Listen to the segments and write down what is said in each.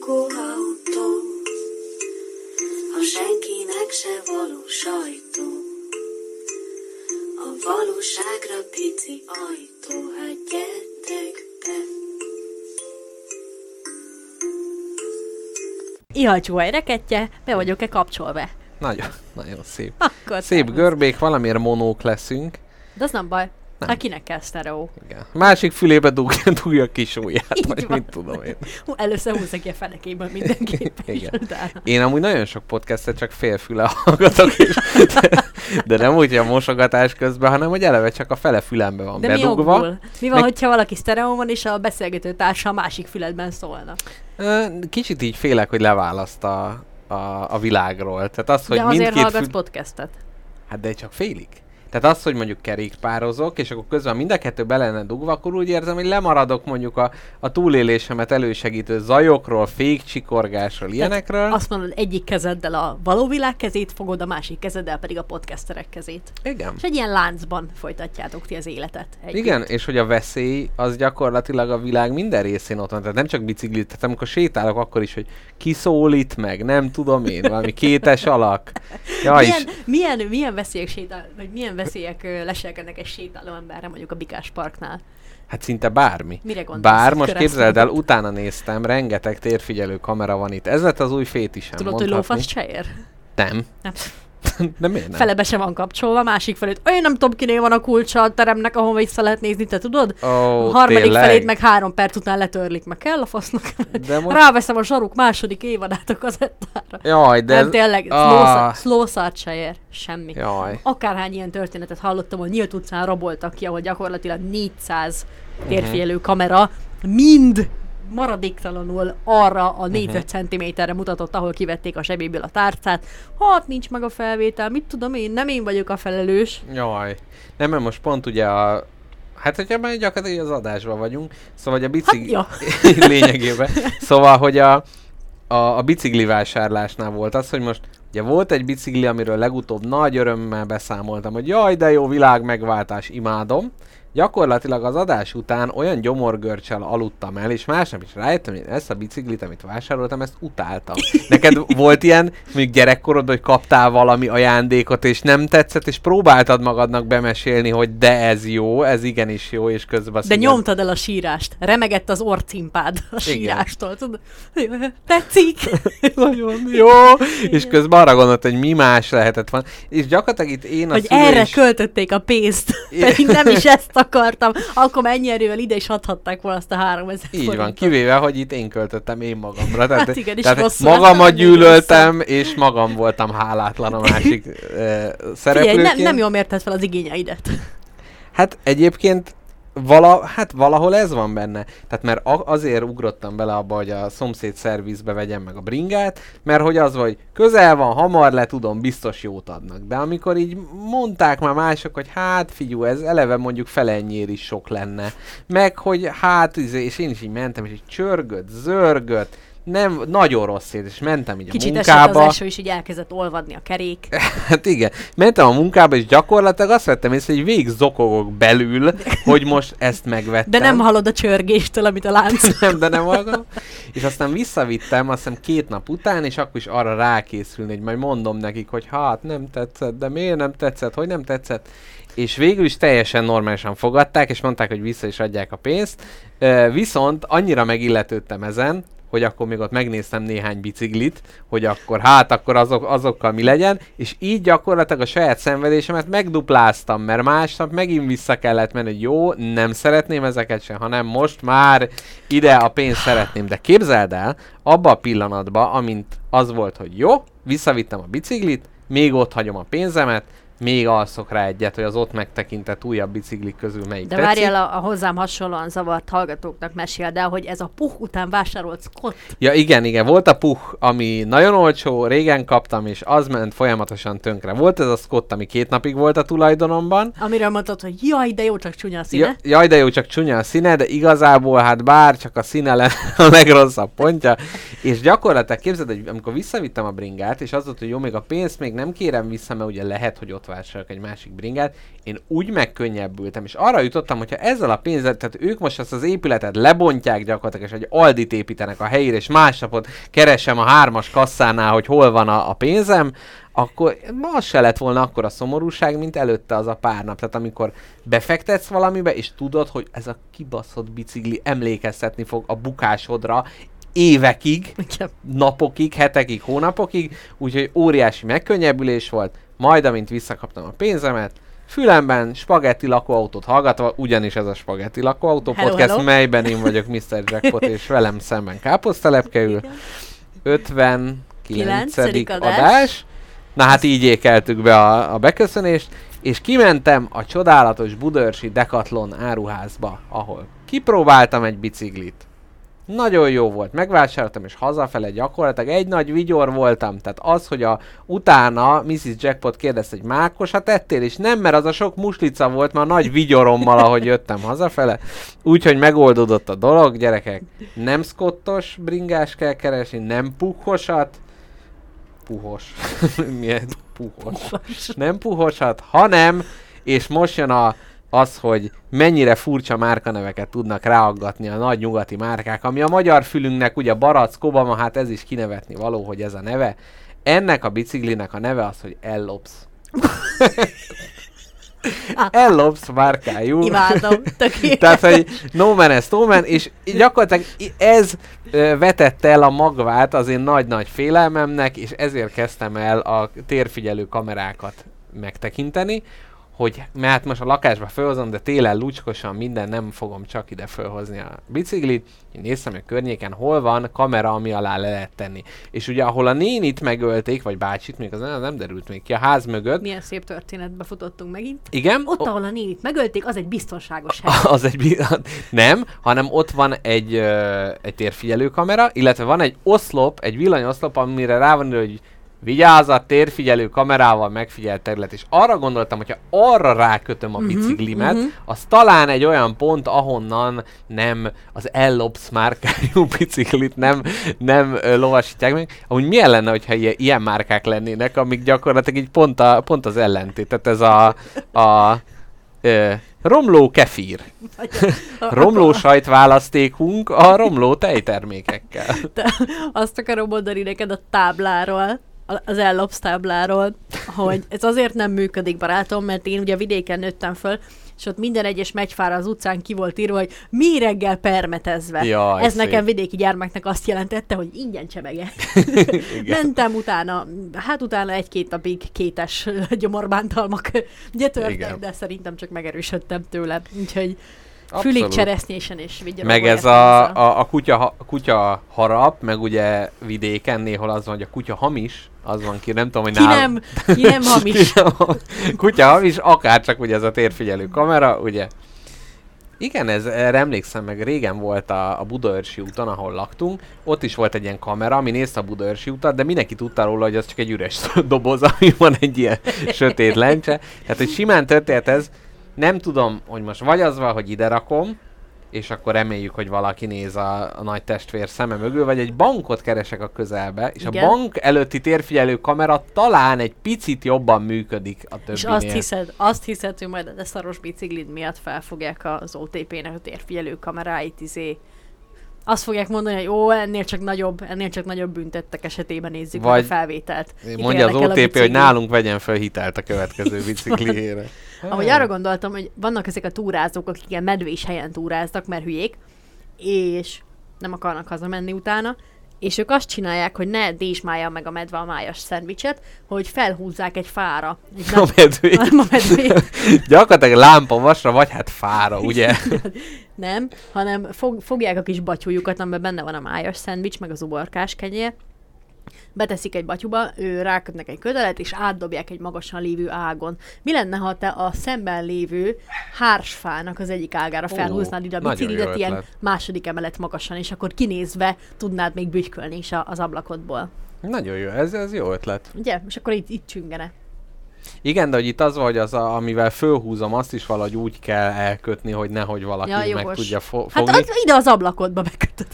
lakóautó, a senkinek se való sajtó. A valóságra pici ajtó, hát gyertek be. Ihalcsó reketje, be vagyok-e kapcsolva? Nagyon, nagyon szép. Akkor Szép görbék, valamiért monók leszünk. De az nem baj. Nem. Hát kinek kell sztereó? Igen. Másik fülébe dugja, dugja a kis ujját, Így vagy van. mit tudom én. Hú, először húzza ki a fenekéből mindenképpen. Igen. Én amúgy nagyon sok podcastet csak félfüle hallgatok, és, de, de nem úgy, hogy a mosogatás közben, hanem hogy eleve csak a fele fülembe van De mi bedugva. okból? Mi van, Meg- hogyha valaki sztereó van, és a beszélgető társa a másik füledben szólna? Kicsit így félek, hogy leválaszt a, a, a világról. Tehát az, hogy De azért mindkét hallgatsz fül... podcastet. Hát de csak félig. Tehát az, hogy mondjuk kerékpározok, és akkor közben mind a kettő be lenne dugva, akkor úgy érzem, hogy lemaradok mondjuk a, a túlélésemet elősegítő zajokról, fékcsikorgásról, ilyenekről. Azt mondod, egyik kezeddel a való világ kezét fogod, a másik kezeddel pedig a podcasterek kezét. Igen. És egy ilyen láncban folytatjátok ti az életet. Együtt. Igen, és hogy a veszély az gyakorlatilag a világ minden részén ott van. Tehát nem csak biciklit, tehát amikor sétálok, akkor is, hogy ki szólít meg, nem tudom én, valami kétes alak. Ja, milyen, és milyen, milyen veszélyek sétál, vagy milyen veszélyek leselkednek egy sétáló emberre, mondjuk a Bikás Parknál? hát szinte bármi. Mire gondolsz? Bár hogy most képzeld el, utána néztem, rengeteg térfigyelő kamera van itt. Ez lett az új fétisem, Tudod, hogy mondhatni. lófasz cseér? Nem. Nem. De miért nem? Felebe se van kapcsolva, másik felét. Én nem tudom, kinél van a kulcsa a teremnek, ahol vissza lehet nézni, te tudod? Ó, a harmadik tényleg? felét meg három perc után letörlik, meg kell a fasznak. De most... Ráveszem a saruk második évadát a kazettára. Jaj, de... nem, ez- tényleg, Ah. slow start se ér. Semmi. Jaj. Akárhány ilyen történetet hallottam, hogy nyílt utcán raboltak ki, ahol gyakorlatilag 400 térfigyelő kamera mind maradéktalanul arra a négyzetcentiméterre mutatott, ahol kivették a zsebéből a tárcát. Hát nincs meg a felvétel, mit tudom én, nem én vagyok a felelős. Jaj. Nem, mert most pont ugye a... Hát, hogyha már gyakorlatilag az adásban vagyunk, szóval hogy a bicikli... ja. lényegében. Szóval, hogy a, a, a bicikli vásárlásnál volt az, hogy most ugye volt egy bicikli, amiről legutóbb nagy örömmel beszámoltam, hogy jaj, de jó világ megváltás, imádom. Gyakorlatilag az adás után olyan gyomorgörcsel aludtam el, és másnap is rájöttem, hogy ezt a biciklit, amit vásároltam, ezt utáltam. Neked volt ilyen, még gyerekkorodban, hogy kaptál valami ajándékot, és nem tetszett, és próbáltad magadnak bemesélni, hogy de ez jó, ez igenis jó, és közben De nyomtad el a sírást. Remegett az orcimpád a sírástól. Tudod? Tetszik? nagyon jó, és közben arra gondolt, hogy mi más lehetett van. És gyakorlatilag itt én a hogy szülő erre költötték a pénzt. Igen. Pedig nem is ezt akartam. Akkor ennyi erővel ide is adhatták volna azt a 3000 Így van, forintot. kivéve, hogy itt én költöttem én magamra. Tehát, Hát igen, tehát rosszul magamat gyűlöltem, és magam voltam hálátlan a másik uh, Figyelj, szereplőként. nem, nem jól mérted fel az igényeidet. Hát egyébként vala, hát valahol ez van benne. Tehát mert azért ugrottam bele abba, hogy a szomszéd szervizbe vegyem meg a bringát, mert hogy az, hogy közel van, hamar le tudom, biztos jót adnak. De amikor így mondták már mások, hogy hát figyú, ez eleve mondjuk felennyér is sok lenne. Meg, hogy hát, izé, és én is így mentem, és így csörgött, zörgött, nem, nagyon rossz érzés, és mentem így a Kicsit esett munkába. az eső, és így elkezdett olvadni a kerék. Hát igen, mentem a munkába, és gyakorlatilag azt vettem észre, hogy végig zokogok belül, hogy most ezt megvettem. De nem hallod a csörgéstől, amit a lánc. nem, de nem hallgatom. És aztán visszavittem, azt hiszem két nap után, és akkor is arra rákészülni, hogy majd mondom nekik, hogy hát nem tetszett, de miért nem tetszett, hogy nem tetszett. És végül is teljesen normálisan fogadták, és mondták, hogy vissza is adják a pénzt. Viszont annyira megilletődtem ezen, hogy akkor még ott megnéztem néhány biciklit, hogy akkor hát akkor azok, azokkal mi legyen, és így gyakorlatilag a saját szenvedésemet megdupláztam, mert másnap megint vissza kellett menni, hogy jó, nem szeretném ezeket sem, hanem most már ide a pénzt szeretném. De képzeld el, abba a pillanatban, amint az volt, hogy jó, visszavittem a biciklit, még ott hagyom a pénzemet, még alszok rá egyet, hogy az ott megtekintett újabb biciklik közül melyik De tetszik. várjál, a, a hozzám hasonlóan zavart hallgatóknak meséld el, hogy ez a puh után vásárolt Scott. Ja igen, igen, volt a puh, ami nagyon olcsó, régen kaptam, és az ment folyamatosan tönkre. Volt ez a Scott, ami két napig volt a tulajdonomban. Amiről mondtad, hogy jaj, de jó, csak csúnya a színe. Ja, jaj, de jó, csak csúnya a színe, de igazából hát bár csak a színe lenne a legrosszabb pontja. És gyakorlatilag képzeld, hogy amikor visszavittem a bringát, és az volt, hogy jó, még a pénzt még nem kérem vissza, mert ugye lehet, hogy ott megvásárolok egy másik bringát, én úgy megkönnyebbültem, és arra jutottam, hogyha ezzel a pénzzel, tehát ők most ezt az épületet lebontják gyakorlatilag, és egy Aldit építenek a helyére, és másnapot keresem a hármas kasszánál, hogy hol van a, a pénzem, akkor az se lett volna akkor a szomorúság, mint előtte az a pár nap. Tehát amikor befektetsz valamibe, és tudod, hogy ez a kibaszott bicikli emlékeztetni fog a bukásodra, évekig, napokig, hetekig, hónapokig, úgyhogy óriási megkönnyebbülés volt, majd amint visszakaptam a pénzemet, fülemben spagetti lakóautót hallgatva, ugyanis ez a spagetti lakóautó Hello, podcast, hello. melyben én vagyok Mr. Jackpot, és velem szemben káposztelepke ül. 59. Kilencedik adás. adás. adás. Na hát így ékeltük be a, a beköszönést, és kimentem a csodálatos Budörsi Decathlon áruházba, ahol kipróbáltam egy biciklit. Nagyon jó volt, megvásároltam, és hazafele gyakorlatilag egy nagy vigyor voltam. Tehát az, hogy a, utána Mrs. Jackpot kérdezte, hogy mákosat ettél, és nem, mert az a sok muslica volt, már nagy vigyorommal, ahogy jöttem hazafele. Úgyhogy megoldódott a dolog, gyerekek. Nem szkottos bringás kell keresni, nem puhosat. Puhos. Milyen puhos? Nem puhosat, hanem, és most jön a, az, hogy mennyire furcsa márkaneveket tudnak ráaggatni a nagy nyugati márkák, ami a magyar fülünknek ugye Barack Obama, hát ez is kinevetni való, hogy ez a neve. Ennek a biciklinek a neve az, hogy Ellops. Ellops márkájú. Imádom. Tehát, hogy no man is no man, és gyakorlatilag ez vetette el a magvát az én nagy-nagy félelmemnek, és ezért kezdtem el a térfigyelő kamerákat megtekinteni, hogy mert most a lakásba felhozom, de télen lucskosan minden, nem fogom csak ide felhozni a biciklit. Én néztem, hogy a környéken hol van kamera, ami alá le lehet tenni. És ugye ahol a nénit megölték, vagy bácsit, még az nem, nem derült még ki, a ház mögött. Milyen szép történetbe futottunk megint. Igen, Ott, o- ahol a nénit megölték, az egy biztonságos hely. az egy bi- nem, hanem ott van egy, ö, egy térfigyelő kamera, illetve van egy oszlop, egy villanyoszlop, amire rá van írva, hogy vigyázat, térfigyelő kamerával megfigyelt terület. És arra gondoltam, hogyha arra rákötöm a Mhm, biciklimet, mhm. az talán egy olyan pont, ahonnan nem az Ellops márkájú biciklit nem, nem ö, lovasítják meg. Amúgy milyen lenne, hogyha ilyen, ilyen márkák lennének, amik gyakorlatilag így pont, a, pont az ellentét. Tehát ez a, a ö, romló kefír. Romló sajtválasztékunk a romló tejtermékekkel. Te azt akarom mondani neked a tábláról, az ellopsz tábláról, hogy ez azért nem működik, barátom, mert én ugye vidéken nőttem föl, és ott minden egyes megyfára az utcán ki volt írva, hogy mi reggel permetezve. Jaj, ez szép. nekem vidéki gyermeknek azt jelentette, hogy ingyen csemege. Mentem utána, hát utána egy-két napig kétes gyomorbántalmak ugye Igen. de szerintem csak megerősödtem tőle. Úgyhogy Abszolút. fülig cseresznyesen és vigyorogó Meg ez a, a, a, kutya, kutya harap, meg ugye vidéken néhol az van, hogy a kutya hamis, az van ki, nem tudom, hogy Ki nál- nem, ki nem hamis. kutya hamis, akár csak ugye ez a térfigyelő kamera, ugye. Igen, ez, erre emlékszem meg, régen volt a, a Budaörsi úton, ahol laktunk, ott is volt egy ilyen kamera, ami nézte a Budaörsi utat, de mindenki tudta róla, hogy az csak egy üres doboz, ami van egy ilyen sötét lencse. Tehát, hogy simán történt ez, nem tudom, hogy most vagy az van, hogy ide rakom, és akkor reméljük, hogy valaki néz a, a nagy testvér szeme mögül, vagy egy bankot keresek a közelbe, és Igen. a bank előtti térfigyelő kamera talán egy picit jobban működik a többinél. És azt hiszed, azt hiszed, hogy majd a szaros biciklid miatt felfogják az OTP-nek a térfigyelő kameráit, izé. Azt fogják mondani, hogy ó, ennél csak nagyobb, ennél csak nagyobb büntettek esetében nézzük meg Vagy a felvételt. Mondja az OTP, hogy nálunk vegyen fel hitelt a következő bicikliére. Ahogy arra gondoltam, hogy vannak ezek a túrázók, akik ilyen medvés helyen túráznak, mert hülyék, és nem akarnak hazamenni utána, és ők azt csinálják, hogy ne dézsmálja meg a medve a májas szendvicset, hogy felhúzzák egy fára. Egy A medvé. nem, a medvét. Gyakorlatilag lámpa vasra, vagy hát fára, ugye? Nem, hanem fog, fogják a kis batyújukat, amiben benne van a májas szendvics, meg az uborkás kenyér, beteszik egy batyuba, ő rákötnek egy kötelet, és átdobják egy magasan lévő ágon. Mi lenne, ha te a szemben lévő hársfának az egyik ágára felhúznád ide a biciklidet ilyen ötlet. második emelet magasan, és akkor kinézve tudnád még bütykölni is az ablakotból. Nagyon jó, ez, ez jó ötlet. Ugye? És akkor itt, itt csüngene. Igen, de hogy itt az van, hogy az, a, amivel fölhúzom, azt is valahogy úgy kell elkötni, hogy nehogy valaki Ja, meg tudja fo- Hát fogni. az, ide az ablakotba bekötöd.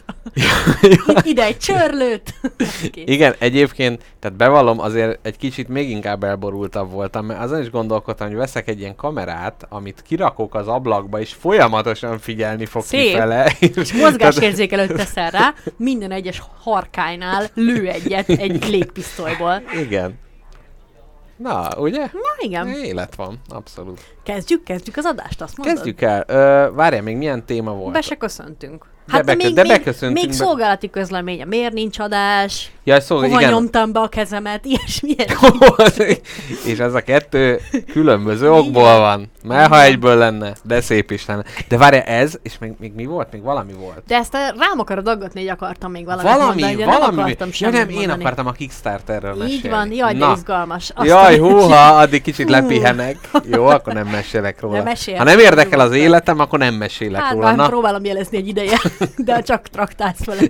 ide egy csörlőt. Igen, egyébként, tehát bevallom, azért egy kicsit még inkább elborultabb voltam, mert azon is gondolkodtam, hogy veszek egy ilyen kamerát, amit kirakok az ablakba, és folyamatosan figyelni fog Szép. kifele. És mozgásérzékelőt teszel rá, minden egyes harkánynál lő egyet egy légpisztolyból. Igen. Na, ugye? Na igen, Élet van, abszolút. kezdjük, kezdjük az adást, azt mondod? Kezdjük el. Ö, várjál, még milyen téma volt? Be se köszöntünk. De Hát de, bekö- még, de még, beköszöntünk még be- szolgálati közleménye. Miért nincs adás? Ja, szóval Hova igen. nyomtam be a kezemet? Ilyesmi. ilyesmi. és ez a kettő különböző okból van. Mert ha egyből lenne, de szép is lenne. De várja, ez, és még, még mi volt? Még valami volt. De ezt rám akarod aggatni, hogy akartam még valamit valami, mondani, valami. nem akartam ja, nem, én akartam a Kickstarterről mesélni. Így van, jaj, de Na. izgalmas. Azt Jaj, húha, addig kicsit lepihenek. Jó, akkor nem mesélek róla. De mesélj. ha nem érdekel az életem, akkor nem mesélek Hát róla. Na, próbálom jelezni egy ideje, de csak traktálsz vele.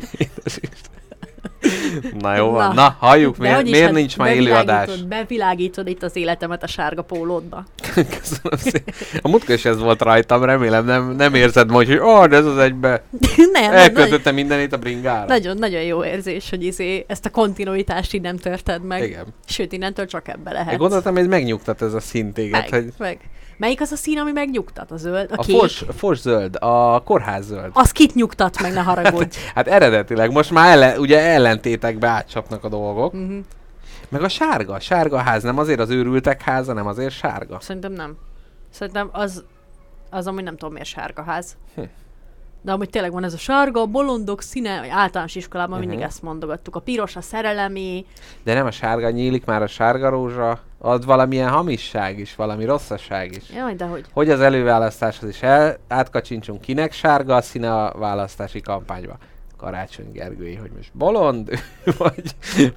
Na jó van. Na. Na, halljuk, miért, miért hát nincs már élő adás? bevilágítod- itt az életemet a sárga pólódba. Köszönöm szépen. A múltkor is ez volt rajtam, remélem nem, nem érzed majd, hogy oh, de ez az egybe. nem, Elköltöttem mindenit a bringára. nagyon, nagyon jó érzés, hogy izé, ezt a kontinuitást így nem törted meg. Igen. Sőt, innentől csak ebbe lehet. Én gondoltam, hogy megnyugtat ez a szín téged, meg, hogy meg. Melyik az a szín, ami megnyugtat? A zöld? A, a kék? fos zöld, a kórház zöld. Az kit nyugtat meg, ne haragudj. Hát eredetileg, most már ellen, ugye ellentétekbe átcsapnak a dolgok. Mhm. Meg a sárga, a sárga ház, nem azért az őrültek háza, nem azért sárga. Szerintem nem. Szerintem az, az amúgy nem tudom miért sárga ház. Hm. De amúgy tényleg van ez a sárga, a bolondok színe, vagy általános iskolában uh-huh. mindig Mhm. ezt mondogattuk. A piros, a szerelemi, De nem a sárga nyílik, már a sárga rózsa, ad valamilyen hamisság is, valami rosszaság is. jaj, de hogy. Hogy az előválasztáshoz is el, átkacsincsunk, kinek sárga a színe a választási kampányba. Karácsony Gergői, hogy most bolond, vagy,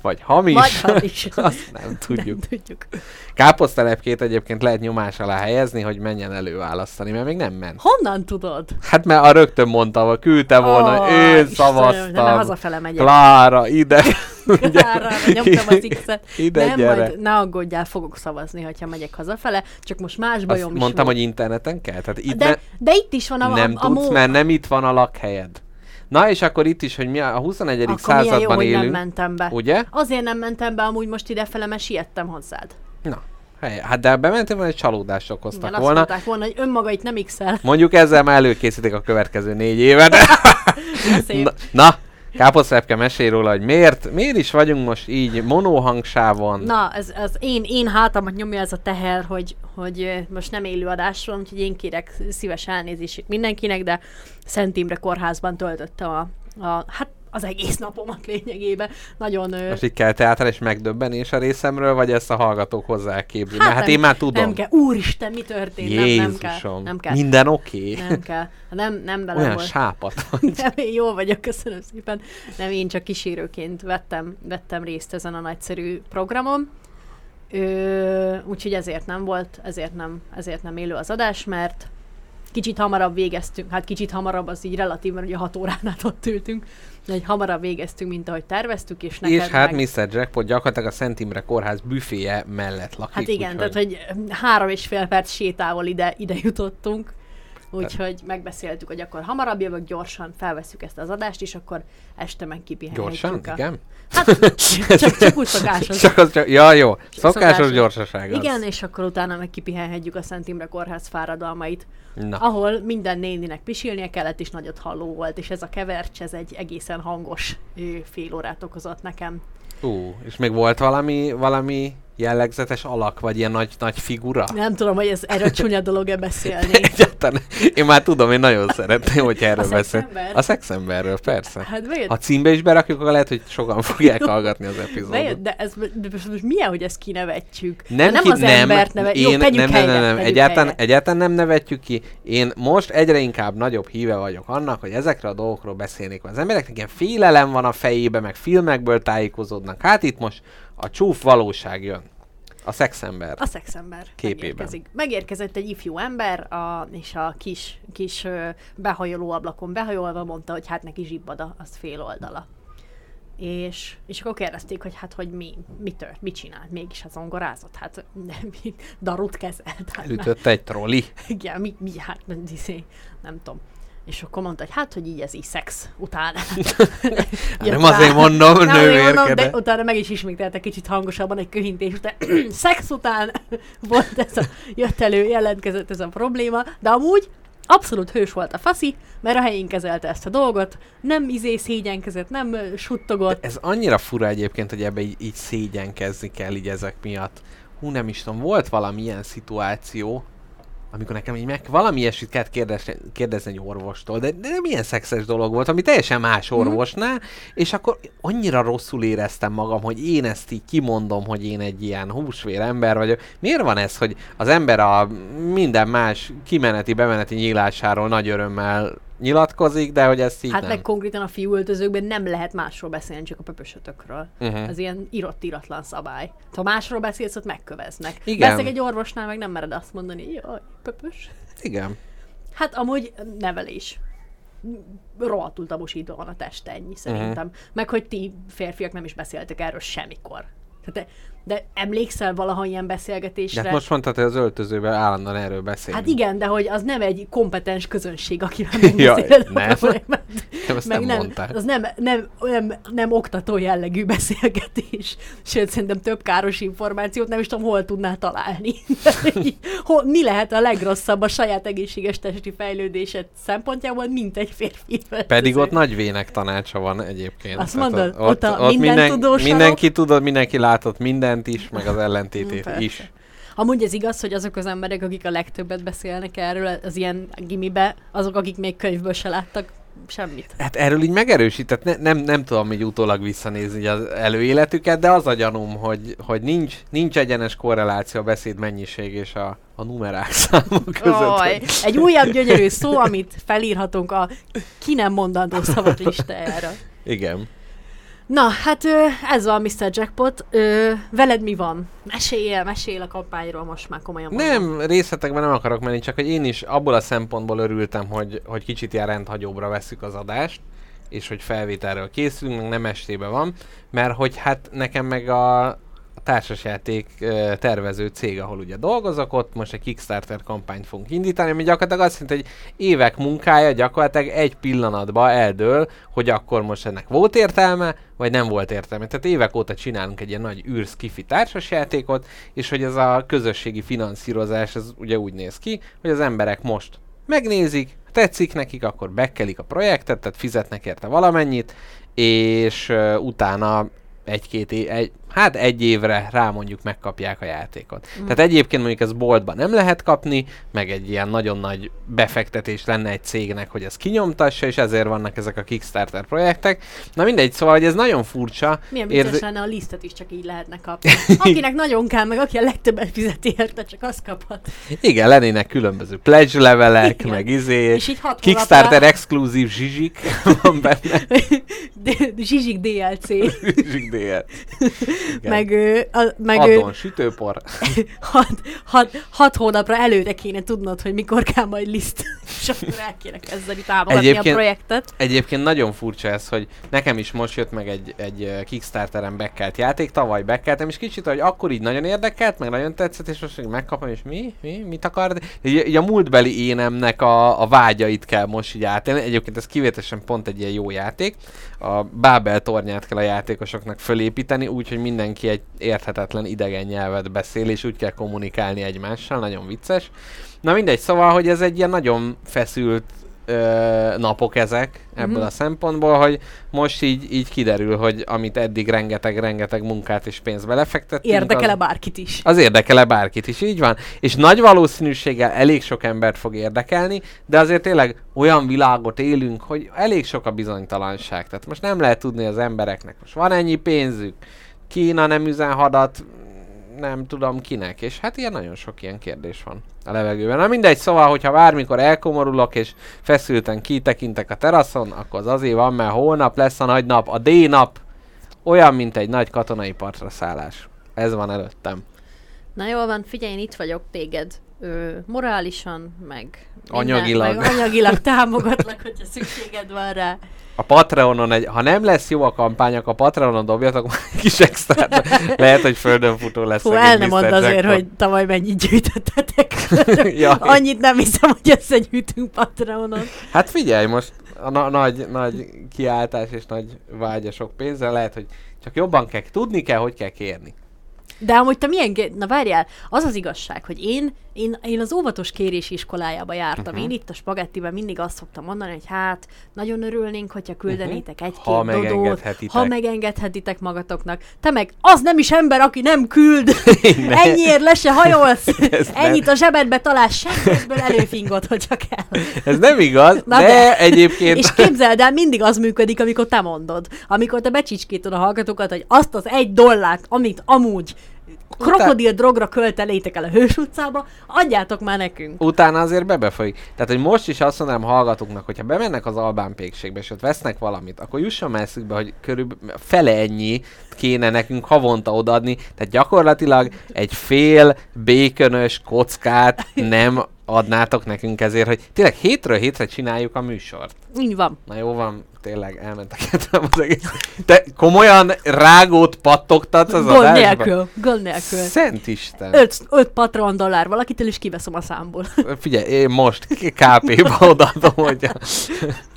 vagy hamis. Vagy hamis. Azt nem tudjuk. Nem tudjuk. Káposztelepkét egyébként lehet nyomás alá helyezni, hogy menjen előválasztani, mert még nem ment. Honnan tudod? Hát mert a rögtön mondta, hogy küldte volna, hogy én Istenem, szavaztam. hazafele megyek. Klára, ide. Klára, nyomtam az X-et. Ide nem, gyere. majd ne aggódjál, fogok szavazni, ha megyek hazafele, csak most más bajom Azt is mondtam, volt. hogy interneten kell. Tehát itt de, ne, de itt is van a, nem a, a tudsz, mó- mert nem itt van a lakhelyed. Na és akkor itt is, hogy mi a a 21. Akkor milyen jó, században hogy nem élünk. mentem be. Ugye? Azért nem mentem be amúgy most idefele, mert siettem hozzád. Na, hely, hát de bementem, hogy egy csalódást okoztak Igen, azt volna. mondták volna, hogy önmaga itt nem x Mondjuk ezzel már előkészítik a következő négy évet. Na, na Káposztlepke mesél róla, hogy miért, miért is vagyunk most így monóhangsávon. Na, ez, ez én, én hátamat nyomja ez a teher, hogy, hogy most nem élő adásról, úgyhogy én kérek szíves elnézést mindenkinek, de Szent Imre kórházban töltöttem a, a hát az egész napomat lényegében. Nagyon... Most így kell teátrális megdöbbenés a részemről, vagy ezt a hallgatók hozzá képzik? Hát, hát nem- én már tudom. Nem kell. Úristen, mi történt? Nem, nem kell. Jézusom. Nem kell. Minden oké? Okay? Nem kell. Nem, nem bele Olyan volt. sápat vagy. Nem, én jól vagyok, köszönöm szépen. Nem, én csak kísérőként vettem, vettem részt ezen a nagyszerű programon. Ö, úgyhogy ezért nem volt, ezért nem, ezért nem élő az adás, mert kicsit hamarabb végeztünk, hát kicsit hamarabb az így relatív, mert ugye 6 óránál ott ültünk, de hogy hamarabb végeztünk, mint ahogy terveztük, és neked És hát meg... Mr. Jackpot gyakorlatilag a Szent Imre kórház büféje mellett lakik. Hát igen, úgyhogy- tehát hogy három és fél perc sétával ide, ide jutottunk, úgyhogy megbeszéltük, hogy akkor hamarabb jövök, gyorsan felveszük ezt az adást, és akkor este meg kipihenhetjük. Gyorsan? a... Igen? Hát, csak, csak úgy szokásos. Csak az csak, ja jó, szokásos Szokásos. gyorsaság az. Igen, és akkor utána meg kipihenhetjük a Szent Imre Kórház fáradalmait, Na, ahol minden néninek pisilnie kellett, és nagyot halló volt, és ez a kevercs, ez egy egészen hangos fél órát okozott nekem. ú, és még volt valami, valami jellegzetes alak, vagy ilyen nagy, nagy figura? Nem tudom, hogy ez erről csúnya dolog-e beszélni. Egyáltalán. Én már tudom, én nagyon szeretném, hogy erről A beszél. szexember? A szexemberről, persze. Hát bejött, Ha címbe is berakjuk, akkor lehet, hogy sokan fogják hallgatni az epizódot. de ez de most, milyen, hogy ezt kinevetjük? Nem, nem ki, az nem, embert nevetjük. Jó, én, tegyük nem, nem, helyre, nem, nem, tegyük egyáltalán, helyre. egyáltalán nem nevetjük ki. Én most egyre inkább nagyobb híve vagyok annak, hogy ezekre a dolgokról beszélnék. Az embereknek ilyen félelem van a fejébe, meg filmekből tájékozódnak. Hát itt most a csúf valóság jön. A szexember. A szexember Képében. megérkezik. Megérkezett egy ifjú ember, a, és a kis, kis behajoló ablakon behajolva mondta, hogy hát neki zsibbad az fél oldala. És, és akkor kérdezték, hogy hát, hogy mi, mi tört, mit csinált, mégis az zongorázott, hát nem, darut kezelt. Hát, nem, Ütött egy trolli. igen, mi, mi, hát nem, izé, nem tudom. És akkor mondta, hogy hát, hogy így ez így szex után. Hát nem azért mondom, Nem azért mondom, de utána meg is ismételte kicsit hangosabban egy köhintés után. szex után volt ez a, jött elő, jelentkezett ez a probléma, de amúgy abszolút hős volt a faszi, mert a helyén kezelte ezt a dolgot, nem izé szégyenkezett, nem suttogott. Ez annyira fura egyébként, hogy ebbe így, így szégyenkezni kell így ezek miatt. Hú, nem is tudom, volt valami ilyen szituáció, amikor nekem így meg valami ilyesmit kellett kérdezni, kérdezni egy orvostól, de, de nem ilyen szexes dolog volt, ami teljesen más orvosnál, és akkor annyira rosszul éreztem magam, hogy én ezt így kimondom, hogy én egy ilyen húsvér ember vagyok. Miért van ez, hogy az ember a minden más kimeneti, bemeneti nyílásáról nagy örömmel nyilatkozik, de hogy ezt így Hát nem. meg konkrétan a fiúöltözőkben nem lehet másról beszélni, csak a pöpösötökről. Mhm. Ez ilyen írott-íratlan szabály. Ha másról beszélsz, ott megköveznek. Igen. Beszélek egy orvosnál, meg nem mered azt mondani, jaj, pöpös. Igen. Hát amúgy nevelés. Rohadtul tabosítva van a test, ennyi szerintem. Mhm. Meg hogy ti férfiak nem is beszéltek erről semmikor. Tehát de, de emlékszel valaha ilyen De beszélgetésre? hát most mondtad, hogy az öltözőben állandóan erről beszélünk. Hát igen, de hogy az nem egy kompetens közönség, akivel Ja, megbeszéled a nem. problémát. Nem, ezt Meg nem, mondtál. az nem, nem, nem, nem oktató jellegű beszélgetés. Sőt, szerintem több káros információt nem is tudom, hol tudnál találni. De hol, mi lehet a legrosszabb a saját egészséges testi fejlődésed szempontjából, mint egy férfi. Pedig ott nagy vének tanácsa van egyébként. Azt Tehát mondod? ott, Ott a ott minden minden, tudós mindenki tudod, mindenki látott mindent is, meg az ellentétét persze. is. Amúgy ez igaz, hogy azok az emberek, akik a legtöbbet beszélnek erről az ilyen gimibe, azok, akik még könyvből se láttak semmit. Hát erről így megerősített, ne, nem, nem tudom így utólag visszanézni az előéletüket, de az a gyanúm, hogy, hogy nincs, nincs egyenes korreláció a beszéd mennyiség és a, a numerák számok között. Hogy- egy újabb gyönyörű szó, amit felírhatunk a ki nem mondandó szavak listájára. Igen. Na, hát ez van Mr. Jackpot. Veled mi van? Meséljél, mesél a kampányról most már komolyan. mondom. Nem, részletekben nem akarok menni, csak hogy én is abból a szempontból örültem, hogy, hogy kicsit ilyen rendhagyóbra veszük az adást, és hogy felvételről készülünk, meg nem estébe van, mert hogy hát nekem meg a társasjáték tervező cég, ahol ugye dolgozok, ott most egy Kickstarter kampányt fogunk indítani, ami gyakorlatilag azt jelenti, hogy évek munkája gyakorlatilag egy pillanatban eldől, hogy akkor most ennek volt értelme, vagy nem volt értelme. Tehát évek óta csinálunk egy ilyen nagy űrsz kifi társasjátékot, és hogy ez a közösségi finanszírozás, ez ugye úgy néz ki, hogy az emberek most megnézik, tetszik nekik, akkor bekkelik a projektet, tehát fizetnek érte valamennyit, és uh, utána egy-két egy, hát egy évre rá mondjuk megkapják a játékot. Mm. Tehát egyébként mondjuk ez boltban nem lehet kapni, meg egy ilyen nagyon nagy befektetés lenne egy cégnek, hogy ez kinyomtassa, és ezért vannak ezek a Kickstarter projektek. Na mindegy, szóval, hogy ez nagyon furcsa. Milyen Érzi- vicces lenne, a lisztet is csak így lehetne kapni. Akinek nagyon kell, meg aki a legtöbbet fizeti érte, csak azt kaphat. Igen, lennének különböző pledge levelek, Igen. meg izé, És így hat Kickstarter exkluzív zsizsik van benne. De- Zsizsik DLC. Zsizsik DL. Igen. meg a, meg Adon, sütőpor. hat, hat, hat hónapra előre kéne tudnod, hogy mikor kell majd liszt. És akkor el kéne kezdeni támogatni Egyébként- a projektet. Egyébként nagyon furcsa ez, hogy nekem is most jött meg egy, egy Kickstarteren bekkelt játék, tavaly bekkeltem, és kicsit, hogy akkor így nagyon érdekelt, meg nagyon tetszett, és most meg megkapom, és mi? Mi? Mit akar? Így, így a múltbeli énemnek a, a vágyait kell most így átélni. Egyébként ez kivételesen pont egy ilyen jó játék. A Bábel tornyát kell a játékosoknak fölépíteni, úgyhogy mindenki egy érthetetlen idegen nyelvet beszél, és úgy kell kommunikálni egymással, nagyon vicces. Na mindegy, szóval, hogy ez egy ilyen nagyon feszült ö, napok ezek ebből Mhm. a szempontból, hogy most így, így kiderül, hogy amit eddig rengeteg-rengeteg munkát és pénzt belefektettünk, Érdekel-e az, bárkit is? az érdekele bárkit is, így van. És nagy valószínűséggel elég sok embert fog érdekelni, de azért tényleg olyan világot élünk, hogy elég sok a bizonytalanság. Tehát most nem lehet tudni az embereknek, most van ennyi pénzük, Kína nem üzen hadat, nem tudom kinek, és hát ilyen nagyon sok ilyen kérdés van a levegőben. Na mindegy, szóval, hogyha bármikor elkomorulok, és feszülten kitekintek a teraszon, akkor az azért van, mert holnap lesz a nagy nap, a D-nap, olyan, mint egy nagy katonai partra szállás. Ez van előttem. Na jól van, figyelj, én itt vagyok téged ö, morálisan, meg Anyagilag. meg anyagilag támogatlak, hogyha szükséged van rá. A Patreonon, egy, ha nem lesz jó a kampány, akkor a Patreonon dobjatok majd egy kis extrát. Lehet, hogy földön futó lesz. Szegény el nem mondd azért, Jackpot. hogy tavaly mennyit gyűjtöttetek. Ja. Annyit nem hiszem, hogy összegyűjtünk Patreonon. Hát figyelj, most a na- nagy, nagy kiáltás és nagy vágya sok pénzre lehet, hogy csak jobban kell, tudni kell, hogy kell kérni. De amúgy te milyen... Ge- Na várjál, az az igazság, hogy én, én, én az óvatos kérés iskolájába jártam. Mhm. Uh-huh. Én itt a spagettiben mindig azt szoktam mondani, hogy hát nagyon örülnénk, hogyha küldenétek egy-két Mhm. Ha dodót, ha megengedhetitek magatoknak. Te meg az nem is ember, aki nem küld. Ne. Ennyiért le se hajolsz. Ez nem. Ennyit a zsebedbe találsz, senközből előfingod, hogyha kell. Ez nem igaz, Na de, de. egyébként... És képzeld el, mindig az működik, amikor te mondod. Amikor te becsicskítod a hallgatókat, hogy azt az egy dollárt, amit amúgy krokodil drogra költelétek el a Hős utcába, adjátok már nekünk. utána azért bebefolyik. Tehát, hogy most is azt mondanám hallgatóknak, hogyha bemennek az Albán pékségbe, és ott vesznek valamit, akkor jusson már eszükbe, hogy körülbelül fele ennyi kéne nekünk havonta odaadni. Tehát gyakorlatilag egy fél békönös kockát nem adnátok nekünk ezért, hogy tényleg hétről hétre csináljuk a műsort. Így van. Na jó van, tényleg elmentek az egész. Te komolyan rágót pattogtatsz az Gond adásba? nélkül. Gond nélkül. Szent Isten. 5, 5 patron dollár valakitől is kiveszem a számból. Figyelj, én most KP-ba odaadom, hogy...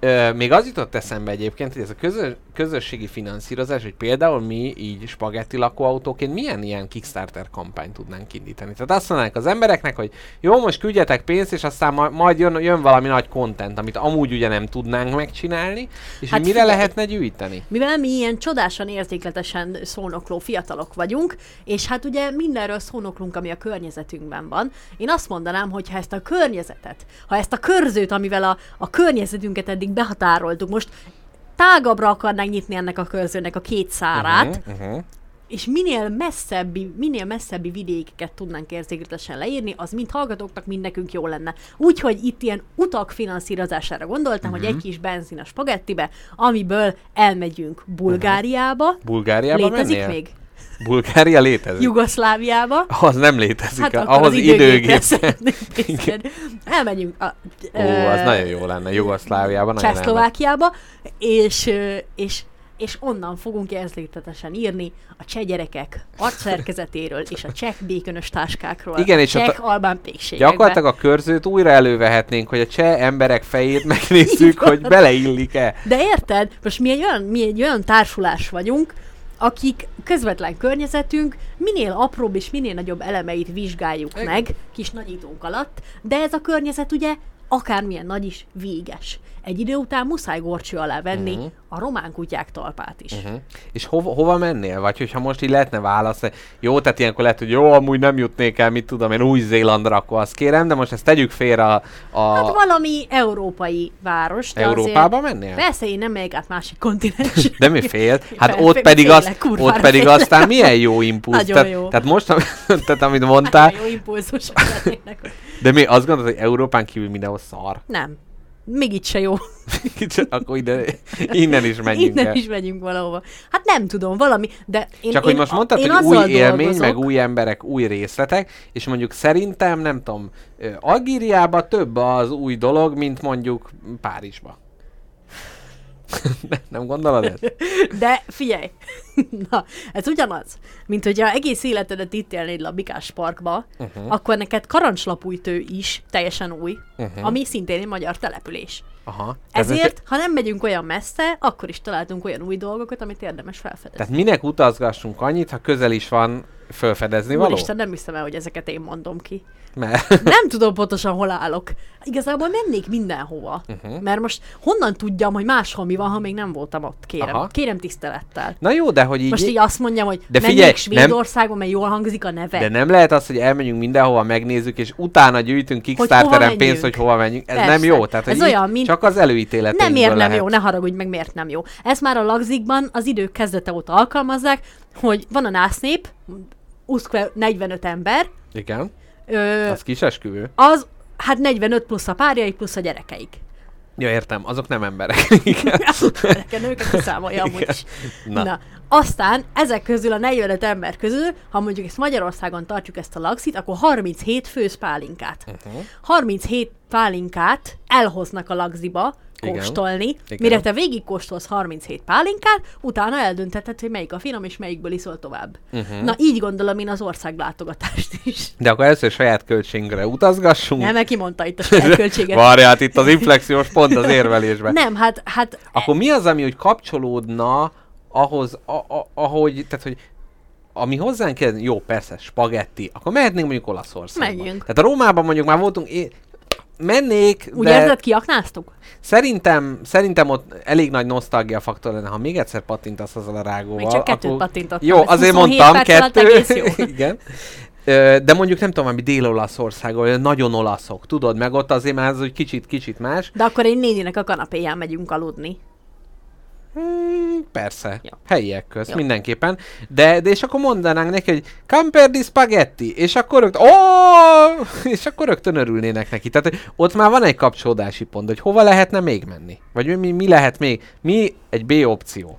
Ö, még az jutott eszembe egyébként, hogy ez a közös, közösségi finanszírozás, hogy például mi így spagetti lakóautóként milyen ilyen Kickstarter kampányt tudnánk indítani. Tehát azt mondanánk az embereknek, hogy jó, most küldjetek pénzt, és aztán ma- majd jön, jön valami nagy content, amit amúgy ugye nem tudnánk megcsinálni, és Hát hogy mire figyelj. lehetne gyűjteni. Mivel mi ilyen csodásan érzékletesen szónokló fiatalok vagyunk, és hát ugye mindenről szónoklunk, ami a környezetünkben van, én azt mondanám, hogy ha ezt a környezetet, ha ezt a körzőt, amivel a, a környezetünket eddig behatároltuk, most tágabbra akarnánk nyitni ennek a körzőnek a két szárát, Uh-huh, uh-huh. és minél messzebbi, minél messzebbi vidékeket tudnánk érzékletesen leírni, az mind hallgatóknak, mind nekünk jó lenne. Úgyhogy itt ilyen utak finanszírozására gondoltam, Mhm. uh-huh. hogy egy kis benzin a spagettibe, amiből elmegyünk Bulgáriába, Bulgáriában létezik mennél? még? Bulgária létezik? Jugoszláviába, Az nem létezik, hát ahhoz az időgép. Elmegyünk a, Ó, az nagyon jó lenne, elmegy. Csehszlovákiába, és, ö, és, és onnan fogunk érzékletesen írni a cseh gyerekek arcszerkezetéről és a cseh békönös táskákról. Igen, a és ott cseh albán pékségekbe. Gyakorlatilag a körzőt újra elővehetnénk, hogy a cseh emberek fejét megnézzük, hogy beleillik-e. De érted? Most mi egy, olyan, mi egy olyan társulás vagyunk, akik közvetlen környezetünk minél apróbb és minél nagyobb elemeit vizsgáljuk meg kis nagyítónk alatt, de ez a környezet ugye akármilyen nagy is véges. Egy idő után muszáj gorcső alá venni uh-huh. a román kutyák talpát is. Uh-huh. És hova, hova mennél? Vagy hogyha most így lehetne választani, jó, tehát ilyenkor lehet, hogy jó, amúgy nem jutnék el, mit tudom én, Új-Zélandra, akkor azt kérem, de most ezt tegyük félre a, a Hát valami európai város. Európába azért, mennél? Persze, én nem megyek át másik kontinensre. De mi fél? Hát Fel- ott fél- pedig, félek, az, kurvára ott pedig félek. aztán milyen jó impulsz. Nagyon tehát, jó. tehát most, tehát amit mondtál, Nagyon jó lennének. de mi azt gondolod, hogy Európán kívül mindenhol szar. Nem. Még itt se jó. Akkor ide, innen is menjünk Innen el. is megyünk valahova. Hát nem tudom, valami, de én Csak én, hogy most mondtad, én hogy új azzal élmény, dolgozok, meg új emberek, új részletek, és mondjuk szerintem, nem tudom, ö, Algériában több az új dolog, mint mondjuk Párizsba. nem gondolod ezt? De figyelj, na, ez ugyanaz, mint hogyha egész életedet itt élnéd le a Bikás Parkba, uh-huh. akkor neked karancslapújtő is teljesen új, uh-huh. ami szintén egy magyar település. Aha. Ez Ezért, ha nem megyünk olyan messze, akkor is találtunk olyan új dolgokat, amit érdemes felfedezni. Tehát minek utazgassunk annyit, ha közel is van fölfedezni való? Úristen, nem hiszem el, hogy ezeket én mondom ki. Mert Nem tudom pontosan, hol állok. Igazából mennék mindenhova. Uh-huh. Mert most honnan tudjam, hogy máshol mi van, ha még nem voltam ott, kérem. Aha. Kérem tisztelettel. Na jó, de hogy így... Most így azt mondjam, hogy De figyelj, menjék nem- Svédországon, mert jól hangzik a neve. De nem lehet az, hogy elmenjünk mindenhova, megnézzük, és utána gyűjtünk Kickstarteren pénzt, hogy hova menjünk. Ez Persze. nem jó. Tehát, Ez hogy így olyan, mint- Csak az előítéleteinkből nem miért nem lehet. jó, ne haragudj meg, miért nem jó. Ez már a lagzikban az idők kezdete óta alkalmazzák, hogy van a násznép, uszkve 45 ember, Igen, ö, az kis esküvő. az hát 45 plusz a párjaik, plusz a gyerekeik. Ja, értem, azok nem emberek. Igen. Embereken őket kiszámolja amúgy Igen. is. Na. Na. Aztán ezek közül a 45 ember közül, ha mondjuk ezt Magyarországon tartjuk ezt a laxit, akkor 37 főz pálinkát. Uh-huh. 37 pálinkát elhoznak a lagziba. Kóstolni, Igen. mire te végig kóstolsz 37 pálinkát, utána eldöntheted, hogy melyik a finom és melyikből iszol tovább. Uh-huh. Na így gondolom én az országlátogatást is. De akkor először saját költségünkre utazgassunk. Nem, mert kimondta itt a saját költséget. Várját, itt az inflexiós pont az érvelésben. Nem, hát, hát Akkor mi az, ami úgy kapcsolódna ahhoz, a, a, ahogy, tehát hogy ami hozzánk kell, jó, persze, spagetti, akkor mehetnénk mondjuk Olaszországba. Menjünk. Tehát a Rómában mondjuk már voltunk, én mennék, úgy de érzed, kiaknáztuk? szerintem, szerintem ott elég nagy nosztalgia faktor lenne, ha még egyszer pattintasz azzal a rágóval. Még csak kettőt akkor... pattintottam. Jó, Ez azért 27 mondtam kettő. Igen. De mondjuk nem tudom, ami Dél-Olaszország, olyan nagyon olaszok, tudod, meg ott azért már az úgy kicsit-kicsit más. De akkor én néninek a kanapéján megyünk aludni. Hmm, persze, Jó. helyiek köz, Jó. mindenképpen. De, de és akkor mondanánk neki, hogy camper di spaghetti, és akkor rögtön, oh! és akkor rögtön örülnének neki. Tehát ott már van egy kapcsolódási pont, hogy hova lehetne még menni? Vagy mi, mi lehet még? Mi egy B opció?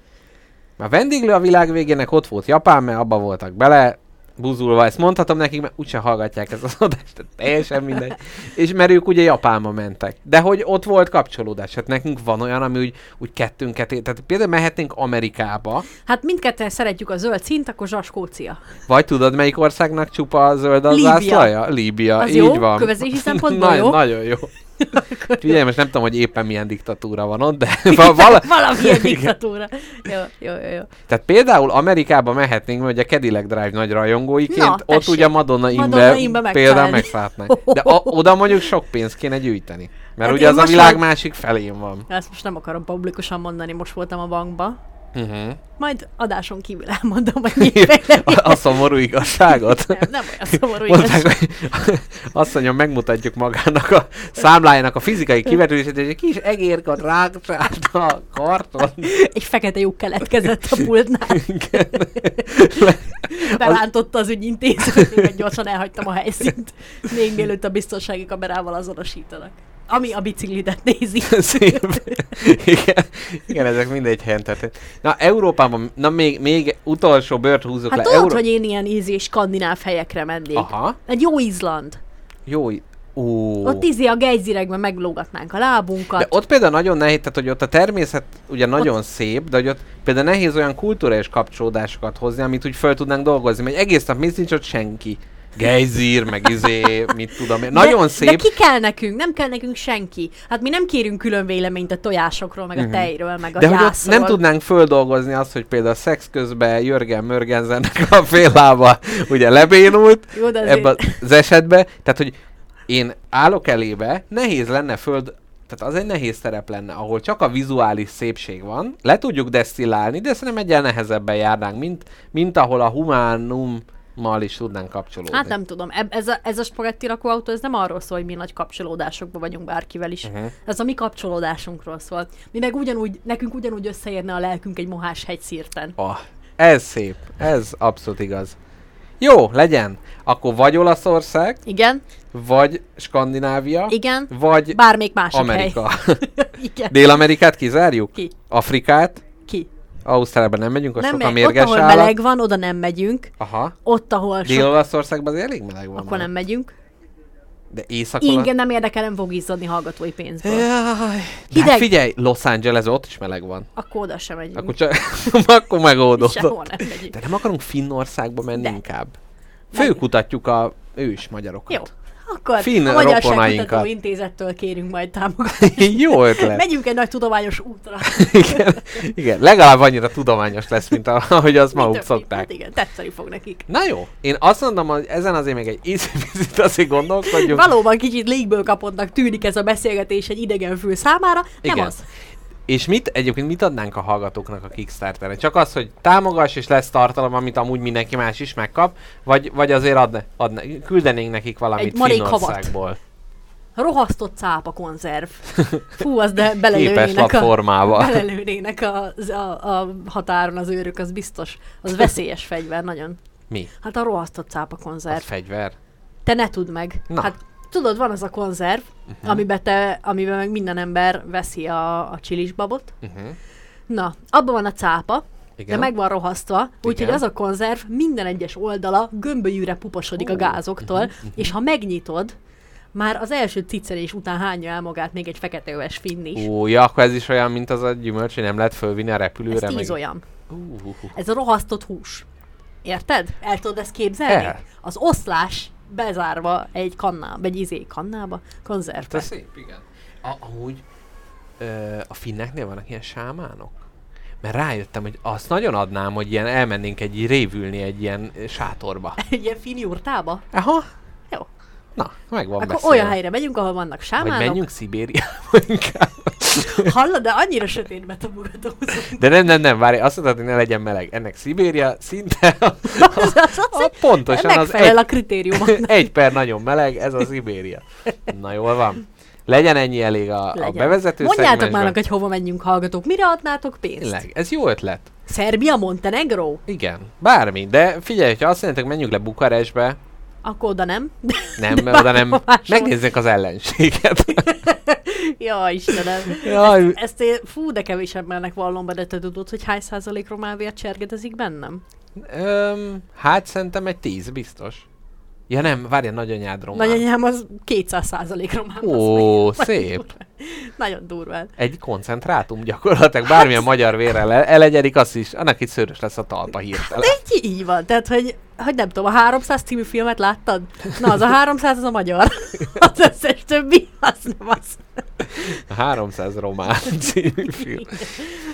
Már vendéglő a világ végének ott volt Japán, mert abba voltak bele, buzulva, ezt mondhatom nekik, mert úgyse hallgatják ezt az adást, teljesen mindegy. És mert ők ugye Japánba mentek. De hogy ott volt kapcsolódás, hát nekünk van olyan, ami úgy, úgy kettőnket, ér- tehát például mehetnénk Amerikába, Hát mindketten szeretjük a zöld szint, akkor Zsaskócia. vagy tudod melyik országnak csupa a zöld az Líbia. zászlaja? Líbia, Az így jó? van. Kövezési szempontból nagyon, jó? Nagyon jó. Ugye, most nem tudom, hogy éppen milyen diktatúra van ott, de vala, vala, Valamilyen diktatúra. Jó, jó, jó, jó. Tehát például Amerikába mehetnénk, mert ugye Cadillac Drive nagy rajongóiként, Na, ott ugye Madonna Imbe, Madonna Imbe például megszállhatnánk. De a, oda mondjuk sok pénzt kéne gyűjteni. Mert Hát ugye az a világ vagy- másik felén van. Ezt most nem akarom publikusan mondani, most voltam a bankba. Uh-huh. Majd adáson kívül elmondom, hogy mi a, a szomorú igazságot. Nem, nem olyan szomorú Mondták, igaz. hogy azt mondja, megmutatjuk magának a számlájának a fizikai kivetülését, és egy kis egérkot rágcsált a karton. Egy fekete lyuk keletkezett a pultnál. Igen. Berántotta az ügyintéző, én gyorsan elhagytam a helyszínt. Még mielőtt a biztonsági kamerával azonosítanak. Ami a biciklidet nézi. Szép. Igen, igen, ezek mindegy helyen történt. Na, Európában, na még, még utolsó bört húzok Hát le. tudod, Euró- hogy én ilyen ízi skandináv helyekre mennék. Aha, Egy jó Izland. jó. Ó. Ott ízi a gejzirekben meglógatnánk a lábunkat. De ott például nagyon nehéz, tehát hogy ott a természet ugye nagyon szép, de hogy ott például nehéz olyan kulturális kapcsolódásokat hozni, amit úgy fel tudnánk dolgozni, mert egész nap nincs ott senki. Gejzír, meg izé, mit tudom én. Nagyon de, szép. De ki kell nekünk? Nem kell nekünk senki. Hát mi nem kérünk külön véleményt a tojásokról, meg a Mhm. tejről, meg a De hogy ott nem tudnánk földolgozni azt, hogy például a szex közben Jörgen Mörgenzennek a fél lába ugye lebénult Jó, ebben az esetben. Tehát, hogy én állok elébe, nehéz lenne föld, tehát az egy nehéz terep lenne, ahol csak a vizuális szépség van, le tudjuk desztillálni, de szerintem egyen nehezebben járnánk, mint, mint ahol a humánummal is tudnánk kapcsolódni. Hát nem tudom, ez a, ez a spagetti rakóautó, ez nem arról szól, hogy mi nagy kapcsolódásokban vagyunk bárkivel is. Uh-huh. Ez a mi kapcsolódásunkról szól. Mi meg ugyanúgy, nekünk ugyanúgy összeérne a lelkünk egy mohás hegyszírten. Oh, ez szép, ez abszolút igaz. Jó, legyen. Akkor vagy Olaszország, Igen, vagy Skandinávia, igen, vagy bármelyik másik Amerika. hely. igen. Dél-Amerikát kizárjuk? Ki? Afrikát? Ausztráliában nem megyünk, az Nem, sokkal megy. ott, mérges ahol állat. meleg van, oda nem megyünk. Aha. Ott, ahol sok... Dél-Olaszországban azért elég meleg van. Akkor már. nem megyünk. De északon... Igen, nem érdekel, nem fog izzadni hallgatói pénzből. Jaj. De Hideg. Hát figyelj, Los Angeles, ott is meleg van. Akkor oda sem megyünk. Akkor csak... akkor megoldott. Sehol nem megyünk. De nem akarunk Finnországba menni De. inkább. Főkutatjuk a ős magyarokat. Jó. Akkor Finn a Magyar rokonainkat. Kutató Intézettől kérünk majd támogatást. Jó ötlet. Megyünk egy nagy tudományos útra. igen, igen, legalább annyira tudományos lesz, mint ahogy Mi maguk szokták. Hát igen, tetszeni fog nekik. Na jó, én azt mondom, hogy ezen azért még egy ízipicit azért gondolkodjunk. Valóban kicsit légből kapottnak tűnik ez a beszélgetés egy idegen fül számára. Nem Igen. az. És mit, egyébként mit adnánk a hallgatóknak a Kickstarteren? Csak az, hogy támogass, és lesz tartalom, amit amúgy mindenki más is megkap, vagy, vagy azért adne, adne, küldenénk nekik valamit Egy. Finnországból. Rohasztott cápa konzerv. Fú, az de belelőnének a, formával. belelőnének a, a, a, határon az őrök, az biztos. Az veszélyes fegyver, nagyon. Mi? Hát a rohasztott cápa konzerv. Az fegyver? Te ne tudd meg. Na. Hát tudod, van az a konzerv, uh-huh. amiben, te, amiben meg minden ember veszi a, a csilisbabot. Uh-huh. Na, abban van a cápa, Igen. de meg van rohasztva, úgyhogy az a konzerv minden egyes oldala gömbölyűre puposodik a Ó, gázoktól, mhm, mhm. és ha megnyitod, már az első cicelés után hányja el magát még egy feketeöves finn is. Ó, ja, akkor ez is olyan, mint az a gyümölcs, hogy nem lehet fölvinni a Ez repülőre. tíz meg... olyan. Hú. Ez a rohasztott hús. Érted? El tudod ezt képzelni? El. Az oszlás bezárva egy kannába, egy izé kannába, Hát konzervbe. ez szép, igen. A, amúgy ö, a finneknél vannak ilyen sámánok? Mert rájöttem, hogy azt nagyon adnám, hogy ilyen elmennénk egy révülni egy ilyen sátorba. Egy ilyen fin jurtába? Aha. Na, megvan Akkor beszélve. olyan helyre megyünk, ahol vannak Vagy sámánok. menjünk Szibériába inkább. Hallod, de annyira sötétbe tapogatózunk. De nem, nem, nem, várj, azt mondtad, hogy ne legyen meleg. Ennek Szibéria szinte a, az, az, a pontosan az egy, a kritériumoknak. egy per nagyon meleg, ez a Szibéria. Na jól van. Legyen ennyi elég a, a bevezető Mondjátok már hogy hova menjünk, hallgatók. Mire adnátok pénzt? Tényleg, ez jó ötlet. Szerbia, Montenegro? Igen, bármi, de figyelj, ha azt mondjátok, menjünk le Bukarestbe, Akkor oda nem. nem, De oda nem, máshol. megnézzük az ellenséget. Ja, Istenem. Jaj. Ezt, ezt én, fú, de kevés embernek vallom be, de te tudod, hogy hány százalék román vér csergedezik bennem? Öm, hát szerintem egy tíz, biztos. Ja nem, várja, nagyanyád román. Nagyanyám az 200 százalék román. Ó, az meg. Nagyon durván. Egy koncentrátum gyakorlatilag, bármilyen magyar vérrel el- elegyedik, az is, annak itt szőrös lesz a talpa hirtelen. Így, így van. Tehát, hogy, hogy nem tudom, a 300 című filmet láttad? Na, az a 300 az a magyar. Az összes többi, az nem az. A 300 román című film.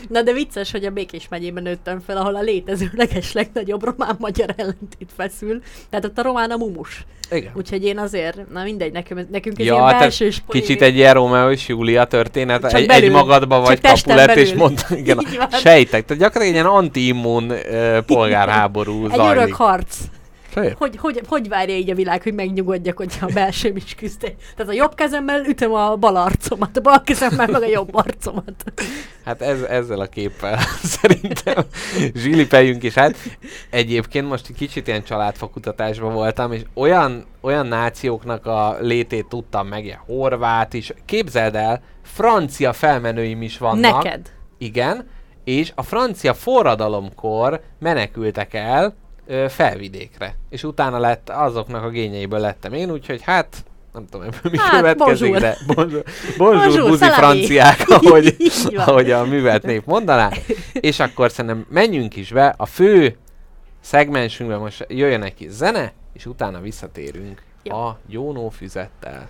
Na de vicces, hogy a Békés megyében nőttem fel, ahol a létező leges legnagyobb román-magyar ellentét feszül. Tehát ott a román a mumus. Igen. Úgyhogy én azért, na mindegy, nekünk, nekünk ez Ja, ilyen tehát belsős Kicsit egy ilyen Rómeó és Júlia történet, Csak egy, belül. egy magadba vagy kapulet, és mondta, igen, sejtek. Tehát gyakorlatilag egy ilyen anti-immun uh, polgárháború egy zajlik. örök harc. Szép. Hogy, hogy, hogy várja így a világ, hogy megnyugodjak, hogyha a belsőm is küzd. Tehát a jobb kezemmel ütöm a bal arcomat, a bal kezemmel meg a jobb arcomat. Hát ez, ezzel a képpel szerintem zsilipeljünk is. Hát egyébként most egy kicsit ilyen családfakutatásban voltam, és olyan, olyan nációknak a létét tudtam meg, ilyen horvát is. Képzeld el, francia felmenőim is vannak. Neked. Igen, és a francia forradalomkor menekültek el felvidékre. És utána lett, azoknak a gényeiből lettem én, úgyhogy hát nem tudom, ebből mi Hát, következik, bonjour. de bonjour, bonjour, Bonjour, buzi salami. franciák, ahogy, ahogy a művelt nép mondaná. És akkor szerintem menjünk is be a fő szegmensünkbe, most jöjjön egy kis zene, és utána visszatérünk Jó. a Jónó füzettel.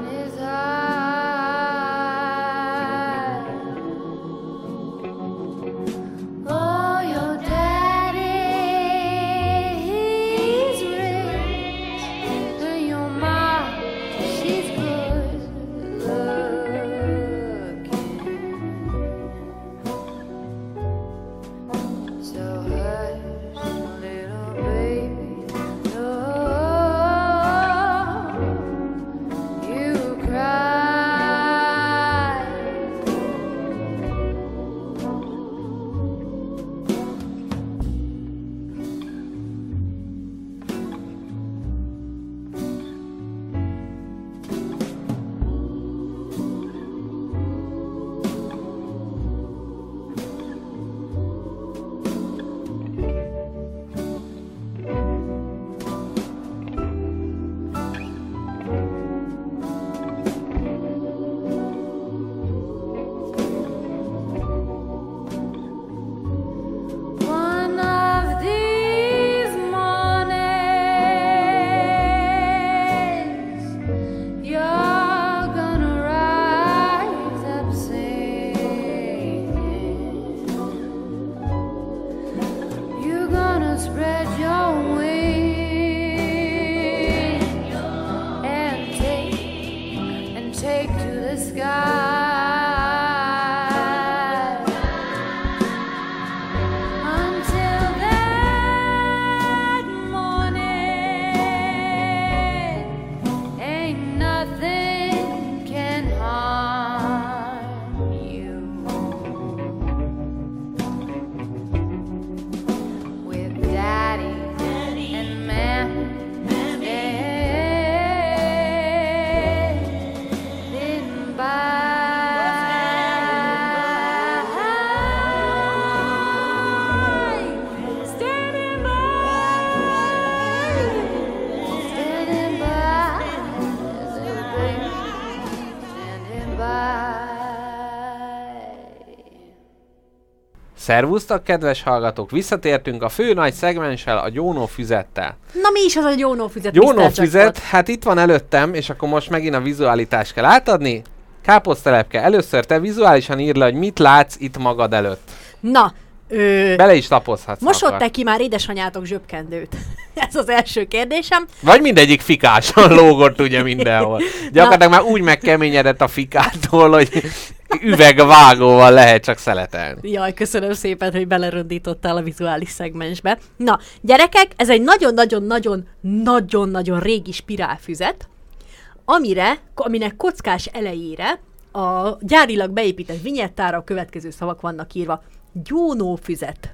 Szervusztok, kedves hallgatók! Visszatértünk a fő nagy szegmenssel, a gyónó füzettel. Na mi is az a gyónó füzet? Gyónó Mr. füzet, Jackpot? hát itt van előttem, és akkor most megint a vizualitást kell átadni. Káposztelepke, először te vizuálisan írd le, hogy mit látsz itt magad előtt. Na, ö, Bele is tapozhatsz. ha mosott akarsz. te ki már édesanyátok zsebkendőt? Ez az első kérdésem. Vagy mindegyik fikáson lógott ugye mindenhol. Gyakorlatilag már úgy megkeményedett a fikától, hogy üvegvágóval lehet csak szeletelni. Jaj, köszönöm szépen, hogy beleröndítottál a vizuális szegmensbe. Na, gyerekek, ez egy nagyon-nagyon-nagyon-nagyon-nagyon régi spirálfüzet, amire, aminek kockás elejére a gyárilag beépített vinyettára a következő szavak vannak írva. Gyónófüzet.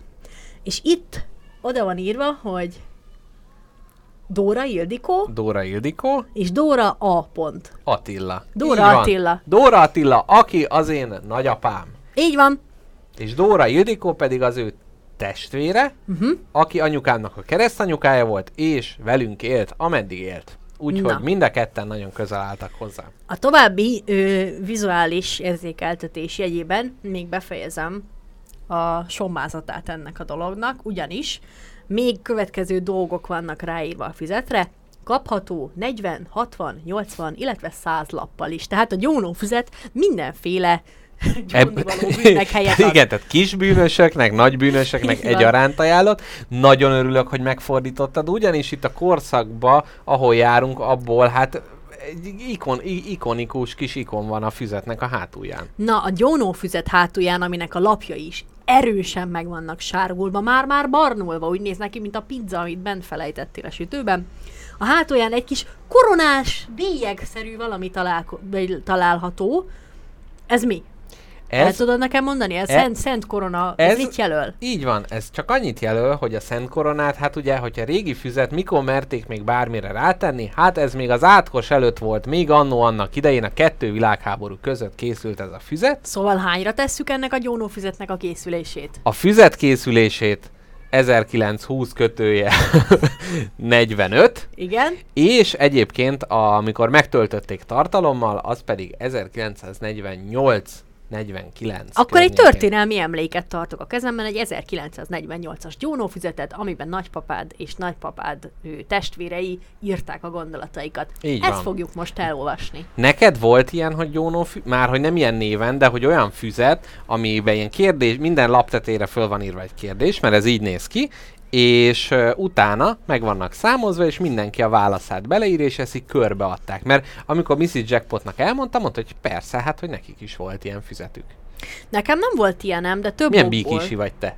És itt oda van írva, hogy Dóra Ildikó Dóra Ildikó, és Dóra A. Pont. Attila. Dóra Így van. Attila. Dóra Attila, aki az én nagyapám. Így van. És Dóra Ildikó pedig az ő testvére, uh-huh. aki anyukámnak a keresztanyukája volt, és velünk élt, ameddig élt. Úgyhogy mind a ketten nagyon közel álltak hozzá. A további ö, vizuális érzékeltetés jegyében még befejezem a sommázatát ennek a dolognak, ugyanis még következő dolgok vannak ráírva a füzetre, kapható 40, 60, 80, illetve 100 lappal is. Tehát a gyónó füzet mindenféle bűnnek helyet ad. Igen, tehát kis bűnösöknek, nagy bűnösöknek egyaránt ajánlott. Nagyon örülök, hogy megfordítottad, ugyanis itt a korszakba, ahol járunk, abból hát egy ikon, ikonikus kis ikon van a füzetnek a hátulján. Na, a gyónófüzet hátulján, aminek a lapja is erősen meg vannak sárgulva, már-már barnulva, úgy néz neki, mint a pizza, amit bent felejtettél a sütőben. A hátulján egy kis koronás, bélyegszerű valami találko- található. Ez mi? Ez, El Ez, tudod nekem mondani? Ez, E- szent, szent korona, ez, ez- mit jelöl? így van, ez csak annyit jelöl, hogy a Szent Koronát, hát ugye, hogyha régi füzet mikor merték még bármire rátenni, hát ez még az átkos előtt volt, még annó annak idején a kettő világháború között készült ez a füzet. Szóval hányra tesszük ennek a gyónófüzetnek a készülését? A füzet készülését 1920 kötője 45, Igen? és egyébként amikor megtöltötték tartalommal, az pedig 1948 49 Akkor egy történelmi emléket tartok a kezemben, egy 1948-as gyónófüzetet, amiben nagypapád és nagypapád ő, testvérei írták a gondolataikat. Így Ezt van. fogjuk most elolvasni. Neked volt ilyen, hogy Jónó fü- már hogy nem ilyen néven, de hogy olyan füzet, amiben ilyen kérdés, minden laptetére föl van írva egy kérdés, mert ez így néz ki, és uh, utána meg vannak számozva, és mindenki a válaszát beleír, és ezt így körbeadták. Mert amikor Mrs. Jackpotnak elmondtam, mondta, hogy persze, hát, hogy nekik is volt ilyen füzetük. Nekem nem volt ilyenem, de több Milyen bíkisi vagy te?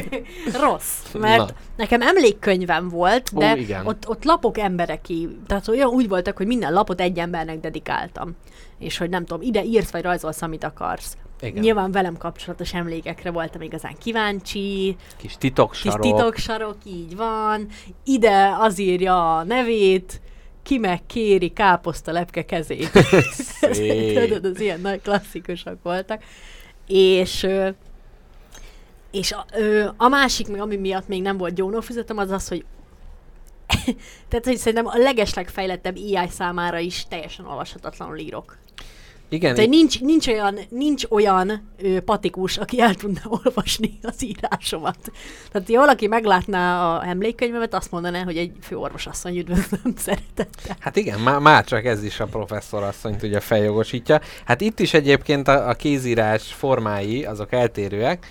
Rossz, mert Na. Nekem emlékkönyvem volt, Ó, de igen. ott, ott lapok embereki, tehát olyan úgy voltak, hogy minden lapot egy embernek dedikáltam. És hogy nem tudom, ide írsz vagy rajzolsz, amit akarsz. Igen. Nyilván velem kapcsolatos emlékekre voltam igazán kíváncsi, Kis kis titoksarok. titoksarok, így van. Ide az írja a nevét, ki meg kéri káposzta lepke kezét. Tudod, az ilyen nagy klasszikusok voltak. És, és a, ö, a másik, meg ami miatt még nem volt gyónófüzetem, az az, hogy tehát, hogy szerintem a legeslegfejlettebb AI számára is teljesen olvashatatlanul írok. Igen, Tehát nincs, nincs olyan, nincs olyan ö, patikus, aki el tudna olvasni az írásomat. Tehát, ha valaki meglátná a emlékkönyvemet, azt mondaná, hogy egy főorvosasszony üdvözlöm szeretettel. Hát igen, má, már csak ez is a professzor asszonyt ugye feljogosítja. Hát itt is egyébként a, a kézírás formái, azok eltérőek.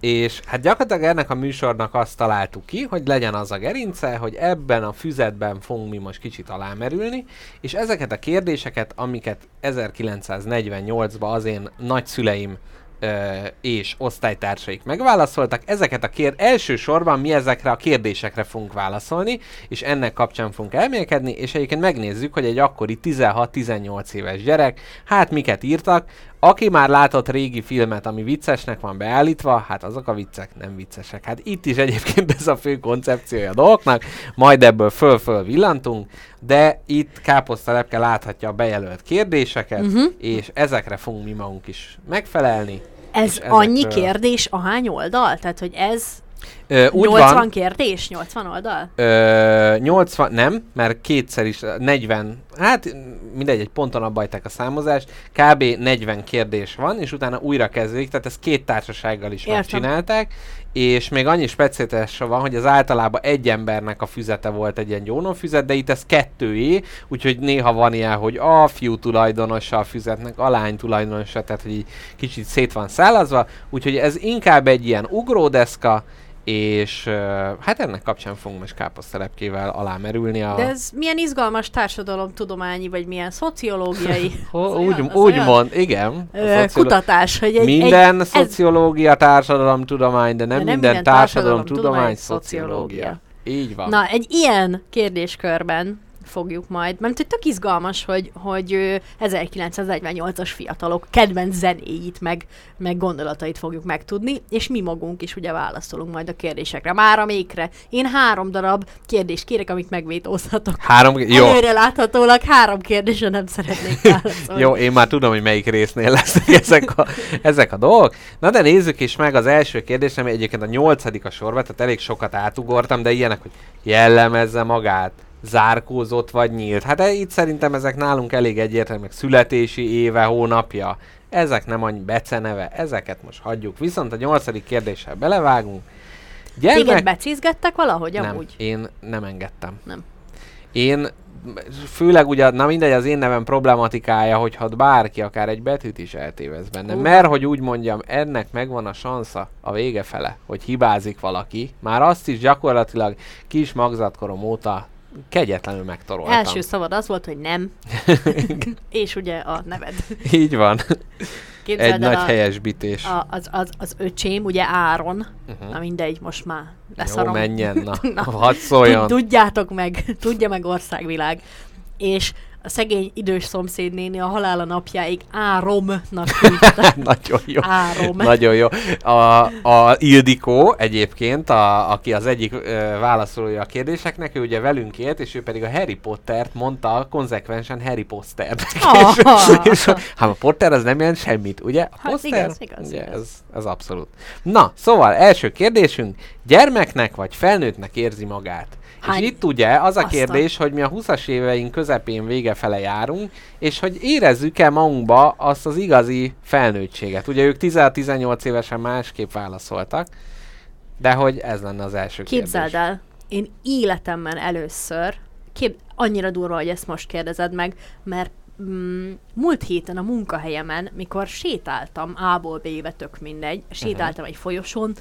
És hát gyakorlatilag ennek a műsornak azt találtuk ki, hogy legyen az a gerince, hogy ebben a füzetben fogunk mi most kicsit alámerülni, és ezeket a kérdéseket, amiket 1948-ban az én nagyszüleim ö, és osztálytársaik megválaszoltak. Ezeket a kér elsősorban mi ezekre a kérdésekre fogunk válaszolni, és ennek kapcsán fogunk elmélkedni, és egyébként megnézzük, hogy egy akkori 16-18 éves gyerek, hát miket írtak, aki már látott régi filmet, ami viccesnek van beállítva, hát azok a viccek nem viccesek. Hát itt is egyébként ez a fő koncepciója a dolgoknak, majd ebből föl-föl villantunk, de itt káposztalepke láthatja a bejelölt kérdéseket, uh-huh. és ezekre fogunk mi magunk is megfelelni. Ez annyi kérdés ahány oldal? Tehát, hogy ez Ö, úgy 80 van, kérdés? 80 oldal? Ö, 80, nem, mert kétszer is, 40, hát mindegy, egy ponton abba hagyták a számozást, kb. 40 kérdés van, és utána újra kezdődik, tehát ezt két társasággal is Értem. megcsinálták, és még annyi specialitása van, hogy az általában egy embernek a füzete volt egy ilyen gyónófüzet, de itt ez kettőé, úgyhogy néha van ilyen, hogy a fiú tulajdonosa a füzetnek, a lány tulajdonosa, tehát hogy kicsit szét van szálazva, úgyhogy ez inkább egy ilyen ugródeszka, és hát ennek kapcsán fogunk most káposztelepkével alámerülni a... De ez milyen izgalmas társadalomtudományi, vagy milyen szociológiai Ho, az úgy, olyan- úgy olyan, mond, igen. ö, szociolo- kutatás, hogy egy, minden egy, szociológia társadalomtudomány, de nem, De nem minden, minden társadalomtudomány társadalomtudomány szociológia. Így van. Na, egy ilyen kérdéskörben fogjuk majd, mert hogy tök izgalmas, hogy, hogy ö, 1948-as fiatalok kedvenc zenéit, meg, meg gondolatait fogjuk megtudni, és mi magunk is ugye válaszolunk majd a kérdésekre. Már amikre. Én három darab kérdést kérek, amit megvétózhatok. Három, jó, Előre láthatólag három kérdésre nem szeretnék válaszolni. jó, én már tudom, hogy melyik résznél lesznek ezek a, ezek a dolgok. Na de nézzük is meg az első kérdést, ami egyébként a nyolcadik a sorba, tehát elég sokat átugortam, de ilyenek, hogy jellemezze magát, zárkózott vagy nyílt. Hát e- itt szerintem ezek nálunk elég egyértelműek, születési éve, hónapja. Ezek nem annyi beceneve, ezeket most hagyjuk. Viszont a nyolcadik kérdéssel belevágunk. Téged Gyermek... becizgettek valahogy nem, amúgy? én nem engedtem. Nem. Én főleg ugye, na mindegy, az én nevem problematikája, hogy ha bárki akár egy betűt is eltévez benne. Hú. Mert, hogy úgy mondjam, ennek megvan a sansza a vége fele, hogy hibázik valaki. Már azt is gyakorlatilag kis magzatkorom óta kegyetlenül megtoroltam. Első szavad az volt, hogy nem. és ugye a neved. Így van. Képzeld egy nagy a, helyesbítés. a, az, az, az öcsém, ugye Áron, Uh-huh. na mindegy, most már Jó, leszarom. menjen, na. Na. Hadd szóljon. Tud- Tudjátok meg, tudja meg országvilág. És a szegény idős szomszédnéni a halála napjáig Áromnak hívta. Nagyon jó. Árom. Nagyon jó. A, a Ildikó egyébként, a, aki az egyik ö, válaszolója a kérdéseknek, ő ugye velünk élt, és ő pedig a Harry Pottert mondta konzekvensen Harry Pottert. Ah. és, és, hát a Potter az nem jelent semmit, ugye? A Hát Potter, igaz, igaz, ugye, igaz. Ez, ez abszolút. Na, szóval első kérdésünk, gyermeknek vagy felnőttnek érzi magát? Hány- És itt ugye az a kérdés, hogy mi a 20-as éveink közepén vége fele járunk, és hogy érezzük-e magunkba azt az igazi felnőttséget. Ugye ők 16-18 évesen másképp válaszoltak, de hogy ez lenne az első Képzeld kérdés. el, én életemben először, kép, annyira durva, hogy ezt most kérdezed meg, mert mm, múlt héten a munkahelyemen, mikor sétáltam A-ból B-be, tök mindegy, sétáltam egy folyosón,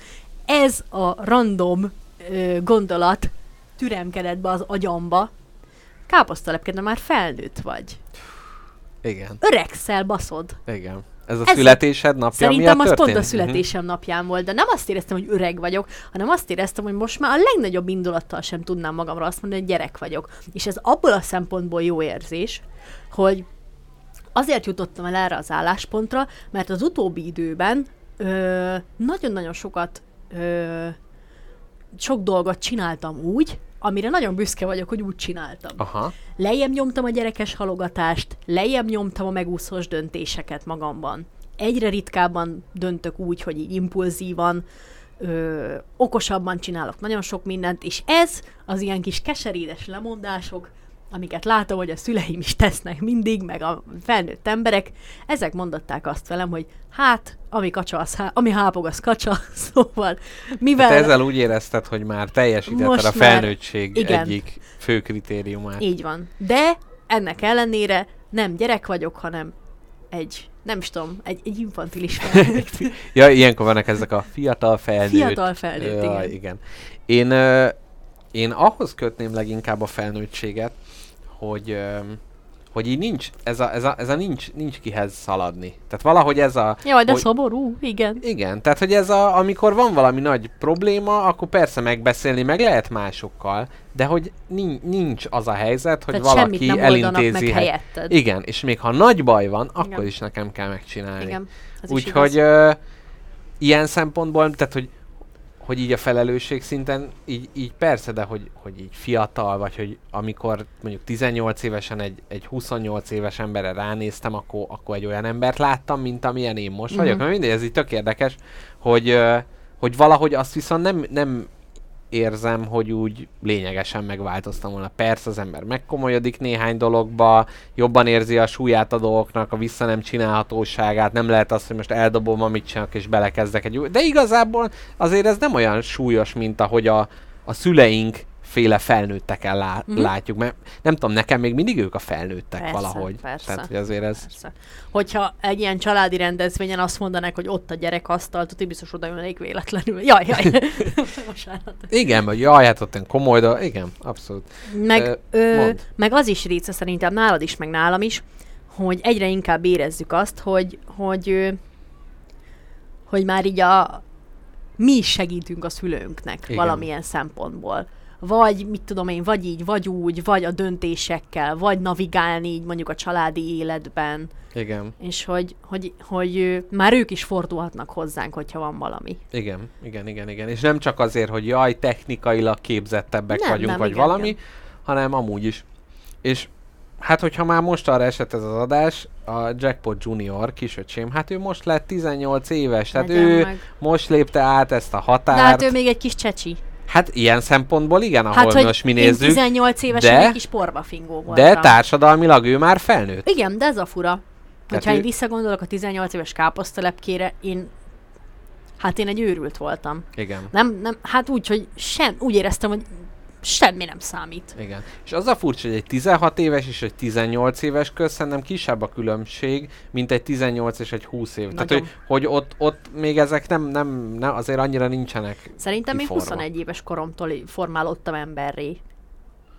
ez a random ö, gondolat türemkedett be az agyamba, káposztalepke, de már felnőtt vagy. Igen, Öregszel, baszod. igen. Ez a Ez- születésed napja Szerintem miatt az pont történt? a születésem napján volt, de nem azt éreztem, hogy öreg vagyok, hanem azt éreztem, hogy most már a legnagyobb indulattal sem tudnám magamra azt mondani, hogy gyerek vagyok. És ez abból a szempontból jó érzés, hogy azért jutottam el erre az álláspontra, mert az utóbbi időben ö, nagyon-nagyon sokat ö, sok dolgot csináltam úgy, amire nagyon büszke vagyok, hogy úgy csináltam. Aha. Lejjebb nyomtam a gyerekes halogatást, lejjebb nyomtam a megúszós döntéseket magamban. Egyre ritkábban döntök úgy, hogy így impulzívan, ö, okosabban csinálok nagyon sok mindent, és ez az ilyen kis keserédes lemondások, amiket látom, hogy a szüleim is tesznek mindig, meg a felnőtt emberek, ezek mondatták azt velem, hogy hát, ami, kacsa, az há- ami hápog, az kacsa, szóval mivel... Tehát ezzel úgy érezted, hogy már teljesítetted a már- felnőttség igen. egyik fő kritériumát. Így van. De ennek ellenére nem gyerek vagyok, hanem egy nem is tudom, egy, egy infantilis felnőtt. Ja, ilyenkor vannak ezek a fiatal felnőtt. Fiatal felnőtt, Ja, igen. igen. Én, ö, én ahhoz kötném leginkább a felnőttséget, hogy, hogy így nincs, ez a, ez a, ez a nincs, nincs kihez szaladni. Tehát valahogy ez a... Jaj, de hogy- szomorú, igen. Igen, tehát hogy ez a, amikor van valami nagy probléma, akkor persze megbeszélni meg lehet másokkal, de hogy nincs, az a helyzet, hogy Tehát valaki nem elintézi. meg hely- helyetted. Igen, és még ha nagy baj van, akkor Igen. is nekem kell megcsinálni. Igen, Úgyhogy ilyen szempontból, tehát hogy, hogy így a felelősség szinten, így, így persze, de hogy, hogy így fiatal, vagy hogy amikor mondjuk 18 évesen egy, egy 28 éves emberre ránéztem, akkor, akkor egy olyan embert láttam, mint amilyen én most vagyok. Mhm. Mert mindegy, ez így tök érdekes, hogy, hogy valahogy azt viszont nem, nem érzem, hogy úgy lényegesen megváltoztam volna. Persze az ember megkomolyodik néhány dologba, jobban érzi a súlyát a dolgoknak, a vissza nem csinálhatóságát, nem lehet azt, hogy most eldobom, amit csinálok, és belekezdek egy új... De igazából azért ez nem olyan súlyos, mint ahogy a, a szüleink féle felnőtteken lá- Mhm. látjuk, mert nem tudom, nekem még mindig ők a felnőttek Persze, valahogy. persze. Tehát, hogy azért ez... Persze. Hogyha egy ilyen családi rendezvényen azt mondanák, hogy ott a gyerekasztal, tudod, biztos oda jönnék véletlenül. Jaj, jaj. Bocsánat. Igen, vagy jaj, hát ott komoly, de igen, abszolút. Meg, Ö, meg az is része szerintem nálad is, meg nálam is, hogy egyre inkább érezzük azt, hogy, hogy, hogy már így a, mi is segítünk a szülőnknek. Igen. valamilyen szempontból. Vagy, mit tudom én, vagy így, vagy úgy, vagy a döntésekkel, vagy navigálni így mondjuk a családi életben, Igen, és hogy, hogy, hogy ö, már ők is fordulhatnak hozzánk, hogyha van valami. igen, igen, igen, igen. És nem csak azért, hogy jaj, technikailag képzettebbek Nem, vagyunk, nem, vagy igen, valami, igen. hanem amúgy is. És hát, hogyha már most arra esett ez az adás, a Jackpot Junior kisöcsém, hát ő most lett 18 éves, tehát Legyen ő meg. most lépte át ezt a De határt. hát ő még egy kis csecsi. Hát ilyen szempontból igen, ahol Hát, hogy most mi nézzük, 18 évesen de- egy kis porbafingó voltam. de társadalmilag ő már felnőtt. Igen, de ez a fura. Hogyha ő- én visszagondolok a 18 éves káposztelepkére, én... Hát én egy őrült voltam. Igen. Nem, nem, hát úgy, hogy sem, úgy éreztem, hogy semmi nem számít. Igen. És az a furcsa, hogy egy 16 éves és egy 18 éves köz szerintem kisebb a különbség, mint egy 18 és egy 20 év. Tehát, hogy, hogy ott, ott még ezek nem, nem, nem, azért annyira nincsenek. Szerintem én Kiforva. 21 éves koromtól formálódtam emberré.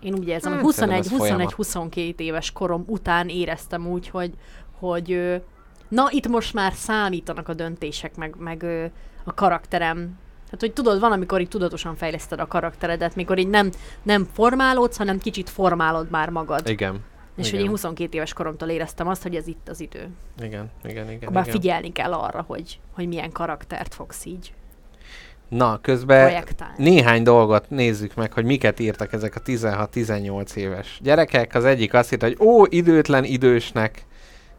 Én úgy érzem, Hmm, hogy szerintem ez folyamat. 21-22 éves korom után éreztem úgy, hogy, hogy na itt most már számítanak a döntések, meg, meg a karakterem. Tehát, hogy tudod, van, amikor így tudatosan fejleszted a karakteredet, mikor így nem, nem formálódsz, hanem kicsit formálod már magad. Igen. És igen. hogy én 22 éves koromtól éreztem azt, hogy ez itt az idő. Igen, igen, igen. Akkor már igen. figyelni kell arra, hogy, hogy milyen karaktert fogsz így Na, közben projektálni. néhány dolgot nézzük meg, hogy miket írtak ezek a 16-18 éves gyerekek. Az egyik azt írta, hogy ó, időtlen idősnek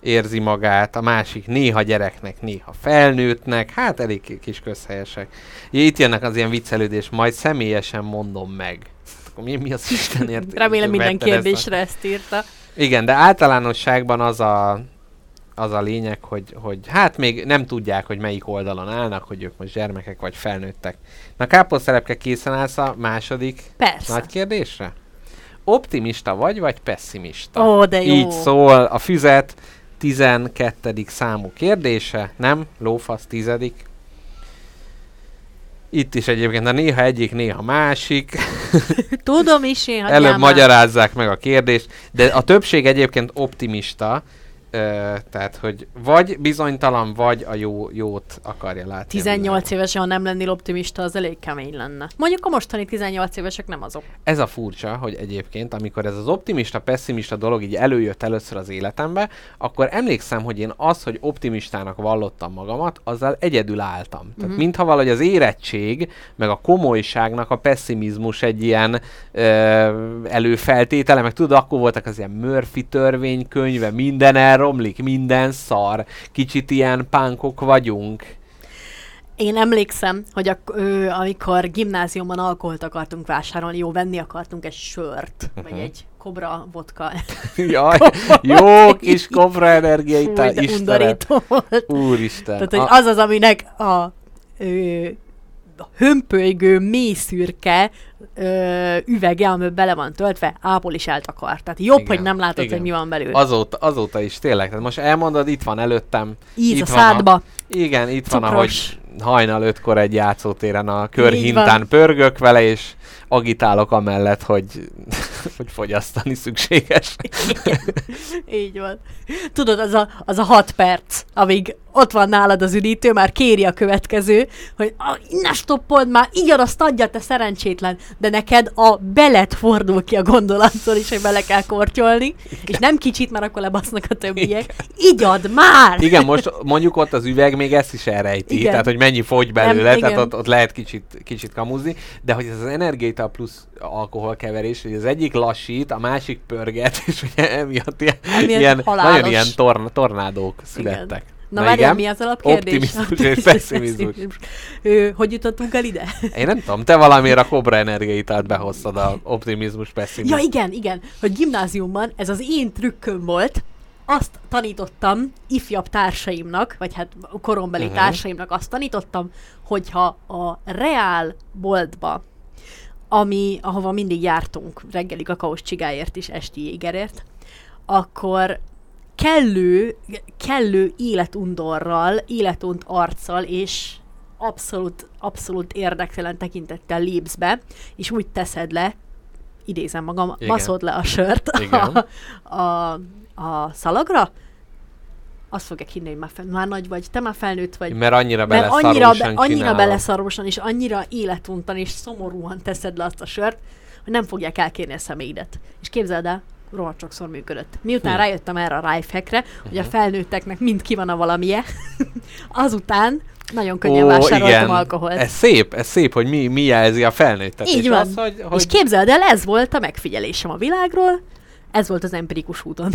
érzi magát, a másik néha gyereknek, néha felnőttnek, hát elég kis közhelyesek. Ja, itt jönnek az ilyen viccelődés, majd személyesen mondom meg. Akkor mi, mi az Istenért? Remélem minden vetted ezt a- kérdésre ezt írta. Igen, de általánosságban az a, az a lényeg, hogy, hogy hát még nem tudják, hogy melyik oldalon állnak, hogy ők most gyermekek vagy felnőttek. Na káposztelepke készen állsz a második Persze. nagy kérdésre? Optimista vagy, vagy pessimista? Ó, de jó. Így szól a füzet 12. számú kérdése, nem? Lófasz tizedik. Itt is egyébként a néha egyik, néha másik. Tudom is én, Előbb magyarázzák meg a kérdést, de a többség egyébként optimista, ö, tehát hogy vagy bizonytalan, vagy a jó, jót akarja látni. a 18 világon. évesen, ha nem lennél optimista, az elég kemény lenne. Mondjuk a mostani 18 évesek nem azok. Ez a furcsa, hogy egyébként, amikor ez az optimista-pessimista dolog így előjött először az életembe, akkor emlékszem, hogy én az, hogy optimistának vallottam magamat, azzal egyedül álltam. Tehát Mhm. mintha valahogy az érettség, meg a komolyságnak a pessimizmus egy ilyen ö, előfeltétele, meg tudod, akkor voltak az ilyen Murphy törvénykönyve, minden elromlik, minden szar, kicsit ilyen pánkok vagyunk. Én emlékszem, hogy a, ö, amikor gimnáziumban alkoholt akartunk vásárolni, jó, venni akartunk egy sört, uh-huh. vagy Mhm. egy kobra vodka. Jaj, jó kis kobra energia Fú, itt a de Istenem. volt. Úristen. Tehát, hogy A- az az, aminek a, ö, hömpölygő, mélyszürke ö, üvege, amiben bele van töltve, ápol is eltakar. Tehát jobb, Igen, hogy nem látod, igen. hogy mi van belül. Azóta, azóta is tényleg. Tehát most elmondod, itt van előttem. Íz itt a szádba. Igen, itt van, ahogy Cukros. hajnal ötkor egy játszótéren a körhintán pörgök vele, és agitálok amellett, hogy, hogy fogyasztani szükséges. Így van. Tudod, az a, az a hat perc, amíg ott van nálad az üdítő, már kéri a következő, hogy ah, ne stoppold már, így azt adja, te szerencsétlen, de neked a belet fordul ki a gondolattól is, hogy bele kell kortyolni, és nem kicsit, mert akkor lebasznak a többiek. Így ad már! Igen, most mondjuk ott az üveg még ezt is elrejti, Igen. tehát hogy mennyi fogy belőle, Nem, tehát igen. ott, ott lehet kicsit, kicsit kamuzni, de hogy ez az energiaital plusz alkoholkeverés, hogy az egyik lassít, a másik pörget, és ugye emiatt ilyen, Emiatt ilyen halálos. nagyon ilyen torn, tornádók születtek. Na, Na várjál, mi az alapkérdés? Optimizmus és pessimizmus. Hogy jutottunk el ide? Én nem tudom, te valamiért a Cobra energiaitalt behoztad a optimizmus, pessimizmus. Ja igen, igen, hogy gimnáziumban ez az én trükköm volt, azt tanítottam ifjabb társaimnak, vagy hát korombeli uh-huh. társaimnak azt tanítottam, hogyha a reál boltba, ami, ahova mindig jártunk reggeli kakaós csigáért és esti jégerért, akkor kellő, kellő életundorral, életunt arccal és abszolút, abszolút érdektelen tekintettel lépsz be, és úgy teszed le, idézem magam, Igen. baszod le a sört Igen. a, a, a szalagra, azt fogják hinni, hogy már, fel, már nagy vagy, te már felnőtt vagy. Mert annyira Mert annyira, be, annyira csinálod. beleszarósan, és annyira életuntan, és szomorúan teszed le azt a sört, hogy nem fogják elkérni a személyedet. És képzeld el, rohadt sokszor működött. Miután Hm. rájöttem erre a lifehackre, hogy a Mhm. felnőtteknek mind ki van a valamije, azután nagyon könnyen Ó, vásároltam igen. alkoholt. Ez szép, ez szép, hogy mi, mi jelzi a felnőttet. Így és van. Az, hogy, hogy És képzeld el, ez volt a megfigyelésem a világról, ez volt az empirikus úton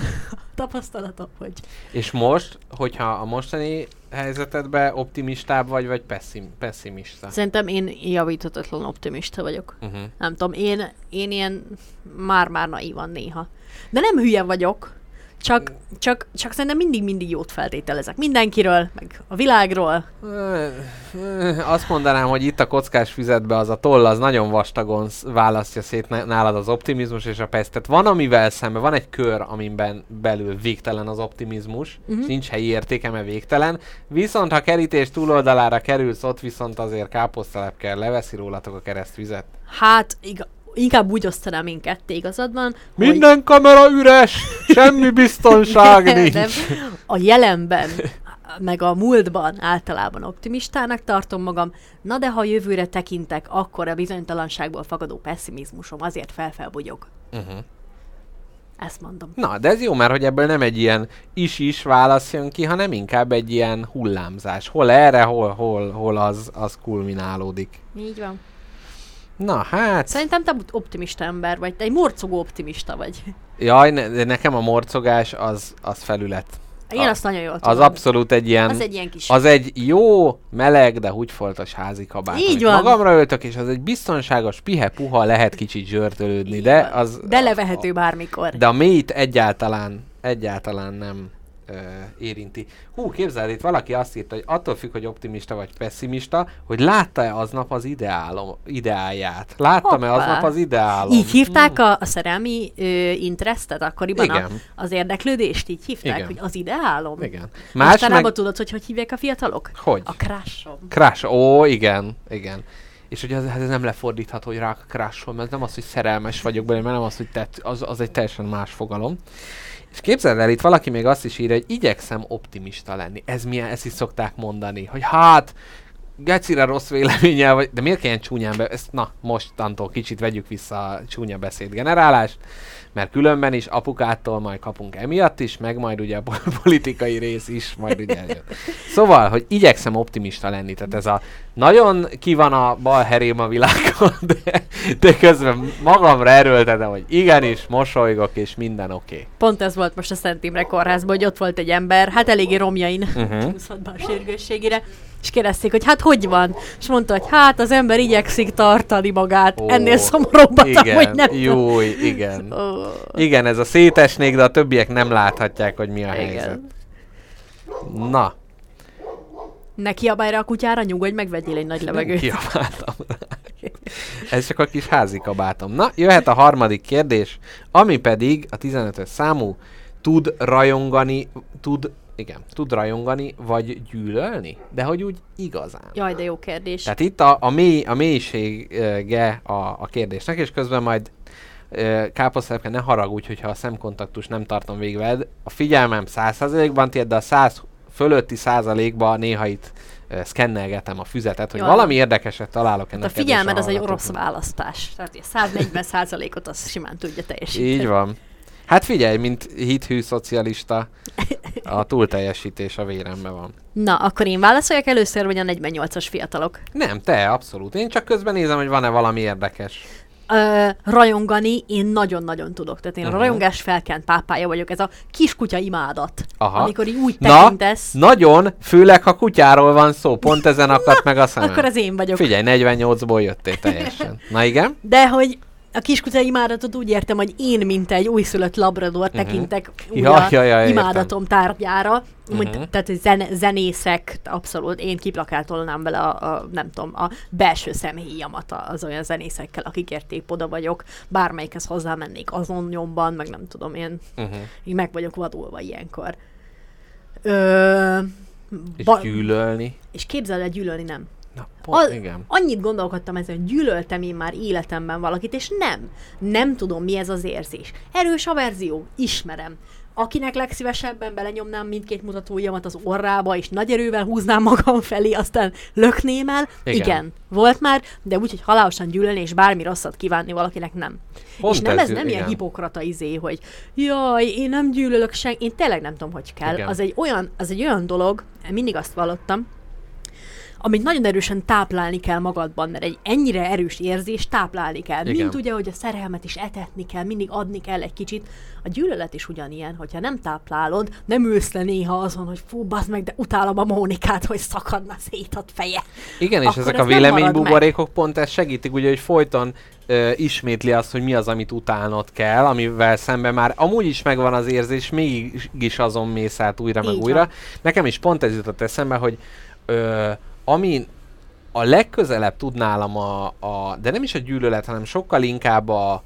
tapasztalatom, hogy És most, hogyha a mostani helyzetedben optimistább vagy, vagy pesszim, pessimista? szerintem én javítatatlan optimista vagyok. Uh-huh. Nem tudom, én, én ilyen már-már naívan néha. De nem hülye vagyok, csak, csak, csak szerintem mindig-mindig jót feltételezek. Mindenkiről, meg a világról. Azt mondanám, hogy itt a kockás füzetbe az a toll, az nagyon vastagon sz- választja szét nálad az optimizmus és a peszt. Tehát van amivel szemben, van egy kör, amiben belül végtelen az optimizmus, Mhm. uh-huh. és nincs helyi értéke, mert végtelen. Viszont ha kerítés túloldalára kerülsz, ott viszont azért káposztelepkel kell, leveszi rólatok a keresztvizet. Hát, iga, inkább úgy osztanám én ketté igazad van, hogy Minden kamera üres, semmi biztonság nincs. Nem, a jelenben, meg a múltban általában optimistának tartom magam, na de ha jövőre tekintek, akkor a bizonytalanságból fakadó pessimizmusom azért felfelbugyog. Uh-huh. Ezt mondom. Na, de ez jó, mert hogy ebből nem egy ilyen is-is válasz jön ki, hanem inkább egy ilyen hullámzás. Hol erre, hol, hol, hol az, az kulminálódik. Így van. Na, hát... Szerintem te optimista ember vagy, te egy morcogó optimista vagy. Jaj, ne, de nekem a morcogás az, az felület. Én A- azt nagyon jól tudom. Az abszolút egy ilyen... Az egy ilyen kis... Az egy jó, meleg, de húgyfoltos házi kabát. Így van. Magamra öltök, és az egy biztonságos, pihe-puha, lehet kicsit zsörtölődni, Így de van. az... De levehető bármikor. De a mélyt egyáltalán, egyáltalán nem ö, érinti. Hú, képzeld, itt valaki azt írta, hogy attól függ, hogy optimista vagy pessimista, hogy látta-e aznap az ideálom, ideáját. Láttam-e Hoppá. aznap az ideálom? Így hívták a, a szerelmi ö, interestet akkoriban? A, Igen. az érdeklődést így hívták, Igen. hogy az ideálom? Igen. Más Mostanában meg... tudod, hogy hogy hívják a fiatalok? Hogy? A crushom. Crash. Ó, igen, igen. És hogy ez, ez nem lefordítható, hogy rá crashom, ez nem az, hogy szerelmes vagyok belőle, mert nem az, hogy tett, az, az egy teljesen más fogalom. És képzeld el, itt valaki még azt is írja, hogy igyekszem optimista lenni. Ez milyen, ezt is szokták mondani, hogy hát, gecire rossz véleménnyel vagy, de miért kell ilyen csúnyán be, ezt, na, mostantól kicsit vegyük vissza a csúnya beszéd generálást, mert különben is apukától majd kapunk emiatt is, meg majd ugye a pol- politikai rész is, majd ugye jön. Szóval, hogy igyekszem optimista lenni, tehát ez a nagyon ki van a bal herém a világon, de, de közben magamra erőltetem, hogy igenis, mosolygok, és minden oké. Okay. Pont ez volt most a Szent Imre kórházban, hogy ott volt egy ember, hát eléggé romjain, Mhm. be a sérgősségére, és kérdezték, hogy hát hogy van? És mondta, hogy hát az ember igyekszik tartani magát. Ó, Ennél szomorúbbat Igen, amúgy nem jó, igen. Ó, Igen, ez a szétesnék, de a többiek nem láthatják, hogy mi a helyzet. igen. Na. Ne kiabálj rá a kutyára, nyugodj meg, vegyél egy nagy Nem levegőt. kiabáltam rá. Ez csak a kis házi kabátom. Na, jöhet a harmadik kérdés, ami pedig a 15-ös számú. Tud rajongani, tud, igen, tud rajongani, vagy gyűlölni? De hogy úgy igazán. Jaj, de jó kérdés. Tehát itt a, a, mély, a mélysége a, a kérdésnek, és közben majd ö, káposztelepke, ne haragudj, hogyha a szemkontaktus nem tartom végig veled. A figyelmem 100%-ban tiéd, de a 100 fölötti százalékban néha itt ö, szkennelgetem a füzetet, hogy Jaj. valami érdekeset találok ennek Hát a figyelmed az egy orosz hallgatóknak. választás. Tehát a 140 százalékot az simán tudja teljesíteni. Így van. Hát figyelj, mint hithű szocialista, a túlteljesítés a véremben van. Na, akkor én válaszoljak először, vagy a 48-as fiatalok? Nem, te, abszolút. Én csak közben nézem, hogy van-e valami érdekes. Ö, rajongani én nagyon-nagyon tudok. Tehát én uh-huh. a Mhm. rajongás felkent pápája vagyok. Ez a kiskutya imádat. Aha. Amikor így úgy Na, tekintesz, nagyon, főleg ha kutyáról van szó, pont ezen akadt meg a szemem. akkor az én vagyok. Figyelj, 48-ból jöttél teljesen. Na igen? De hogy a kiskutya imádatot úgy értem, hogy én, mint egy újszülött labrador tekintek úgy Ja, ja, ja, értem. imádatom tárgyára, uh-huh. Mhm. tehát hogy zen- zenészek, abszolút, én kiplakátolnám vele a, a, nem tudom, a belső szemhéjamat az olyan zenészekkel, akikért épp oda vagyok, bármelyikhez hozzámennék azon nyomban, meg nem tudom, én Uh-huh. így meg vagyok vadulva ilyenkor. Ö, És ba- gyűlölni. és képzeld el, gyűlölni nem. Na, pont, Az- igen. Annyit gondolkodtam ezen, hogy gyűlöltem én már életemben valakit, és nem. Nem tudom, mi ez az érzés. Erős averzió, ismerem. Akinek legszívesebben belenyomnám mindkét mutatójamat az orrába, és nagy erővel húznám magam felé, aztán lökném el. Igen. Igen, volt már, de úgy, hogy halálosan gyűlölni, és bármi rosszat kívánni valakinek nem. Pont és nem ez ez, nem ilyen igen. hipokrata izé, hogy jaj, én nem gyűlölök senki, én tényleg nem tudom, hogy kell. Igen. Az egy, olyan, az egy olyan dolog, mindig azt vallottam, amit nagyon erősen táplálni kell magadban, mert egy ennyire erős érzés táplálni kell. Igen. Mint ugye, hogy a szerelmet is etetni kell, mindig adni kell egy kicsit. A gyűlölet is ugyanilyen, hogyha nem táplálod, nem ülsz le néha azon, hogy fú, bazd meg, de utálom a Mónikát, hogy szakadna szét a feje. Igen, és Akkor ezek ez a véleménybuborékok pont ezt segítik, ugye, hogy folyton ö, ismétli azt, hogy mi az, amit utálnod kell, amivel szemben már amúgy is megvan az érzés, mégis azon mész át újra, meg Így újra. van. Nekem is pont ez jutott eszembe, hogy ö, ami a legközelebb tud nálam a, a, de nem is a gyűlölet, hanem sokkal inkább a,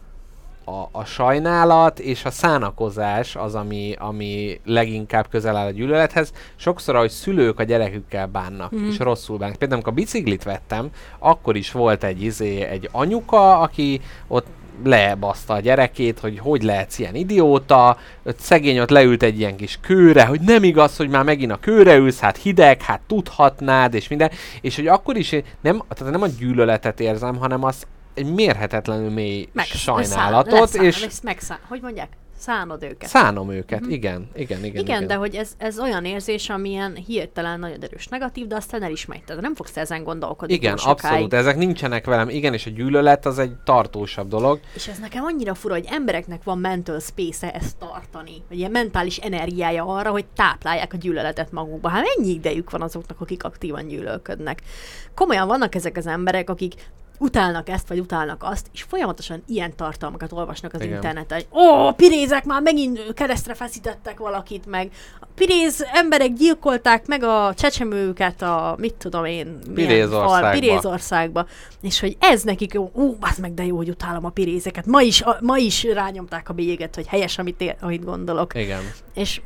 a, a sajnálat és a szánakozás az, ami, ami leginkább közel áll a gyűlölethez. Sokszor, ahogy szülők a gyerekükkel bánnak, Mhm. és rosszul bánnak. Például, amikor biciklit vettem, akkor is volt egy, izé, egy anyuka, aki ott lebaszta a gyerekét, hogy hogy lehetsz ilyen idióta, ott szegény ott leült egy ilyen kis kőre, hogy nem igaz, hogy már megint a kőre ülsz, hát hideg, hát tudhatnád, és minden, és hogy akkor is én nem, tehát nem a gyűlöletet érzem, hanem az egy mérhetetlenül mély Meg, sajnálatot, leszán, és és megszán, hogy mondják? Szánod őket. szánom őket, igen, igen, igen. Igen, igen, de hogy ez, ez olyan érzés, amilyen hirtelen nagyon erős negatív, de aztán el is megy. Tehát nem fogsz ezen gondolkodni igen, abszolút, ezek nincsenek velem, igen, és a gyűlölet az egy tartósabb dolog. És ez nekem annyira fura, hogy embereknek van mental space ezt tartani, vagy ilyen mentális energiája arra, hogy táplálják a gyűlöletet magukba. Hát mennyi idejük van azoknak, akik aktívan gyűlölködnek. Komolyan vannak ezek az emberek, akik utálnak ezt, vagy utálnak azt, és folyamatosan ilyen tartalmakat olvasnak az Igen. Interneten, hogy ó, pirézek már megint keresztre feszítettek valakit, meg a piréz emberek gyilkolták meg a csecsemőket a, mit tudom én, Pirézországba. fal- Pirézországba. És hogy ez nekik jó, ú, az meg de jó, hogy utálom a pirézeket. Ma is, a, ma is rányomták a bélyeget, hogy helyes, amit, ér, amit gondolok. Igen. És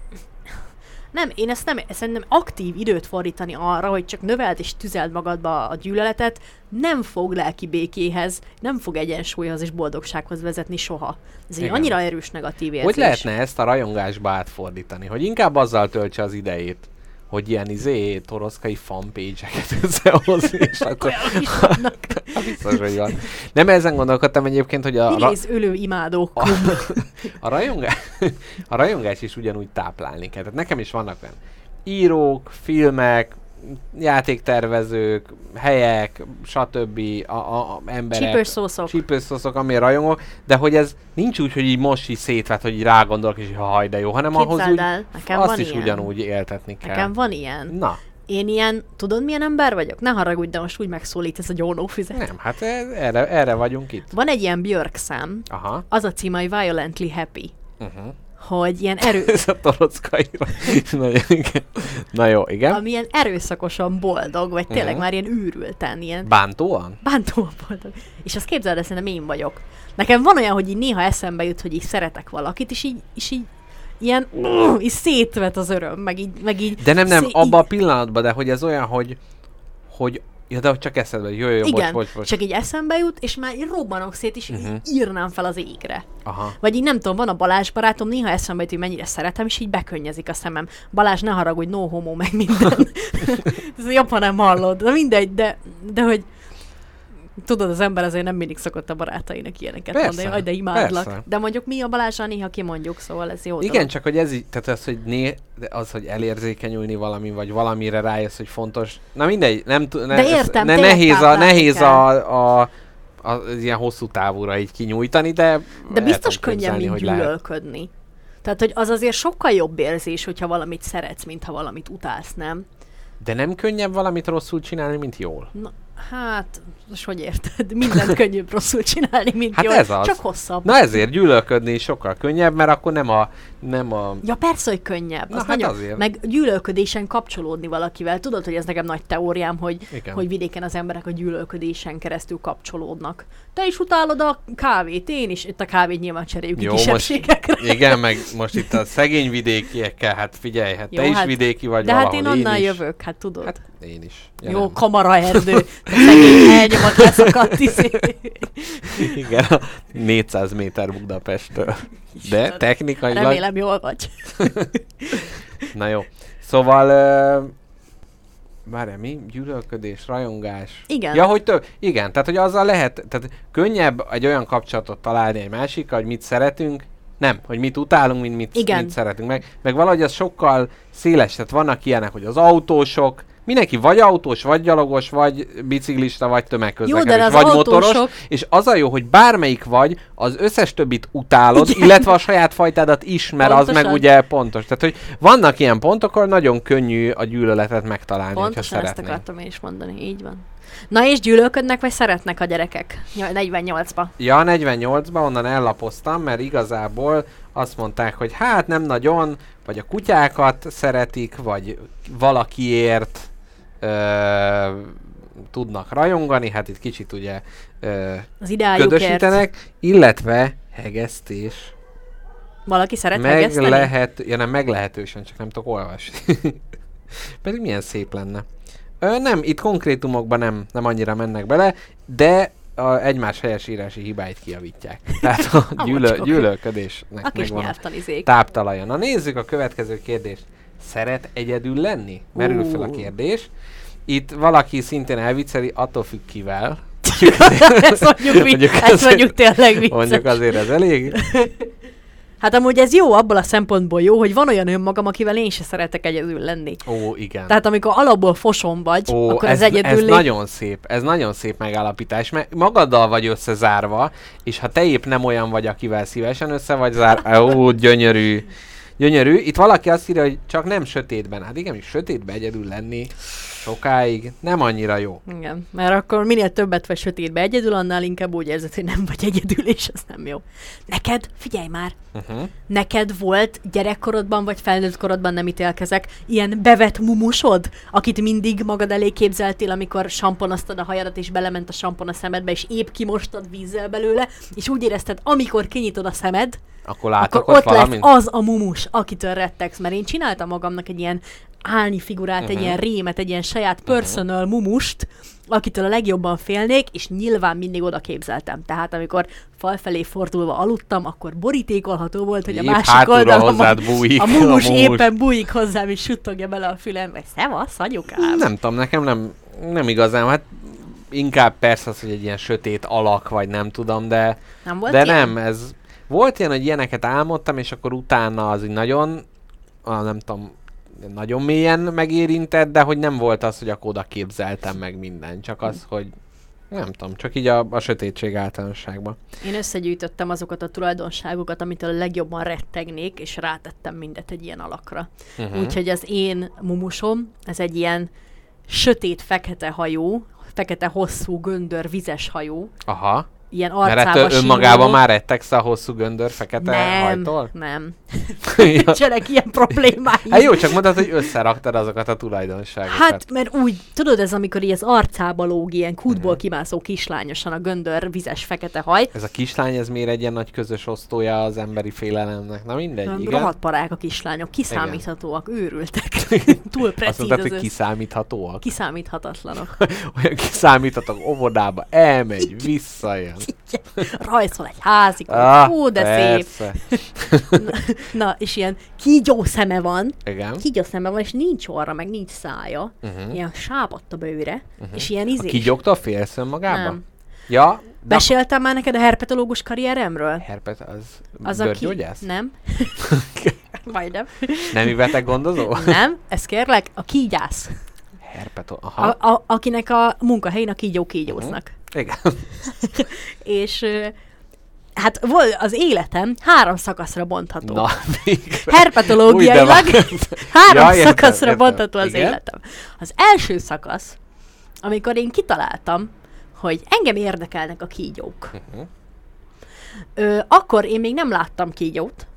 nem, én ezt nem, szerintem aktív időt fordítani arra, hogy csak növeld és tüzeld magadba a gyűlöletet, nem fog lelki békéhez, nem fog egyensúlyhoz és boldogsághoz vezetni soha. Ez egy Igen. annyira erős negatív érzés. Hogy lehetne ezt a rajongásba átfordítani? Hogy inkább azzal töltse az idejét, hogy ilyen izé, toroszkai fanpage-eket összehozni, és akkor biztos, hogy van. Nem ezen gondolkodtam egyébként, hogy a, ra- Piréz ölő imádók. a, a, rajongás, a rajongás is ugyanúgy táplálni kell. Tehát nekem is vannak olyan írók, filmek, játéktervezők, helyek, stb. A, a, a emberek. Csípős szószok. Csípőszoszok, amire rajongok, de hogy ez nincs úgy, hogy így most is szétvet, hogy így rágondolok, és így, ha haj, de jó, hanem ahhoz Képzeld úgy, el, nekem azt van is ilyen. ugyanúgy éltetni kell. Nekem van ilyen. Na, Én ilyen, tudod milyen ember vagyok? Ne haragudj, de most úgy megszólít ez a gyónófüzet. nem, hát ez, erre, erre vagyunk itt. Van egy ilyen Björk szám, Aha. az a címe, hogy Violently Happy. Uh-huh. Hogy ilyen erő, Ez a torockaira. Na jó, igen. ami ilyen erőszakosan boldog, vagy tényleg Mhm. már ilyen őrülten, ilyen Bántóan? bántóan boldog. És azt képzeld, el, szerintem én vagyok. Nekem van olyan, hogy így néha eszembe jut, hogy így szeretek valakit, és így, és így ilyen, uh, így szétvet az öröm, meg így, meg így De nem, nem, szé- abban a pillanatban, de hogy ez olyan, hogy, hogy Ja, de hogy csak eszedbe, jó, jó, jó, Igen, bocs, bocs, bocs. csak így eszembe jut, és már így robbanok szét, és Mhm. uh-huh. így írnám fel az égre. Aha. Vagy így nem tudom, van a Balázs barátom, néha eszembe jut, hogy mennyire szeretem, és így bekönyezik a szemem. Balázs, ne haragudj, no homo, meg minden. Ez jobb, ha nem hallod. De mindegy, de, de hogy tudod, az ember azért nem mindig szokott a barátainak ilyeneket Persze, mondani, hogy de imádlak. persze. De mondjuk mi a Balázsra néha kimondjuk, szóval ez jó Igen, dolog. csak hogy ez így, tehát az, hogy, né, az, hogy elérzékenyülni valami, vagy valamire rájössz, hogy fontos. Na mindegy, nem tud, ne, De ez- értem, ne, tényleg nehéz, a, nehéz a, a, az ilyen hosszú távúra így kinyújtani, de De biztos tudom könnyebb, képzelni, mint lehet. gyűlölködni. Tehát, hogy az azért sokkal jobb érzés, hogyha valamit szeretsz, mint ha valamit utálsz, nem? De nem könnyebb valamit rosszul csinálni, mint jól. Na, hát, most hogy érted? Mindent könnyűbb rosszul csinálni, mint Hát jól, ez az. csak hosszabb. Na ezért gyűlölködni sokkal könnyebb, mert akkor nem a, nem a Ja, persze, hogy könnyebb. Na Az hát nagyon, azért. Meg gyűlölködésen kapcsolódni valakivel. Tudod, hogy ez nekem nagy teóriám, hogy, Igen. hogy vidéken az emberek a gyűlölködésen keresztül kapcsolódnak. Te is utálod a kávét, én is. Itt a kávét nyilván cseréljük Jó, Jó, most- kisebbségekre. Igen, meg most itt a szegény vidékiekkel, hát figyelj, hát Jó, te is hát- vidéki vagy De hát valahol, én onnan is. jövök, hát tudod. Hát én is. Ja, Jó, kamaraerdő. Szegény elnyomott leszakadt izé. Igen, a 400 méter Budapesttől. De technikailag... Remélem jól vagy. Na jó. Szóval... Várj, mi? Gyűlölködés, rajongás. Igen. Ja, hogy több. Igen, tehát hogy azzal lehet, tehát könnyebb egy olyan kapcsolatot találni egy másikkal, hogy mit szeretünk, nem, hogy mit utálunk, mint mit, Igen. mit szeretünk. Meg, meg valahogy az sokkal széles, tehát vannak ilyenek, hogy az autósok, mindenki vagy autós, vagy gyalogos, vagy biciklista, vagy tömegközlekedés, Jó, de az vagy autósok- motoros, és az a jó, hogy bármelyik vagy, az összes többit utálod, Igen. illetve a saját fajtádat is, mert az meg Pontosan. ugye pontos. Tehát, hogy vannak ilyen pontok, ahol nagyon könnyű a gyűlöletet megtalálni, Pontosan ezt akartam én is mondani, így van. Na és gyűlölködnek, vagy szeretnek a gyerekek? Ny- 48-ba. Ja, 48-ban onnan ellapoztam, mert igazából azt mondták, hogy hát nem nagyon, vagy a kutyákat szeretik, vagy valakiért tudnak rajongani, hát itt kicsit ugye ö, Az ködösítenek, illetve hegesztés. Valaki szeret meg hegeszteni? lehet, ja nem, meglehetősen, csak nem tudok olvasni. Pedig milyen szép lenne. Ö, nem, itt konkrétumokban nem, nem annyira mennek bele, de a egymás helyesírási hibáit kijavítják. Tehát a gyűlö, gyűlölködésnek A megvan táptalaja. Na nézzük a következő kérdést. Szeret egyedül lenni? Merül fel a kérdés. Itt valaki szintén elvicceli, attól függ kivel. ezt mondjuk, Mondjuk mondjuk, ez- ezt mondjuk tényleg vicces. Mondjuk azért ez elég. Hát amúgy ez jó abból a szempontból jó, hogy van olyan önmagam, akivel én se szeretek egyedül lenni. Ó, igen. Tehát amikor alapból fosom vagy, Ó, akkor ez, az egyedül ez lé- nagyon szép, ez nagyon szép megállapítás, mert magaddal vagy összezárva, és ha te épp nem olyan vagy, akivel szívesen össze vagy zár, ó, gyönyörű, gyönyörű. Itt valaki azt írja, hogy csak nem sötétben. Hát igen, is sötétben egyedül lenni sokáig nem annyira jó. Igen, mert akkor minél többet vagy sötétbe egyedül, annál inkább úgy érzed, hogy nem vagy egyedül, és ez nem jó. Neked, figyelj már, Uh-huh. neked volt gyerekkorodban vagy felnőtt korodban, nem ítélkezek, ilyen bevett mumusod, akit mindig magad elé képzeltél, amikor samponoztad a hajadat, és belement a sampon a szemedbe, és épp kimostad vízzel belőle, és úgy érezted, amikor kinyitod a szemed, Akkor látok akkor ott, ott lesz valamit? az a mumus, akitől rettegsz, mert én csináltam magamnak egy ilyen állni figurát, uh-huh. egy Mhm. ilyen rémet, egy ilyen saját personal mumust, akitől a legjobban félnék, és nyilván mindig oda képzeltem. Tehát amikor falfelé fordulva aludtam, akkor borítékolható volt, hogy a Épp másik oldalon hozzád bújik a mumus a mumus. éppen bújik hozzám, és suttogja bele a fülembe. Szevasz, anyukám! Nem tudom, nekem nem, nem igazán, hát inkább persze az, hogy egy ilyen sötét alak, vagy nem tudom, de, nem volt de ilyen? nem, ez volt ilyen, hogy ilyeneket álmodtam, és akkor utána az így nagyon, ah, nem tudom, nagyon mélyen megérintett, de hogy nem volt az, hogy akkor oda képzeltem meg minden, csak az, hogy nem tudom, csak így a, a sötétség általánosságban. Én összegyűjtöttem azokat a tulajdonságokat, amitől a legjobban rettegnék, és rátettem mindet egy ilyen alakra. Uh-huh. Úgyhogy az én mumusom, ez egy ilyen sötét fekete hajó, fekete hosszú göndör vizes hajó, Aha, ilyen Mert arcába ettől önmagában már rettegsz a hosszú göndör fekete nem, hajtól? nem. Nincsenek ilyen problémáim. Hát jó, csak mondtad, hogy összeraktad azokat a tulajdonságokat. Hát, mert úgy, tudod, ez amikor így az arcába lóg ilyen kútból kimászó kislányosan a göndör vizes fekete haj. Ez a kislány, ez miért egy ilyen nagy közös osztója az emberi félelemnek? Na mindegy, Nem, igen. Rohadt parák a kislányok, kiszámíthatóak, őrültek. Túl Azt precíz mondtad, az hogy kiszámíthatóak. Kiszámíthatatlanok. Olyan kiszámíthatók óvodába, elmegy, visszajön. Rajzol egy házikot, Ah, ó, de szép. persze. Na, és ilyen kígyó szeme van, Igen. kígyó szeme van, és nincs orra, meg nincs szája. Uh-huh. Ilyen sápadt a bőre, és ilyen A izés. kígyóktól félsz önmagában? Nem. Ja, de Meséltem már neked a herpetológus karrieremről? herpet az, Az a ki... bőrgyógyász? Nem. Majdnem. Nemi beteg gondozó? Nem, ez kérlek, a kígyász. Herpetol... A, Aha. a, akinek a munkahelyén a kígyó kígyóznak. Igen. És hát volt az életem három szakaszra bontható. Na, végre. Herpetológiailag három Ja, értem, szakaszra értem. bontható az Igen? életem. Az első szakasz, amikor én kitaláltam, hogy engem érdekelnek a kígyók. Uh-huh. Ö, akkor én még nem láttam kígyót,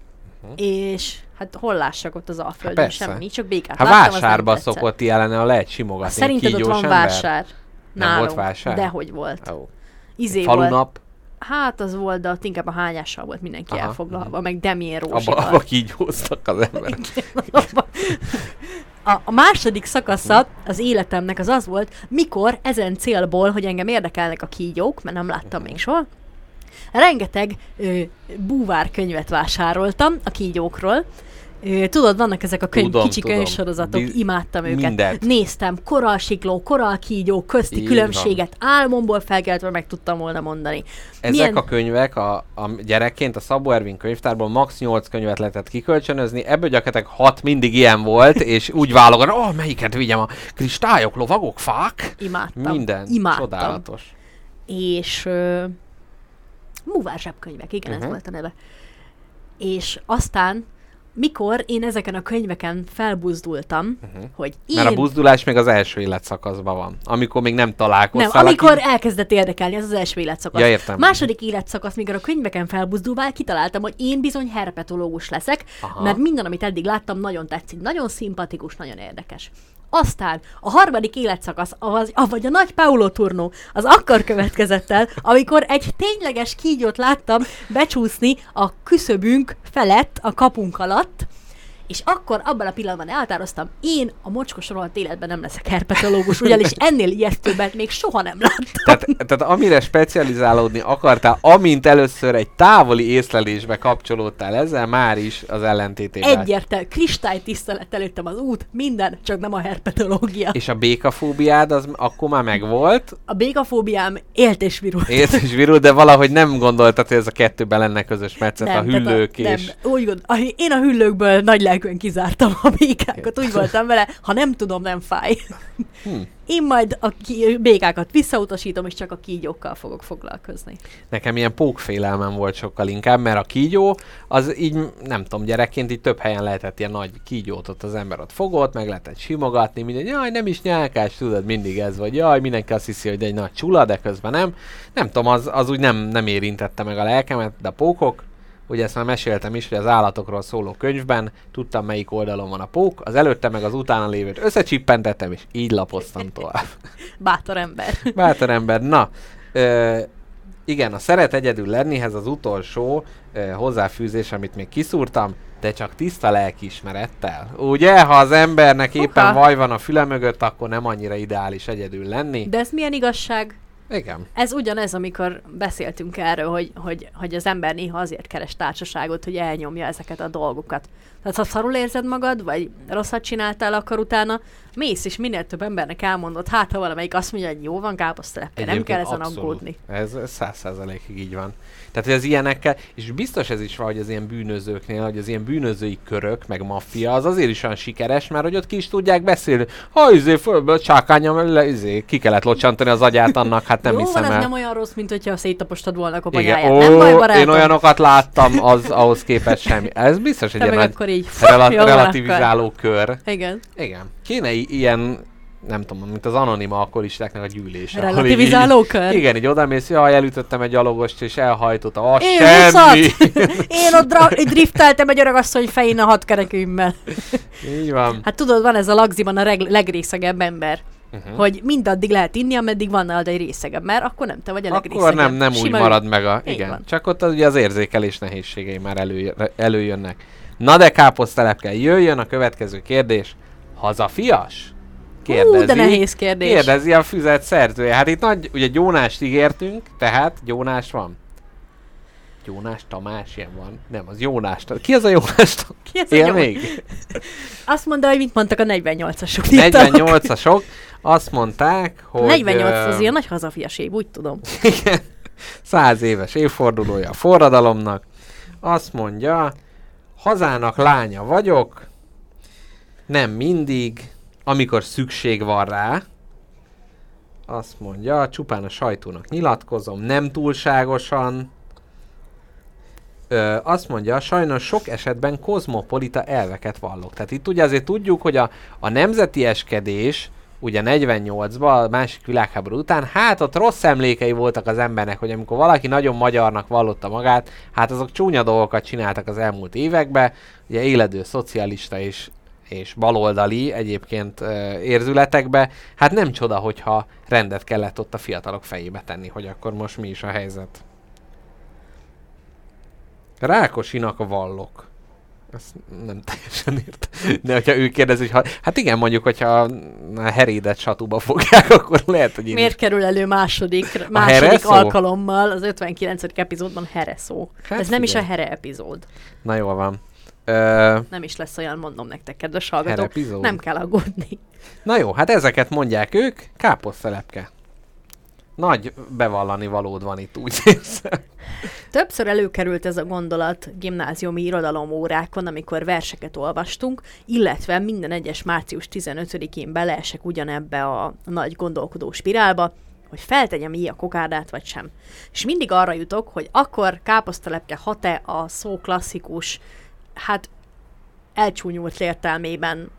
Mhm. és hát hol lássak ott az Alföldön, persze. semmi, csak békát Hát láttam, az nem vásárba tetszett. szokott jelene, ha lehet simogatni. Szerinted ott van ember? vásár? Nem Nálunk. volt vásár? Dehogy volt. Ó. Izé volt. Falunap, Hát az volt, de ott inkább a hányással volt mindenki Aha, elfoglalva, meg Demien abba, Rózsival. abba kígyóztak az emberek. A, a második szakasza az életemnek az az volt, mikor ezen célból, hogy engem érdekelnek a kígyók, mert nem láttam még soha, rengeteg ö, búvár könyvet vásároltam a kígyókról. Ö, tudod, vannak ezek a könyv, Tudom, kicsi tudom. könyvsorozatok, Biz- imádtam őket. mindent. Néztem koralsikló, koralkígyó közti Így különbséget, álmomból felkeltve meg tudtam volna mondani. Ezek Milyen- a könyvek a, a gyerekként a Szabó Ervin könyvtárból max 8 könyvet lehetett kikölcsönözni, ebből gyakorlatilag 6 mindig ilyen volt, és úgy válogat, oh, melyiket vigyem, a kristályok, lovagok, fák? Imádtam. Minden. Imádtam. Csodálatos. és uh, Múvár zsebkönyvek, igen, uh-huh. ez Mhm. volt a neve. És aztán, mikor én ezeken a könyveken felbuzdultam, uh-huh. hogy én... Mert a buzdulás még az első életszakaszban van, amikor még nem nem, találkoztál. amikor aki- elkezdett érdekelni, ez az első életszakasz. Ja, értem. Második életszakasz, mikor a könyveken felbuzdulvál, kitaláltam, hogy én bizony herpetológus leszek, Aha. mert minden, amit eddig láttam, nagyon tetszik, nagyon szimpatikus, nagyon érdekes. Aztán a harmadik életszakasz, az, vagy a nagy Paulo turnó, az akkor következett el, amikor egy tényleges kígyót láttam becsúszni a küszöbünk felett, a kapunk alatt, és akkor abban a pillanatban elhatároztam, én a mocskos rohadt életben nem leszek herpetológus, ugyanis ennél ijesztőbbet még soha nem láttam. Tehát, tehát amire specializálódni akartál, amint először egy távoli észlelésbe kapcsolódtál ezzel, már is az ellentétében. állt. Egyértelmű, kristálytisztelet előttem az út, minden, csak nem a herpetológia. És a békafóbiád az akkor már megvolt, A békafóbiám élt és virult. ért és virul, de valahogy nem gondoltad, hogy ez a kettőben lenne közös metszet, a tehát hüllők a, és... Nem, úgy gond, a- én a hüllőkből nagy lelkűen kizártam a békákat, úgy voltam vele, ha nem tudom, nem fáj. Hm. Én majd a ki- békákat visszautasítom, és csak a kígyókkal fogok foglalkozni. Nekem ilyen pókfélelmem volt sokkal inkább, mert a kígyó, az így, nem tudom, gyerekként így több helyen lehetett ilyen nagy kígyót ott az ember ott fogott, meg lehetett simogatni, minden, jaj, nem is nyálkás, tudod, mindig ez vagy, jaj, mindenki azt hiszi, hogy egy nagy csula, de közben nem. Nem tudom, az, az úgy nem, nem érintette meg a lelkemet, de a pókok, ugye ezt már meséltem is, hogy az állatokról szóló könyvben tudtam, melyik oldalon van a pók, az előtte meg az utána lévőt összecsippentettem, és így lapoztam tovább. Bátor ember. Bátor ember, na, ö, igen, a szeret egyedül lennihez az utolsó ö, hozzáfűzés, amit még kiszúrtam, de csak tiszta lelkiismerettel. Ugye, ha az embernek éppen Hoppá. vaj van a füle mögött, akkor nem annyira ideális egyedül lenni. De ez milyen igazság? Igen. Ez ugyanez, amikor beszéltünk erről, hogy, hogy, hogy az ember néha azért keres társaságot, hogy elnyomja ezeket a dolgokat. Tehát ha szarul érzed magad, vagy rosszat csináltál, akkor utána mész, és minél több embernek elmondod, hát ha valamelyik azt mondja, hogy jó van, káposztelepke, nem kell ezen abszolút. aggódni. Ez ez száz százalékig így van. Tehát, az ilyenekkel, és biztos ez is van, hogy az ilyen bűnözőknél, hogy az ilyen bűnözői körök, meg maffia, az azért is olyan sikeres, mert hogy ott ki is tudják beszélni. Ha izé, fölből csákányom, le, izé, ki kellett locsantani az agyát annak, hát nem jó hiszem van, ez el. nem olyan rossz, mint hogyha széttaposod volna a Igen, koponyáját. ó, nem baj, barátom. én olyanokat láttam, az ahhoz képest semmi. Ez biztos egy ilyen nagy így, rela- relativizáló kör. Igen. Igen. Kéne ilyen nem tudom, mint az anonima a gyűlése. ahol így- Relativizáló kör. Igen, így odamész, jaj, elütöttem egy gyalogost, és elhajtotta. Az Én semmi! Én ott dra- drifteltem egy öregasszony fején a hat kerekümmel. így van. Hát tudod, van ez a lagziban a reg- legrészegebb ember. Uh-huh. Hogy mindaddig lehet inni, ameddig van nálad egy részegebb, mert akkor nem te vagy a legrészegebb. Akkor nem, nem úgy marad meg a... Igen, van. csak ott az, ugye az érzékelés nehézségei már elő, előjönnek. Na de káposztelepke, jöjjön a következő kérdés. Hazafias? Ú, de nehéz kérdés. Kérdezi a füzet szerzője. Hát itt nagy, ugye Gyónást ígértünk, tehát Gyónás van. Jónás Tamás, ilyen van. Nem, az Jónás. Ki az a Jónás? Ki ez a Él nyom? még? Azt mondta, hogy mit mondtak a 48-asok. 48-asok azt mondták, hogy... 48 ö, az ilyen nagy hazafias év, úgy tudom. Igen. Száz éves évfordulója a forradalomnak. Azt mondja, hazának lánya vagyok, nem mindig, amikor szükség van rá. Azt mondja, csupán a sajtónak nyilatkozom, nem túlságosan. Ö, azt mondja, sajnos sok esetben kozmopolita elveket vallok. Tehát itt ugye azért tudjuk, hogy a, a nemzeti eskedés, ugye 48-ban, a másik világháború után, hát ott rossz emlékei voltak az embernek, hogy amikor valaki nagyon magyarnak vallotta magát, hát azok csúnya dolgokat csináltak az elmúlt években, ugye éledő szocialista és, és baloldali egyébként érzületekbe, hát nem csoda, hogyha rendet kellett ott a fiatalok fejébe tenni, hogy akkor most mi is a helyzet. Rákosinak vallok. Ezt nem teljesen ért. De hogyha ő kérdezi, hogy ha, hát igen, mondjuk, hogyha a herédet satuba fogják, akkor lehet, hogy én Miért kerül elő második, második alkalommal az 59. epizódban here szó? Hát Ez nem is a figyelj. here epizód. Na jól van. Nem is lesz olyan, mondom nektek, kedves hallgatók. Nem kell aggódni. Na jó, hát ezeket mondják ők, káposztelepke. Nagy bevallani valód van itt, úgy érzem. Többször előkerült ez a gondolat gimnáziumi irodalom órákon, amikor verseket olvastunk, illetve minden egyes március 15-én beleesek ugyanebbe a nagy gondolkodó spirálba, hogy feltegyem így a kokárdát, vagy sem. És mindig arra jutok, hogy akkor káposztelepke hat-e a szó klasszikus, hát elcsúnyult értelmében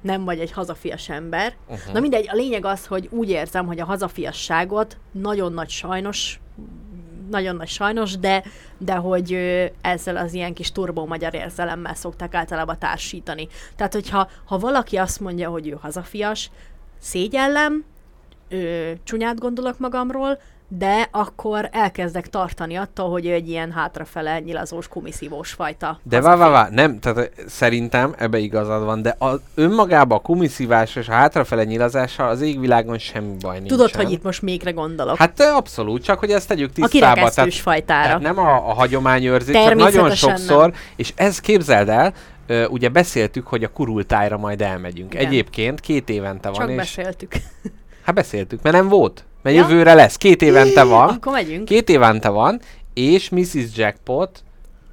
nem vagy egy hazafias ember. Uh-huh. Na mindegy, a lényeg az, hogy úgy érzem, hogy a hazafiasságot nagyon nagy sajnos, nagyon nagy sajnos, de, de hogy ezzel az ilyen kis turbó magyar érzelemmel szokták általában társítani. Tehát, hogyha ha valaki azt mondja, hogy ő hazafias, szégyellem, ö, csúnyát gondolok magamról, de akkor elkezdek tartani attól, hogy ő egy ilyen hátrafele nyilazós, kumiszívós fajta. De vá, vá, vá, nem, tehát szerintem ebbe igazad van, de a, önmagában a kumiszívás és a hátrafele nyilazással az égvilágon semmi baj nincsen. Tudod, hogy itt most mégre gondolok? Hát ö, abszolút, csak hogy ezt tegyük a tisztába. kirekesztős fajtára. Tehát nem a, a hagyományőrzés, csak nagyon sokszor, nem. és ez képzeld el, ö, ugye beszéltük, hogy a kurultájra majd elmegyünk. Igen. Egyébként két évente van, Csak és beszéltük. hát beszéltük, mert nem volt. Mert Ja? jövőre lesz, két évente van. Akkor megyünk. Két évente van, és Mrs. Jackpot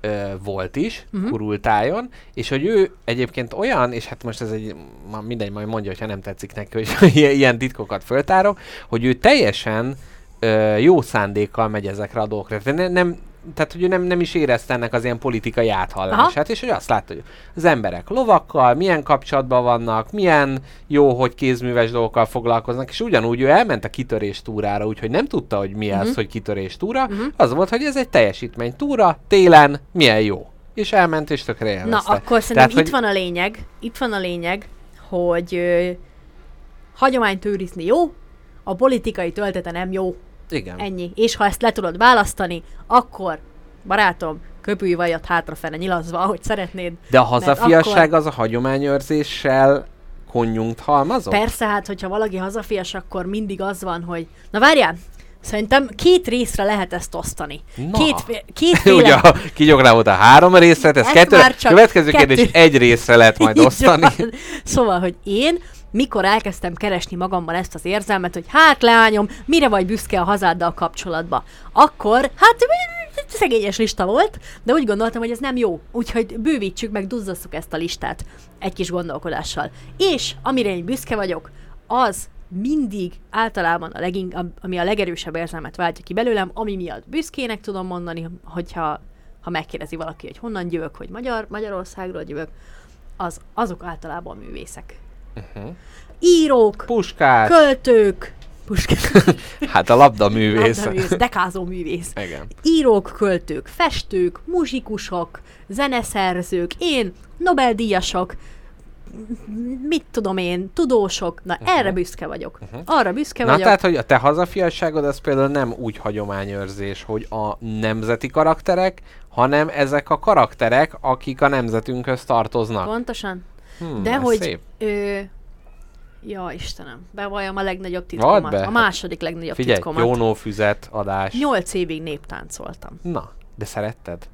ö, volt is, uh-huh. kurultájon, és hogy ő egyébként olyan, és hát most ez egy, ma mindegy, majd mondja, hogyha nem tetszik neki, hogy ilyen- ilyen titkokat föltárok, hogy ő teljesen ö, jó szándékkal megy ezekre a dolgokra. Tehát ne, nem, tehát, hogy ő nem, nem is érezte ennek az ilyen politikai áthallását, és hogy azt látta, hogy az emberek lovakkal, milyen kapcsolatban vannak, milyen jó, hogy kézműves dolgokkal foglalkoznak, és ugyanúgy ő elment a kitörés túrára, úgyhogy nem tudta, hogy mi az, Mhm. hogy kitörés túra, az volt, hogy ez egy teljesítmény túra, télen, milyen jó. És elment, és tökre élvezte. Na, akkor szerintem Tehát, itt hogy- van a lényeg, itt van a lényeg, hogy ö, hagyományt őrizni jó, a politikai töltete nem jó. Igen. Ennyi. És ha ezt le tudod választani, akkor, barátom, köpülj vajat hátrafele nyilazva, ahogy szeretnéd. De a hazafiasság akkor- az a hagyományőrzéssel konjunkt halmazok? Persze, hát, hogyha valaki hazafias, akkor mindig az van, hogy... Na várjál, szerintem két részre lehet ezt osztani. Na. Két, fé- két Ugye féle... a kigyográ volt a három részlet, ez Ezt kettő, már csak következő kettő. kérdés egy részre lehet majd osztani. van. Szóval, hogy én mikor elkezdtem keresni magamban ezt az érzelmet, hogy hát leányom, mire vagy büszke a hazáddal kapcsolatba, akkor, hát szegényes lista volt, de úgy gondoltam, hogy ez nem jó. Úgyhogy bővítsük meg, duzzasszuk ezt a listát egy kis gondolkodással. És amire én büszke vagyok, az mindig általában a leging, am- ami a legerősebb érzelmet váltja ki belőlem, ami miatt büszkének tudom mondani, hogyha ha megkérdezi valaki, hogy honnan jövök, hogy Magyar, Magyarországról jövök, az, azok általában művészek. Uh-huh. írók, Puskás. költők, Puskás, Hát a labdaművész. labdaművész, dekázó művész, Igen. írók, költők, festők, muzsikusok, zeneszerzők, én, Nobel-díjasok, mit tudom én, tudósok, na uh-huh. erre büszke vagyok. Uh-huh. Arra büszke Na vagyok. tehát, hogy a te hazafiasságod az például nem úgy hagyományőrzés, hogy a nemzeti karakterek, hanem ezek a karakterek, akik a nemzetünkhöz tartoznak. Pontosan. Hmm, De hogy... Szép. Ö, ja, Istenem, bevalljam a legnagyobb titkomat. A második legnagyobb Figyelj, titkomat. jónófüzet adás. Nyolc évig néptáncoltam. Na, de szeretted?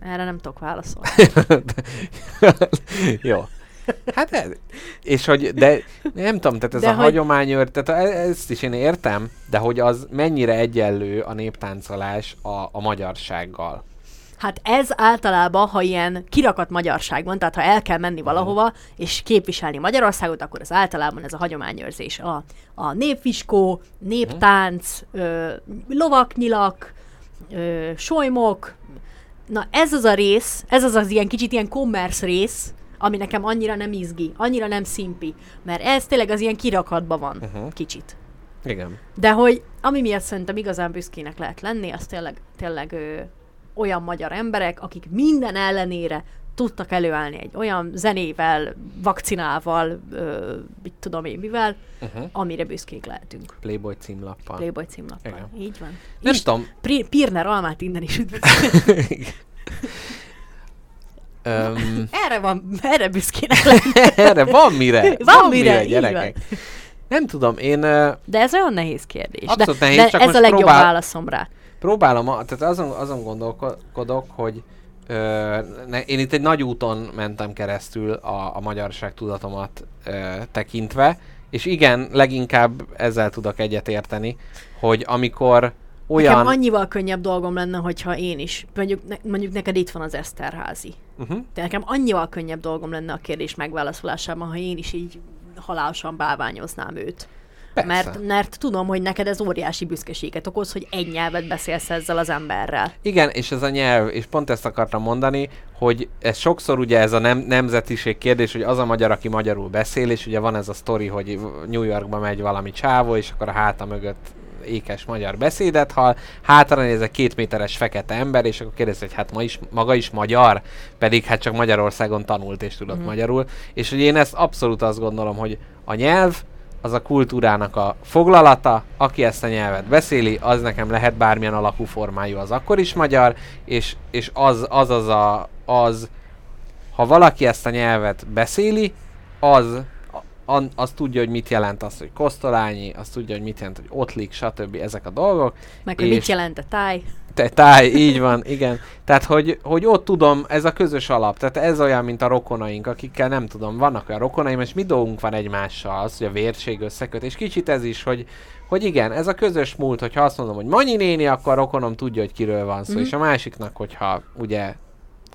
Erre nem tudok válaszolni. Jó. Hát ez, és hogy, de nem tudom, tehát ez De a hogy- hagyományőr, tehát e- ezt is én értem, de hogy az mennyire egyenlő a néptáncolás a, a magyarsággal. Hát ez általában, ha ilyen kirakat magyarság van, tehát ha el kell menni valahova, és képviselni Magyarországot, akkor az általában ez a hagyományőrzés. A, a népviskó, néptánc, ö, lovaknyilak, ö, solymok. Na ez az a rész, ez az az ilyen kicsit ilyen commerce rész, ami nekem annyira nem izgi, annyira nem szimpi, mert ez tényleg az ilyen kirakatban van, Uh-huh. kicsit. Igen. De hogy ami miatt szerintem igazán büszkének lehet lenni, az tényleg, tényleg ö, olyan magyar emberek, akik minden ellenére tudtak előállni egy olyan zenével, vakcinával, ö, mit tudom én mivel, Uh-huh. amire büszkék lehetünk. Playboy címlappal. Playboy címlappal. Igen. Így van. Nem Is- tudom. Pri- Pirner Almát innen is üdvözlöm. Öm, Erre van, erre büszkének lenni. erre van mire. Van mire, így gyerekek. Nem tudom, én De ez olyan nehéz kérdés. Abszolút de, nehéz, de csak ez most a legjobb próbál- válaszom rá. Próbálom, a- tehát azon, azon gondolkodok, hogy ö, ne, én itt egy nagy úton mentem keresztül a, a magyarság tudatomat ö, tekintve, és igen, leginkább ezzel tudok egyetérteni, hogy amikor olyan... Nekem annyival könnyebb dolgom lenne, hogyha én is, mondjuk, ne, mondjuk neked itt van az Eszterházi. Uh-huh. De nekem annyival könnyebb dolgom lenne a kérdés megválaszolásában, ha én is így halálosan bálványoznám őt. Persze. Mert, mert tudom, hogy neked ez óriási büszkeséget okoz, hogy egy nyelvet beszélsz ezzel az emberrel. Igen, és ez a nyelv, és pont ezt akartam mondani, hogy ez sokszor ugye ez a nem, nemzetiség kérdés, hogy az a magyar, aki magyarul beszél, és ugye van ez a sztori, hogy New Yorkba megy valami csávó, és akkor a háta mögött ékes magyar beszédet hall, hátra néz egy két méteres fekete ember, és akkor kérdezi, hogy hát ma is, maga is magyar, pedig hát csak Magyarországon tanult és tudott Mhm. magyarul, és hogy én ezt abszolút azt gondolom, hogy a nyelv az a kultúrának a foglalata, aki ezt a nyelvet beszéli, az nekem lehet bármilyen alakú formájú, az akkor is magyar, és, és az, az az a, az, ha valaki ezt a nyelvet beszéli, az, a, az tudja, hogy mit jelent az, hogy kosztolányi, az tudja, hogy mit jelent, hogy ottlik, stb. ezek a dolgok. Meg hogy És- mit jelent a táj. Te, táj, így van, igen. Tehát, hogy, hogy ott tudom, ez a közös alap. Tehát ez olyan, mint a rokonaink, akikkel nem tudom, vannak olyan rokonaim, és mi dolgunk van egymással, az, hogy a vérség összeköt. És kicsit ez is, hogy, hogy igen, ez a közös múlt, hogyha azt mondom, hogy Manyi néni, akkor a rokonom tudja, hogy kiről van szó. Mhm. És a másiknak, hogyha ugye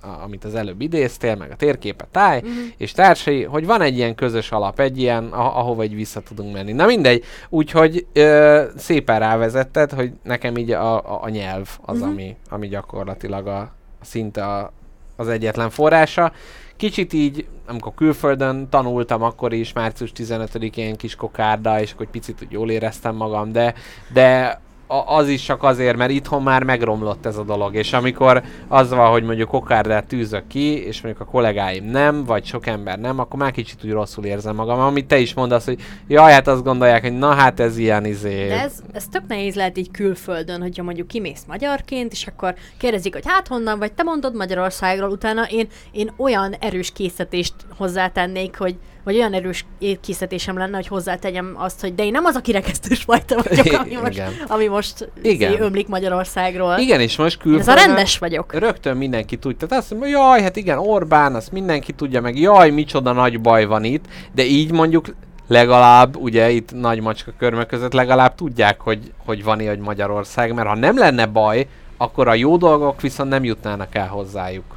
a, amit az előbb idéztél, meg a térképe táj, Mhm. és társai, hogy van egy ilyen közös alap, egy ilyen, a- ahova egy vissza tudunk menni. Na mindegy, úgyhogy ö, szépen rávezetted, hogy nekem így a, a, a nyelv az, Mhm. ami, ami gyakorlatilag a, szinte a, az egyetlen forrása. Kicsit így, amikor külföldön tanultam, akkor is március 15-én kis kokárda, és akkor egy picit úgy jól éreztem magam, de, de a, az is csak azért, mert itthon már megromlott ez a dolog, és amikor az van, hogy mondjuk kokárdát tűzök ki, és mondjuk a kollégáim nem, vagy sok ember nem, akkor már kicsit úgy rosszul érzem magam, amit te is mondasz, hogy jaj, hát azt gondolják, hogy na hát ez ilyen izé. De ez, ez tök nehéz lehet így külföldön, hogyha mondjuk kimész magyarként, és akkor kérdezik, hogy hát honnan vagy, te mondod Magyarországról, utána én, én olyan erős készítést hozzátennék, hogy vagy olyan erős készítésem lenne, hogy hozzátegyem azt, hogy de én nem az a kirekesztős fajta vagyok, ami most, Igen. ami most Igen. ömlik Magyarországról. Igen, és most Ez külföldön... a rendes vagyok. Rögtön mindenki tudja. Tehát azt mondja, jaj, hát igen, Orbán, azt mindenki tudja, meg jaj, micsoda nagy baj van itt, de így mondjuk legalább, ugye itt nagy macska körmök között legalább tudják, hogy, hogy van ilyen, Magyarország, mert ha nem lenne baj, akkor a jó dolgok viszont nem jutnának el hozzájuk.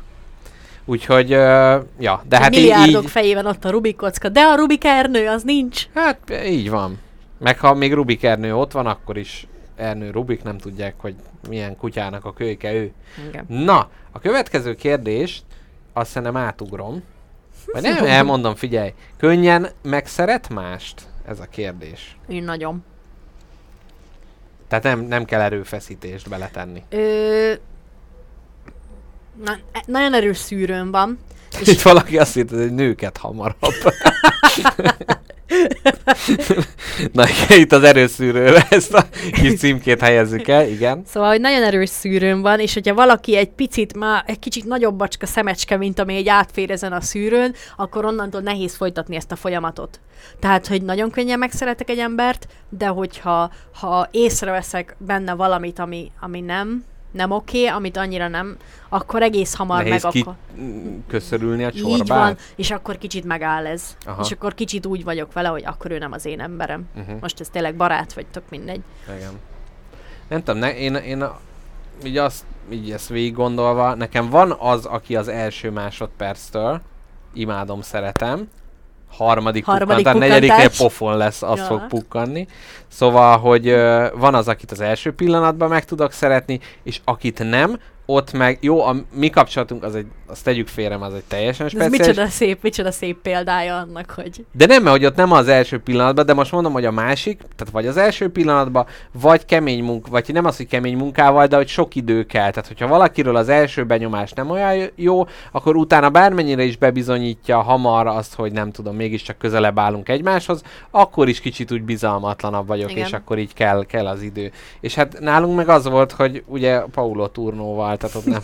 Úgyhogy, uh, ja, de hát Milliárdok így, fejében ott a Rubik kocka, de a Rubik Ernő az nincs. hát így van. Meg ha még Rubik Ernő ott van, akkor is Ernő Rubik nem tudják, hogy milyen kutyának a kölyke ő. Igen. Na, a következő kérdést azt szerintem átugrom. Vagy nem, elmondom, figyelj. Könnyen megszeret mást? Ez a kérdés. Én nagyon. Tehát nem, nem kell erőfeszítést beletenni. Ö, na, e- nagyon erős szűrőm van. És itt valaki azt hitt, hogy nőket hamarabb. Na itt az erőszűrőre ezt a kis címkét helyezzük el, igen. Szóval, hogy nagyon erős szűrőm van, és hogyha valaki egy picit, már egy kicsit nagyobb bacska szemecske, mint ami egy átfér ezen a szűrőn, akkor onnantól nehéz folytatni ezt a folyamatot. Tehát, hogy nagyon könnyen megszeretek egy embert, de hogyha ha észreveszek benne valamit, ami, ami nem, nem oké, amit annyira nem, akkor egész hamar Nehéz meg ki akkor... köszörülni a Így van, csorbát. és akkor kicsit megáll ez. Aha. És akkor kicsit úgy vagyok vele, hogy akkor ő nem az én emberem. Uh-huh. Most ez tényleg barát, vagy tök mindegy. Igen. Nem tudom, ne, én, én a- így azt, így ezt végig gondolva, nekem van az, aki az első másodperctől, imádom, szeretem, harmadik, Harmadik pukkant, a negyediknél pukkantás. pofon lesz, az Ja. fog pukkanni. Szóval, hogy ö, van az, akit az első pillanatban meg tudok szeretni, és akit nem, ott meg, jó, a mi kapcsolatunk, az egy, azt tegyük félre, az egy teljesen Ez speciális. micsoda szép, micsoda szép példája annak, hogy De nem, mert hogy ott nem az első pillanatban, de most mondom, hogy a másik, tehát vagy az első pillanatban, vagy kemény munk, vagy nem az, hogy kemény munkával, de hogy sok idő kell. Tehát, hogyha valakiről az első benyomás nem olyan jó, akkor utána bármennyire is bebizonyítja hamar azt, hogy nem tudom, mégiscsak közelebb állunk egymáshoz, akkor is kicsit úgy bizalmatlanabb vagyok, Igen. és akkor így kell, kell az idő. És hát nálunk meg az volt, hogy ugye Paulo Turnóval, ott nem...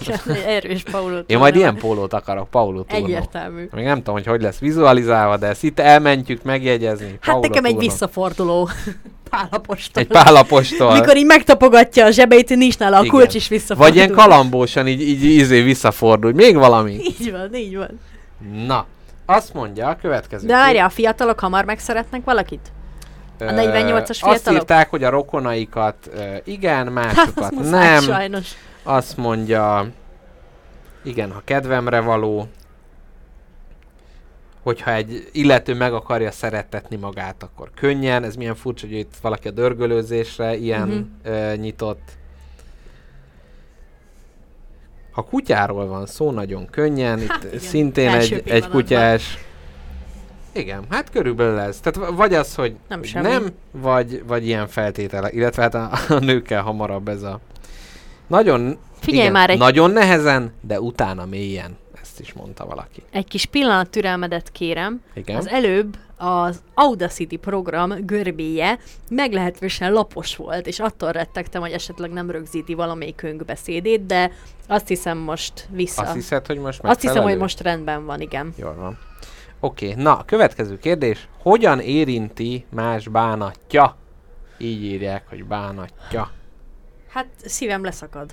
erős Paulo. Én majd ilyen pólót akarok, Paulo Turnó. Egyértelmű. Még nem tudom, hogy hogy lesz vizualizálva, de ezt itt elmentjük megjegyezni. Hát Paulo nekem egy visszaforduló pálapostól. Egy pálapostól. Mikor így megtapogatja a zsebeit, nincs nála a Igen. kulcs is visszafordul. Vagy ilyen kalambósan így, így izé visszafordul. Még valami? Így van, így van. Na, azt mondja a következő. De várja, a fiatalok hamar megszeretnek valakit? A 48-as Azt fiatalok? írták, hogy a rokonaikat igen, Hát, másokat muszáj, nem. sajnos. Azt mondja, igen, ha kedvemre való, hogyha egy illető meg akarja szerettetni magát, akkor könnyen. Ez milyen furcsa, hogy itt valaki a dörgölőzésre ilyen Mhm. ö, nyitott. Ha kutyáról van szó, nagyon könnyen. Itt Hát igen, szintén első egy, egy kutyás. Igen, hát körülbelül ez. Tehát vagy az, hogy Nem semmi. nem vagy, vagy ilyen feltétele. Illetve hát a, a nőkkel hamarabb ez a... Nagyon, Figyelj igen, már egy- nagyon nehezen, de utána mélyen. Ezt is mondta valaki. Egy kis pillanat türelmedet kérem. Igen. Az előbb az Audacity program görbéje meglehetősen lapos volt, és attól rettegtem, hogy esetleg nem rögzíti valamelyikünk beszédét, de azt hiszem most vissza. Azt hiszed, hogy most azt hiszem, hogy megfelelő? most rendben van, igen. Jól van. Oké, okay. na, következő kérdés. Hogyan érinti más bánatja? Így írják, hogy bánatja. Hát szívem leszakad.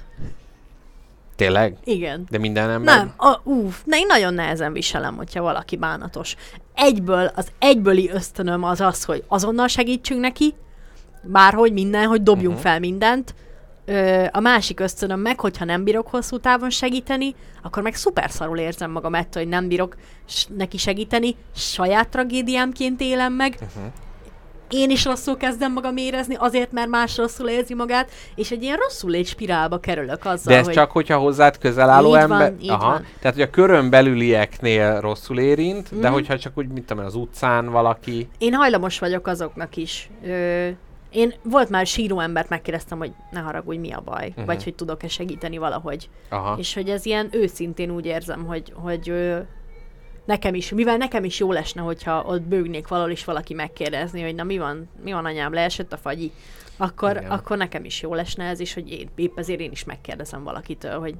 Tényleg? Igen. De minden ember? Nem, a, uff, ne, én nagyon nehezen viselem, hogyha valaki bánatos. Egyből, az egyböli ösztönöm az az, hogy azonnal segítsünk neki, bárhogy minden, hogy dobjunk uh-huh. fel mindent. Ö, a másik ösztönöm meg, hogyha nem bírok hosszú távon segíteni, akkor meg szuper szarul érzem magam ettől, hogy nem bírok neki segíteni, saját tragédiámként élem meg, Uh-huh. Én is rosszul kezdem magam érezni, azért, mert más rosszul érzi magát, és egy ilyen rosszul légy spirálba kerülök azzal, De ez hogy... csak, hogyha hozzád közel álló van, ember... így Aha. van. Tehát, hogy a körön belülieknél rosszul érint, de Mhm. hogyha csak úgy, mint tudom, én, az utcán valaki... Én hajlamos vagyok azoknak is. Ö, én volt már síró embert megkérdeztem, hogy ne haragudj, mi a baj, uh-huh. vagy hogy tudok-e segíteni valahogy. Aha. És hogy ez ilyen őszintén úgy érzem, hogy, hogy nekem is, mivel nekem is jó lesne, hogyha ott bőgnék valahol is valaki megkérdezni, hogy na mi van, mi van anyám, leesett a fagyi, akkor, Igen. akkor nekem is jó lesne ez is, hogy én, épp ezért én is megkérdezem valakitől, hogy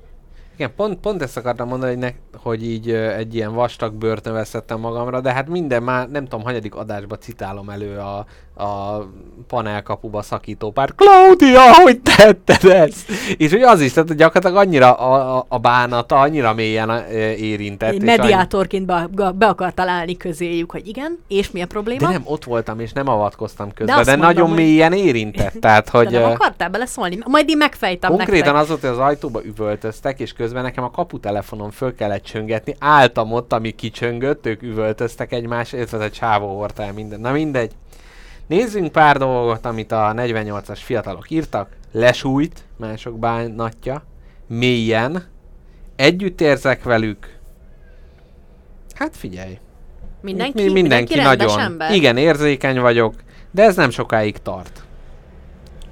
Igen, pont, pont ezt akartam mondani, hogy, ne, hogy így egy ilyen vastag bőrt növesztettem magamra, de hát minden már, nem tudom, hanyadik adásba citálom elő a, a panelkapuba szakító pár. Claudia, hogy tetted ezt? És hogy az is, tehát gyakorlatilag annyira a, a, a bánata, annyira mélyen érintett. annyi- mediátorként be, be akartál állni közéjük, hogy igen, és mi a probléma? De nem, ott voltam, és nem avatkoztam közben, de, de mondom, nagyon hogy- mélyen érintett. Tehát, hogy De nem akartál beleszólni? Majd én megfejtem konkrétan nektek. az volt, hogy az ajtóba üvöltöztek, és közben nekem a kaputelefonon föl kellett csöngetni. Álltam ott, ami kicsöngött, ők üvöltöztek egymás, illetve ez a csávó hordta el minden. Na mindegy. Nézzünk pár dolgot, amit a 48-as fiatalok írtak. Lesújt, mások bánatja. Mélyen. Együtt érzek velük. Hát figyelj. Mindenki, Mi- mindenki, rendes nagyon. ember? Igen, érzékeny vagyok, de ez nem sokáig tart.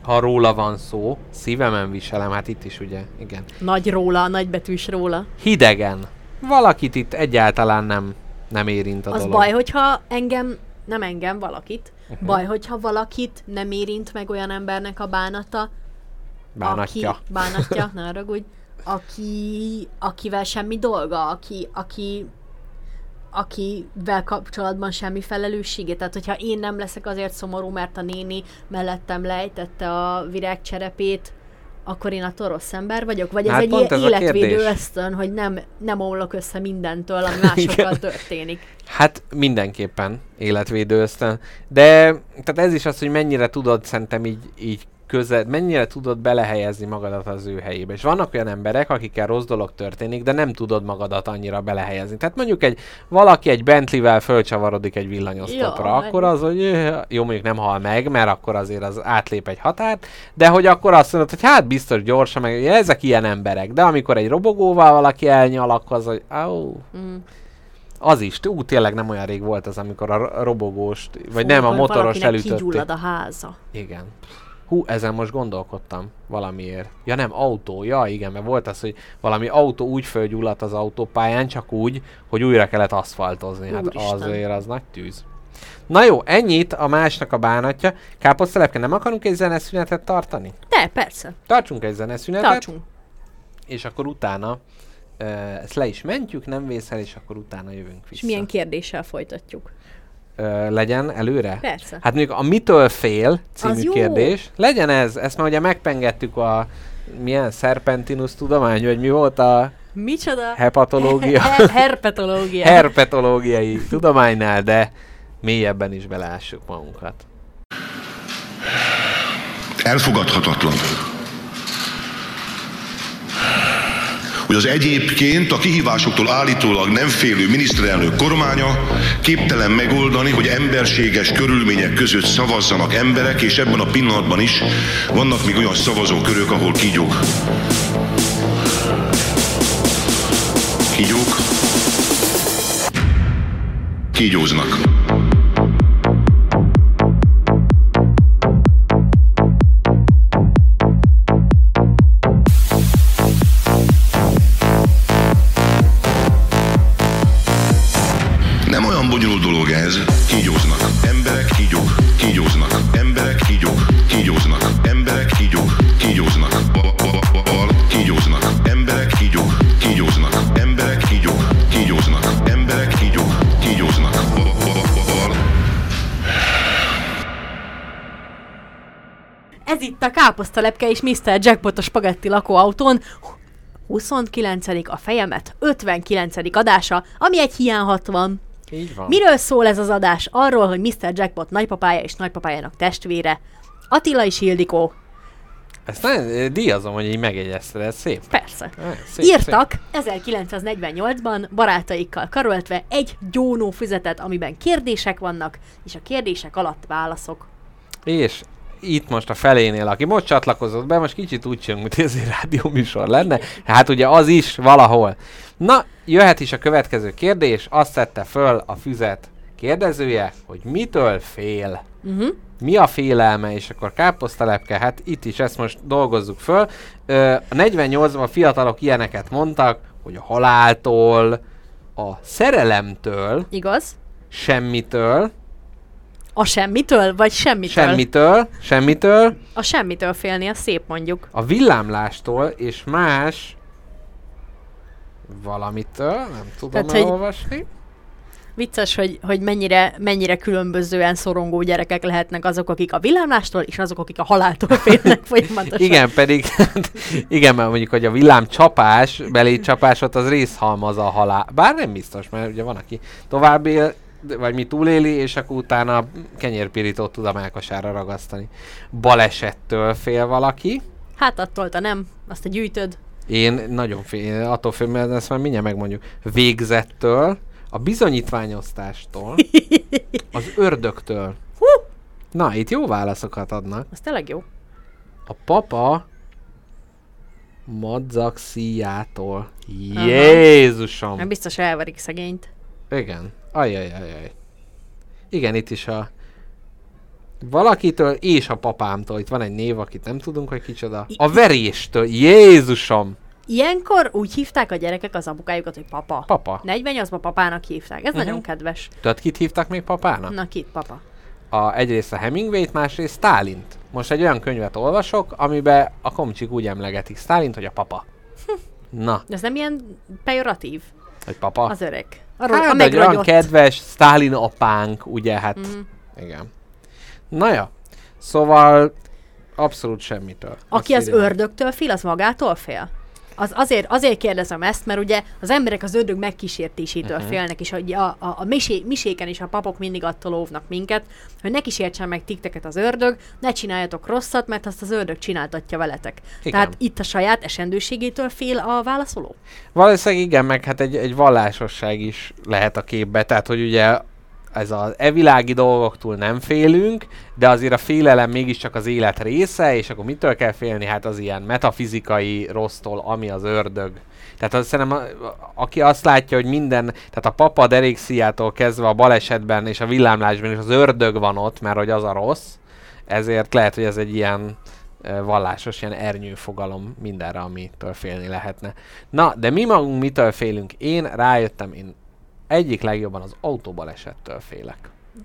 Ha róla van szó, szívemen viselem, hát itt is ugye, igen. Nagy róla, nagybetűs róla. Hidegen. Valakit itt egyáltalán nem, nem érint a Az dolog. baj, hogyha engem, nem engem, valakit, uh-huh. baj, hogyha valakit nem érint meg olyan embernek a bánata, Bánatja. Aki, bánatja, ne ragudj, aki, akivel semmi dolga, aki, aki, akivel kapcsolatban semmi felelőssége. Tehát, hogyha én nem leszek azért szomorú, mert a néni mellettem lejtette a virágcserepét, akkor én attól rossz ember vagyok? Vagy ez Hát egy pont ez a életvédő ösztön, hogy nem, nem omlok össze mindentől, ami másokkal történik. Hát mindenképpen életvédő ösztön. De tehát ez is az, hogy mennyire tudod szerintem így, így közel, mennyire tudod belehelyezni magadat az ő helyébe. És vannak olyan emberek, akikkel rossz dolog történik, de nem tudod magadat annyira belehelyezni. Tehát mondjuk egy valaki egy Bentley-vel fölcsavarodik egy villanyosztopra, Ja, akkor az, hogy jó, mondjuk nem hal meg, mert akkor azért az átlép egy határt, de hogy akkor azt mondod, hogy hát biztos gyorsan, meg ja, ezek ilyen emberek. De amikor egy robogóval valaki elnyal, akkor az, hogy au, Mm. az is, ú, tényleg nem olyan rég volt az, amikor a ro- robogóst, vagy nem, a motoros elütötték. a háza. Igen. Hú, ezen most gondolkodtam valamiért. Ja nem, autó, ja igen, mert volt az, hogy valami autó úgy fölgyulladt az autópályán, csak úgy, hogy újra kellett aszfaltozni. Hát Úristen. azért az nagy tűz. Na jó, ennyit a másnak a bánatja. Káposztelepke, nem akarunk egy zeneszünetet tartani? De, persze. Tartsunk egy zeneszünetet, Tartsunk. és akkor utána uh, ezt le is mentjük, nem vészel, és akkor utána jövünk vissza. És milyen kérdéssel folytatjuk? Ö, legyen előre? Persze. Hát mondjuk a mitől fél című kérdés. Legyen ez, ezt már ugye megpengettük a milyen serpentinus tudomány, vagy mi volt a Micsoda? hepatológia, He- herpetológia. herpetológiai tudománynál, de mélyebben is beleássuk magunkat. Elfogadhatatlan. Hogy az egyébként a kihívásoktól állítólag nem félő miniszterelnök kormánya képtelen megoldani, hogy emberséges körülmények között szavazzanak emberek, és ebben a pillanatban is vannak még olyan szavazókörök, ahol kígyók. Kígyók. Kígyóznak. Bonyolult dolog ez. Kígyóznak. Emberek kígyók. Kígyóznak. Emberek kígyók. Kígyóznak. Emberek kígyók. Kígyóznak. Ba- ba- ba- bal. Kígyóznak. Emberek kígyók. Kígyóznak. Emberek kígyók. Kígyóznak. Emberek kígyók. Kígyóznak. Ba- ba- ba- bal. Ez itt a káposztalepke és Mr. Jackpot a spagetti lakóautón. 29. a fejemet, 59. adása, ami egy hiány 60. Így van. Miről szól ez az adás? Arról, hogy Mr. Jackpot nagypapája és nagypapájának testvére, Attila és Ildikó, Ezt nagyon díjazom, hogy így megjegyezted, ez szép. persze, Eh, Szép, írtak 1948-ban barátaikkal karöltve egy gyónó füzetet, amiben kérdések vannak, és a kérdések alatt válaszok. Szép. És itt most a felénél, aki most csatlakozott be, most kicsit úgy csinálunk, mint ez egy rádióműsor lenne. Hát ugye az is valahol. Na, jöhet is a következő kérdés. Azt tette föl a füzet kérdezője, hogy mitől fél. Uh-huh. Mi a félelme, és akkor káposztalepke, hát itt is ezt most dolgozzuk föl. Ö, a 48-ban a fiatalok ilyeneket mondtak, hogy a haláltól, a szerelemtől, Igaz? semmitől, A semmitől, vagy semmitől? semmitől, semmitől, A semmitől félni, az szép mondjuk. a villámlástól és más valamitől, nem tudom Tehát, hogy- elolvasni. Vicces, hogy, hogy mennyire, mennyire különbözően szorongó gyerekek lehetnek azok, akik a villámlástól, és azok, akik a haláltól félnek folyamatosan. Igen, pedig, igen, mert mondjuk, hogy a villám csapás, belé csapásot, az részhalmaz a halál. Bár nem biztos, mert ugye van, aki tovább él, vagy mi túléli, és akkor utána kenyérpirítót tud a melkasára ragasztani. Balesettől fél valaki. Hát attól te nem, azt te gyűjtöd. Én nagyon fél, attól fél, mert ezt már mindjárt megmondjuk. Végzettől, a bizonyítványosztástól, az ördögtől. Hú! Na, itt jó válaszokat adnak. Az tényleg jó. A papa madzaxiától. Jézusom! Nem biztos elverik szegényt. Igen. Ajajajaj. Igen, itt is a valakitől és a papámtól. Itt van egy név, akit nem tudunk, hogy kicsoda. A veréstől. Jézusom! Ilyenkor úgy hívták a gyerekek az apukájukat, hogy papa. Papa. 48-ban papának hívták. Ez nagyon kedves. Tudod, kit hívtak még papának? Na, kit papa? A, egyrészt a Hemingway-t, másrészt Stálint. Most egy olyan könyvet olvasok, amiben a komcsik úgy emlegetik Stálint, hogy a papa. Na, Ez nem ilyen pejoratív? hogy papa. Az öreg. Arról, a Hát, de egy olyan megragyott. kedves Stalin apánk, ugye, hát Mhm. igen. Na ja, szóval abszolút semmitől. Aki az írja. ördögtől fél, az magától fél? Az azért, azért kérdezem ezt, mert ugye az emberek az ördög megkísértésétől Mhm. uh-huh. félnek, és a, a, a misé, miséken is a papok mindig attól óvnak minket, hogy ne kísértsen meg tikteket az ördög, ne csináljatok rosszat, mert azt az ördög csináltatja veletek. Igen. Tehát itt a saját esendőségétől fél a válaszoló? Valószínűleg igen, meg hát egy, egy vallásosság is lehet a képbe, tehát hogy ugye ez az evilági dolgoktól nem félünk, de azért a félelem mégiscsak az élet része, és akkor mitől kell félni? Hát az ilyen metafizikai rossztól, ami az ördög. Tehát azt szerintem, a, aki azt látja, hogy minden, tehát a papa deréksziától kezdve a balesetben és a villámlásban is az ördög van ott, mert hogy az a rossz, ezért lehet, hogy ez egy ilyen vallásos, ilyen ernyőfogalom mindenre, amitől félni lehetne. Na, de mi magunk mitől félünk? Én rájöttem, én egyik legjobban az autóbalesettől félek.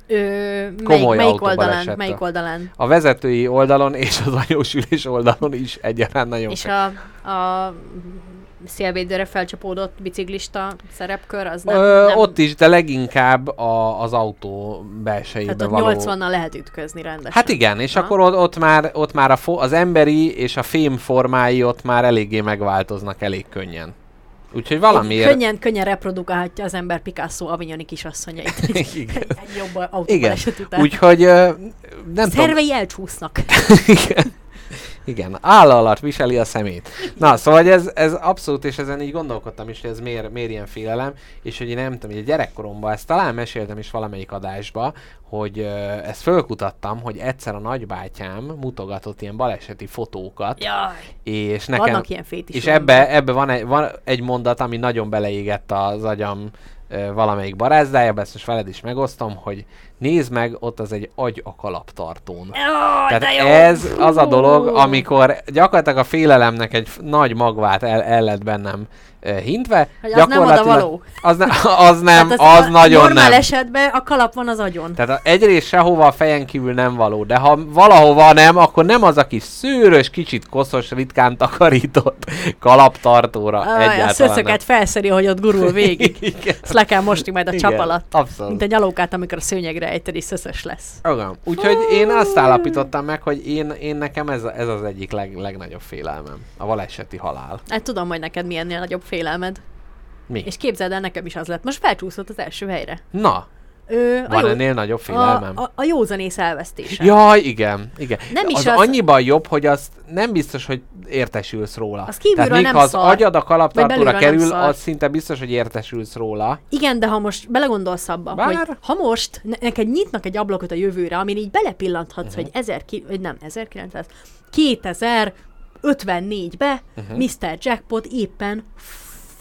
Ö, melyik, Komoly melyik oldalán? autóbalesettől. Melyik oldalán? A vezetői oldalon és az anyósülés oldalon is egyaránt nagyon És félek. a, a szélvédőre felcsapódott biciklista szerepkör, az nem, Ö, nem Ott is, de leginkább a, az autó belsejében tehát való... 80-nal lehet ütközni rendesen. Hát igen, és Aha. akkor ott, ott már, ott már a fo- az emberi és a fém formái ott már eléggé megváltoznak elég könnyen. Úgyhogy valamiért... Könnyen, könnyen reprodukálhatja az ember Picasso avignoni kisasszonyait. Igen. egy jobb autóbaleset után. úgyhogy ö, nem tudom, Szervei elcsúsznak. Igen. Igen, álla alatt viseli a szemét. Na, szóval ez, ez abszolút, és ezen így gondolkodtam is, hogy ez miért, miért ilyen félelem, és hogy én nem tudom, hogy gyerekkoromban, ezt talán meséltem is valamelyik adásba, hogy ö, ezt fölkutattam, hogy egyszer a nagybátyám mutogatott ilyen baleseti fotókat, Jaj, és nekem... vannak ilyen fétis. És ebbe, ebbe van, egy, van egy mondat, ami nagyon beleégett az agyam ö, valamelyik barázdájába, ezt most veled is megosztom, hogy nézd meg, ott az egy agy a kalaptartón. De Tehát ez az a dolog, amikor gyakorlatilag a félelemnek egy nagy magvát el, el lett bennem hintve. Hogy az nem oda való. Az, ne, az nem, Tehát az, a nagyon normál nem. esetben a kalap van az agyon. Tehát a, egyrészt sehova a fejen kívül nem való, de ha valahova nem, akkor nem az a kis szőrös, kicsit koszos, ritkán takarított kalaptartóra Aj, a egyáltalán szöszöket nem. felszeri, hogy ott gurul végig. Ezt le kell mosni majd a Igen, csap alatt. abszolút. Mint a nyalókát, amikor a szőnyegre ejted, és szöszös lesz. Igen. Úgyhogy én azt állapítottam meg, hogy én, én nekem ez, a- ez az egyik leg, legnagyobb félelmem. A baleseti halál. Hát tudom, hogy neked mi ennél nagyobb félelmed. Mi? És képzeld el, nekem is az lett. Most felcsúszott az első helyre. Na, Ö, a, van jó, ennél nagyobb a, félelmem? a, a józanész elvesztése. Jaj, igen, igen. Nem is az, az- annyiban jobb, hogy azt nem biztos, hogy értesülsz róla. Az kívülről Tehát még nem ha az szar. agyad a kalaptartóra kerül, az szinte biztos, hogy értesülsz róla. Igen, de ha most belegondolsz abba, Bár- hogy ha most ne- neked nyitnak egy ablakot a jövőre, amin így belepillanthatsz, uh-huh. hogy 1000, ki, vagy nem 1900, 2054-be Mhm. uh-huh. Mr. Jackpot éppen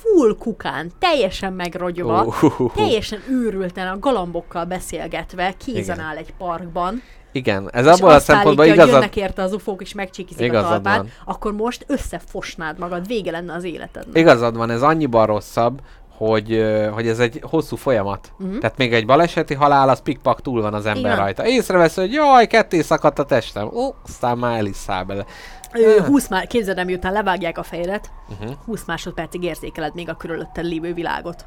full kukán, teljesen megrogyva, Uhuhuhu. teljesen őrülten a galambokkal beszélgetve, kézen Igen. áll egy parkban, Igen, ez abból a szempontból állítja, hogy igazad... jönnek érte az ufók, és megcsikizik a Igazad talpát, van. akkor most összefosnád magad, vége lenne az életednek. Igazad van, ez annyiban rosszabb, hogy, hogy ez egy hosszú folyamat. Mhm. Uh-huh. Tehát még egy baleseti halál, az pikpak túl van az ember Igen. rajta. Észrevesz, hogy jaj, ketté szakadt a testem. Ó, aztán már el is száll bele. Ö, 20 má- képzeld el, miután levágják a fejedet, Uh-huh. uh-huh. 20 másodpercig érzékeled még a körülötted lévő világot.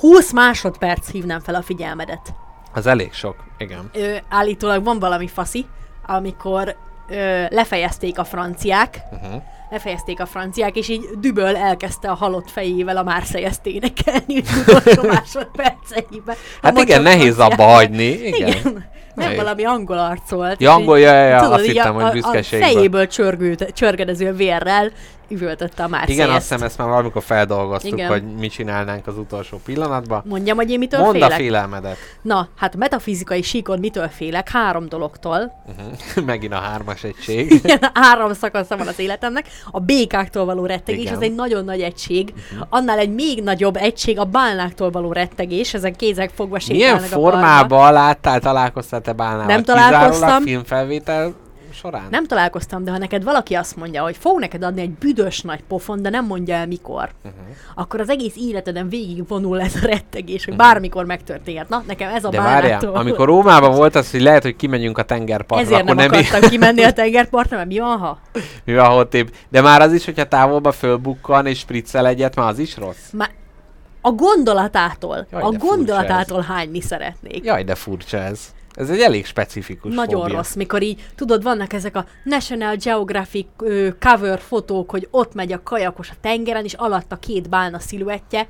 20 másodperc hívnám fel a figyelmedet. Az elég sok, igen. Ö, állítólag van valami faszi, amikor ö, lefejezték a franciák, Uh-huh. lefejezték a franciák, és így düböl elkezdte a halott fejével a Marseillaist énekelni utolsó másodperceiben. Hát igen, nehéz franciák. abba hagyni. Igen. Igen. Nem Nehéz. valami angol arc volt. Ja, angol, ja, ja, tudod, azt hittem, a, hogy a, a fejéből csörgült, csörgedező vérrel, üvöltötte a Márci Igen, azt hiszem ezt már valamikor feldolgoztuk, Igen. hogy mit csinálnánk az utolsó pillanatban. Mondjam, hogy én mitől Mondd a félek? félelmedet. Na, hát metafizikai síkon mitől félek? Három dologtól. Uh-huh. Megint a hármas egység. Igen, három szakasza van az életemnek. A békáktól való rettegés, Igen. az egy nagyon nagy egység. Annál egy még nagyobb egység a bálnáktól való rettegés, ezen kézek fogva Milyen sétálnak a parkba. formában láttál, találkoztál te bálnával? Nem Kizárólag találkoztam. filmfelvétel során? Nem találkoztam, de ha neked valaki azt mondja, hogy fog neked adni egy büdös nagy pofon, de nem mondja el mikor, uh-huh. akkor az egész életeden végig vonul ez a rettegés, hogy bármikor megtörténhet. Na, nekem ez a. De várjál, amikor Rómában volt az, hogy lehet, hogy kimegyünk a tengerpartra, Ezért akkor nem nem, akartam kimenni a tengerpartra, mert mi van, ha? mi van, ott épp. De már az is, hogyha távolba fölbukkan és spriccel egyet, már az is rossz. Már a gondolatától, Jaj, a gondolatától hányni szeretnék. Jaj, de furcsa ez. Ez egy elég specifikus Nagyon fóbia. rossz, mikor így, tudod, vannak ezek a National Geographic ö, cover fotók, hogy ott megy a kajakos a tengeren, és alatta két bálna sziluettje.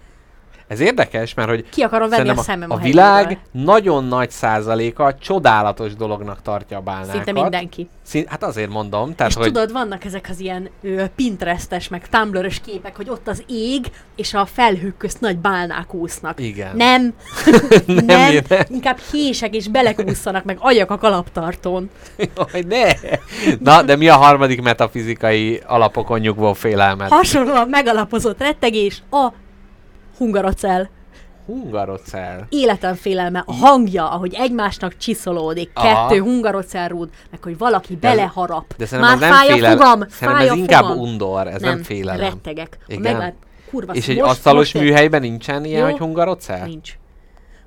Ez érdekes, mert hogy Ki akarom venni a szemem a, a, világ nagyon nagy százaléka csodálatos dolognak tartja a bálnákat. Szinte mindenki. Szín, hát azért mondom, tehát És hogy tudod, vannak ezek az ilyen ö, Pinterestes, meg Tumblr-ös képek, hogy ott az ég, és a felhők közt nagy bálnák úsznak. Igen. Nem. Nem, nem, nem. Inkább hések és belekúszanak, meg ajak a kalaptartón. Jaj, ne! Na, de mi a harmadik metafizikai alapokon nyugvó félelmet? Hasonlóan megalapozott rettegés a hungarocell. Hungarocell. Életem félelme, a hangja, ahogy egymásnak csiszolódik, Aha. kettő hungarocellrúd, meg hogy valaki De beleharap. De Már ez nem fáj a félelem. fogam, fáj ez a inkább fogam. undor, ez nem, félelem. rettegek. Igen. meglát, kurva, És egy most- asztalos most műhelyben nincsen ilyen, Jó. hogy hungarocell? Nincs.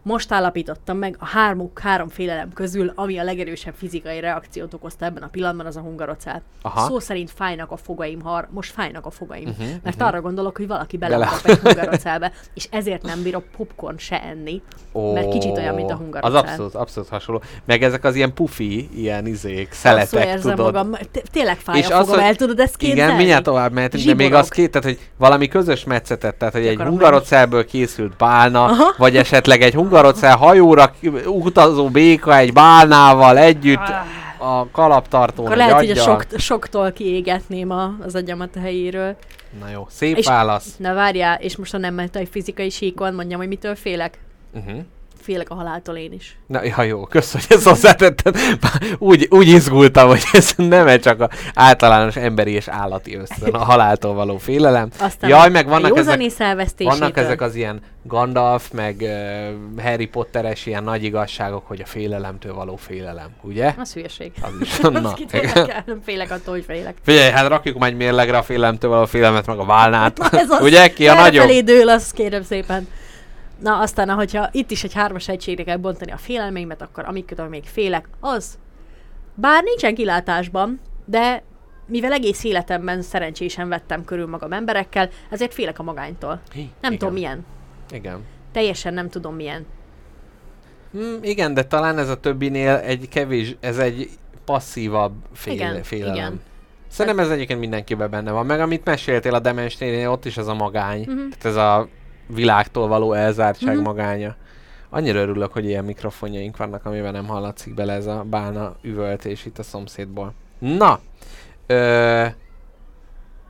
Most állapítottam meg a három, három félelem közül, ami a legerősebb fizikai reakciót okozta ebben a pillanatban, az a hungarocell. Aha. Szó szerint fájnak a fogaim, har, most fájnak a fogaim, uh-huh, mert arra gondolok, hogy valaki Bele- beleharap egy hungarocellbe, és ezért nem bírok popcorn se enni, mert kicsit olyan, mint a Ó, hungarocell. Az abszolút, abszolút hasonló. Meg ezek az ilyen pufi, ilyen izék, szeletek, érzem tudod. magam, tényleg fáj És a fogam, el tudod ezt képzelni? Igen, mindjárt tovább mehetünk, de még az két, tehát hogy valami közös metszetet, tehát hogy egy akarom hungarocellből készült bálna, Aha. vagy esetleg egy hungarocell hajóra utazó béka egy bálnával együtt a kalaptartón, Akkor lehet, hogy a sok, soktól kiégetném a, az agyamat a helyéről. Na jó, szép És- válasz. Na várjál, és most a nem mentai fizikai síkon mondjam, hogy mitől félek? Uh-huh. Félek a haláltól én is. Na, ja, jó, köszönöm, hogy ezt hozzátetted. Úgy, úgy izgultam, hogy ez nem csak a általános emberi és állati ösztön, a haláltól való félelem. Aztán Jaj, meg vannak ezek, vannak ezek az ilyen Gandalf, meg uh, Harry Potteres ilyen nagy igazságok, hogy a félelemtől való félelem, ugye? Az hülyeség. Az is. Na, Az nem félek attól, hogy félek. Figyelj, hát rakjuk már egy mérlegre a félelemtől való félelmet, meg a válnát. Ez az, ugye? Ki a nagyobb? Dől, azt kérem szépen. Na aztán, hogyha itt is egy hármas egységre kell bontani a félelmeimet, akkor amiket még félek, az, bár nincsen kilátásban, de mivel egész életemben szerencsésen vettem körül magam emberekkel, ezért félek a magánytól. Nem Igen. tudom milyen. Igen. Teljesen nem tudom milyen. Hmm, igen, de talán ez a többinél egy kevés, ez egy passzívabb fél, Igen, félelem. igen. Szerintem ez egyébként mindenkiben benne van. Meg amit meséltél a Demensnél, ott is ez a magány. Mhm. Tehát ez a világtól való elzártság Mhm. magánya. Annyira örülök, hogy ilyen mikrofonjaink vannak, amiben nem hallatszik bele ez a bálna üvöltés itt a szomszédból. Na, ö,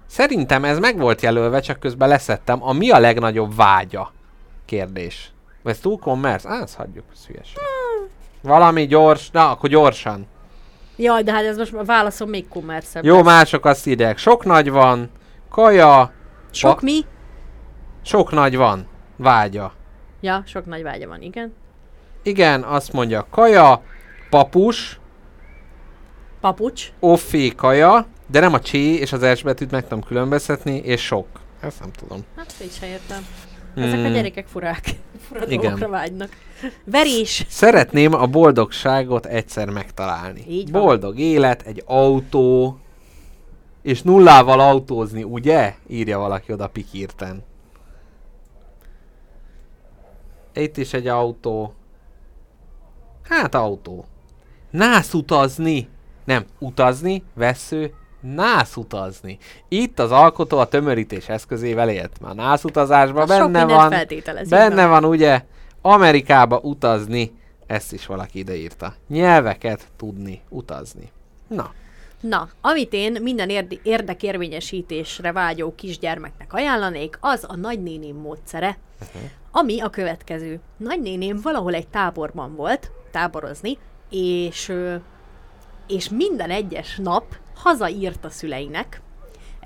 szerintem ez meg volt jelölve, csak közben leszettem. A mi a legnagyobb vágya? Kérdés. Ez túl commerce? Á, ezt hagyjuk, ez hülyeség. Valami gyors, na, akkor gyorsan. Jaj, de hát ez most a válaszom még kummerszebb. Jó, lesz. mások azt írják, sok nagy van, kaja, Sok pa- mi? Sok nagy van, vágya. Ja, sok nagy vágya van, igen. Igen, azt mondja, kaja, papus, Papucs. offé kaja, de nem a csé és az S betűt meg tudom különböztetni, és sok. Ezt nem tudom. Hát így sem értem. Ezek a Hmm. gyerekek furák. Fura Igen. vágynak. Verés. Szeretném a boldogságot egyszer megtalálni. Így van. Boldog élet, egy autó, és nullával autózni, ugye? Írja valaki oda pikírten. Itt is egy autó. Hát autó. Nász utazni. Nem, utazni, vesző, nász utazni. Itt az alkotó a tömörítés eszközével élt. Már nász utazásban Az sok benne van. Benne van. van ugye Amerikába utazni. Ezt is valaki ideírta. Nyelveket tudni, utazni. Na, Na, amit én minden érdi- érdekérvényesítésre vágyó kisgyermeknek ajánlanék, az a nagynéném módszere, uh-huh. ami a következő. Nagynéném valahol egy táborban volt, táborozni, és, és minden egyes nap hazaírt a szüleinek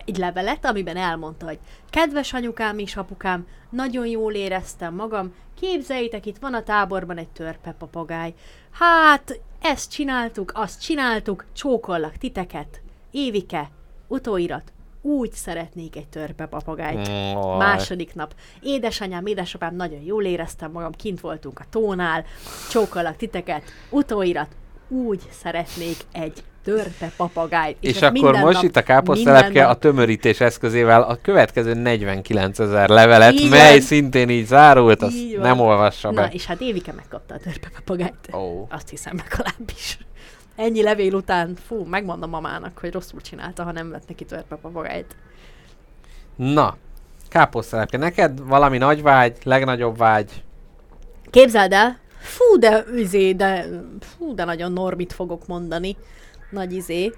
egy levelet, amiben elmondta, hogy kedves anyukám és apukám, nagyon jól éreztem magam, képzeljétek, itt van a táborban egy törpe papagáj. Hát, ezt csináltuk, azt csináltuk, csókollak titeket. Évike, utóirat, úgy szeretnék egy törpe papagájt. Aj. Második nap. Édesanyám, édesapám, nagyon jól éreztem magam, kint voltunk a tónál, csókollak titeket, utóirat, úgy szeretnék egy törpe papagájt. És, és ezt akkor most nap- itt a káposztelepke minden a nap- tömörítés eszközével a következő 49 ezer levelet, Így mely van. szintén így zárult, azt Így van. nem olvassa Na, be. és hát Évike megkapta a törpe papagájt. Ó. Azt hiszem legalábbis. Ennyi levél után, fú, megmondom mamának, hogy rosszul csinálta, ha nem vett neki törpe papagájt. Na, káposztelepke, neked valami nagy vágy, legnagyobb vágy? Képzeld el, fú, de izé, de, fú, de nagyon normit fogok mondani. Nagy izé.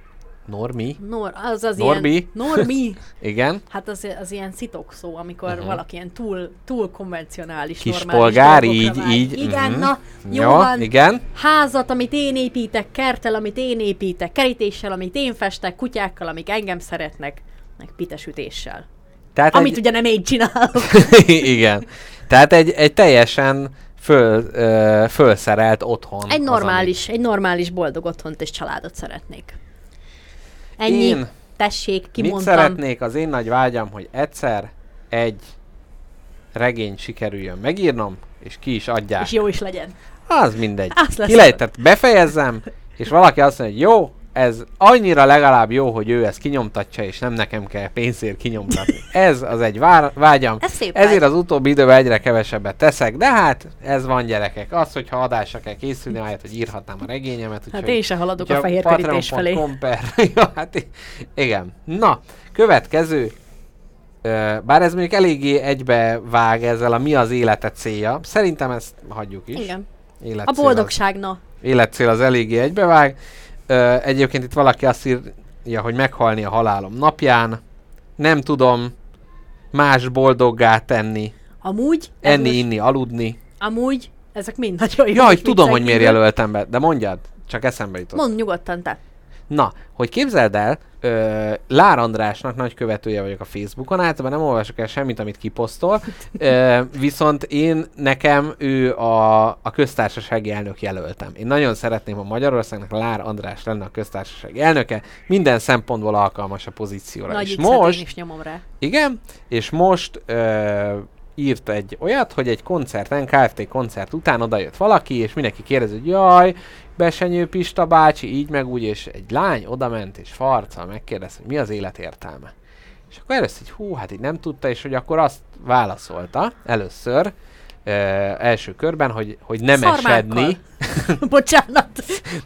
Normi? Nor, az az Norbi? ilyen... Normi? Igen? Hát az, az ilyen szitok szó, amikor uh-huh. valaki ilyen túl, túl konvencionális, Kispolgár, normális így, vágy. így. Igen, mhm. na, jó ja, van. igen. Házat, amit én építek, kertel, amit én építek, kerítéssel, amit én festek, kutyákkal, amik engem szeretnek, meg pitesütéssel. Tehát Amit egy... ugye nem én csinálok. igen. Tehát egy, egy teljesen föl, ö, fölszerelt otthon. Egy az, normális, egy normális boldog otthont és családot szeretnék. Ennyi. Én Tessék, Mit kimondtam. szeretnék? Az én nagy vágyam, hogy egyszer egy regényt sikerüljön megírnom, és ki is adják. És jó is legyen. Az mindegy. Az lesz Ki lehet, tehát befejezzem, és valaki azt mondja, hogy jó, ez annyira legalább jó, hogy ő ezt kinyomtatja, és nem nekem kell pénzért kinyomtatni. Ez az egy vár, vágyam. Ez szép Ezért vágy. az utóbbi időben egyre kevesebbet teszek, de hát ez van gyerekek. Az, hogyha adásra kell készülni, ahelyett, hogy írhatnám a regényemet. Hát úgyhogy- én se haladok a fehér kerítés felé. patreon.com Per. ja, hát igen. Na, következő. Bár ez mondjuk eléggé egybe vág ezzel a mi az életed célja. Szerintem ezt hagyjuk is. Igen. Életcél A az- boldogság, na. életcél az eléggé egybevág. Ö, egyébként itt valaki azt írja, hogy meghalni a halálom napján. Nem tudom más boldoggá tenni, Amúgy, enni, most- inni, aludni. amúgy, ezek mind nagyon jó. Jaj, tudom, hogy miért jelöltem be, de mondjad, csak eszembe jutott. Mondd nyugodtan te. Na, hogy képzeld el, ö, Lár Andrásnak nagy követője vagyok a Facebookon, általában nem olvasok el semmit, amit kiposztol, ö, viszont én, nekem ő a, a köztársasági elnök jelöltem. Én nagyon szeretném, ha Magyarországnak Lár András lenne a köztársasági elnöke, minden szempontból alkalmas a pozícióra. Nagy és most, én is nyomom rá. igen, és most ö, írt egy olyat, hogy egy koncerten, KFT koncert után odajött valaki, és mindenki kérdezi, hogy jaj, Besenyő Pista bácsi, így meg úgy, és egy lány odament, és farccal megkérdezte, hogy mi az élet értelme. És akkor először, hogy hú, hát így nem tudta, és hogy akkor azt válaszolta először, ö, első körben, hogy, hogy nem Szarmákkal. esedni. Bocsánat.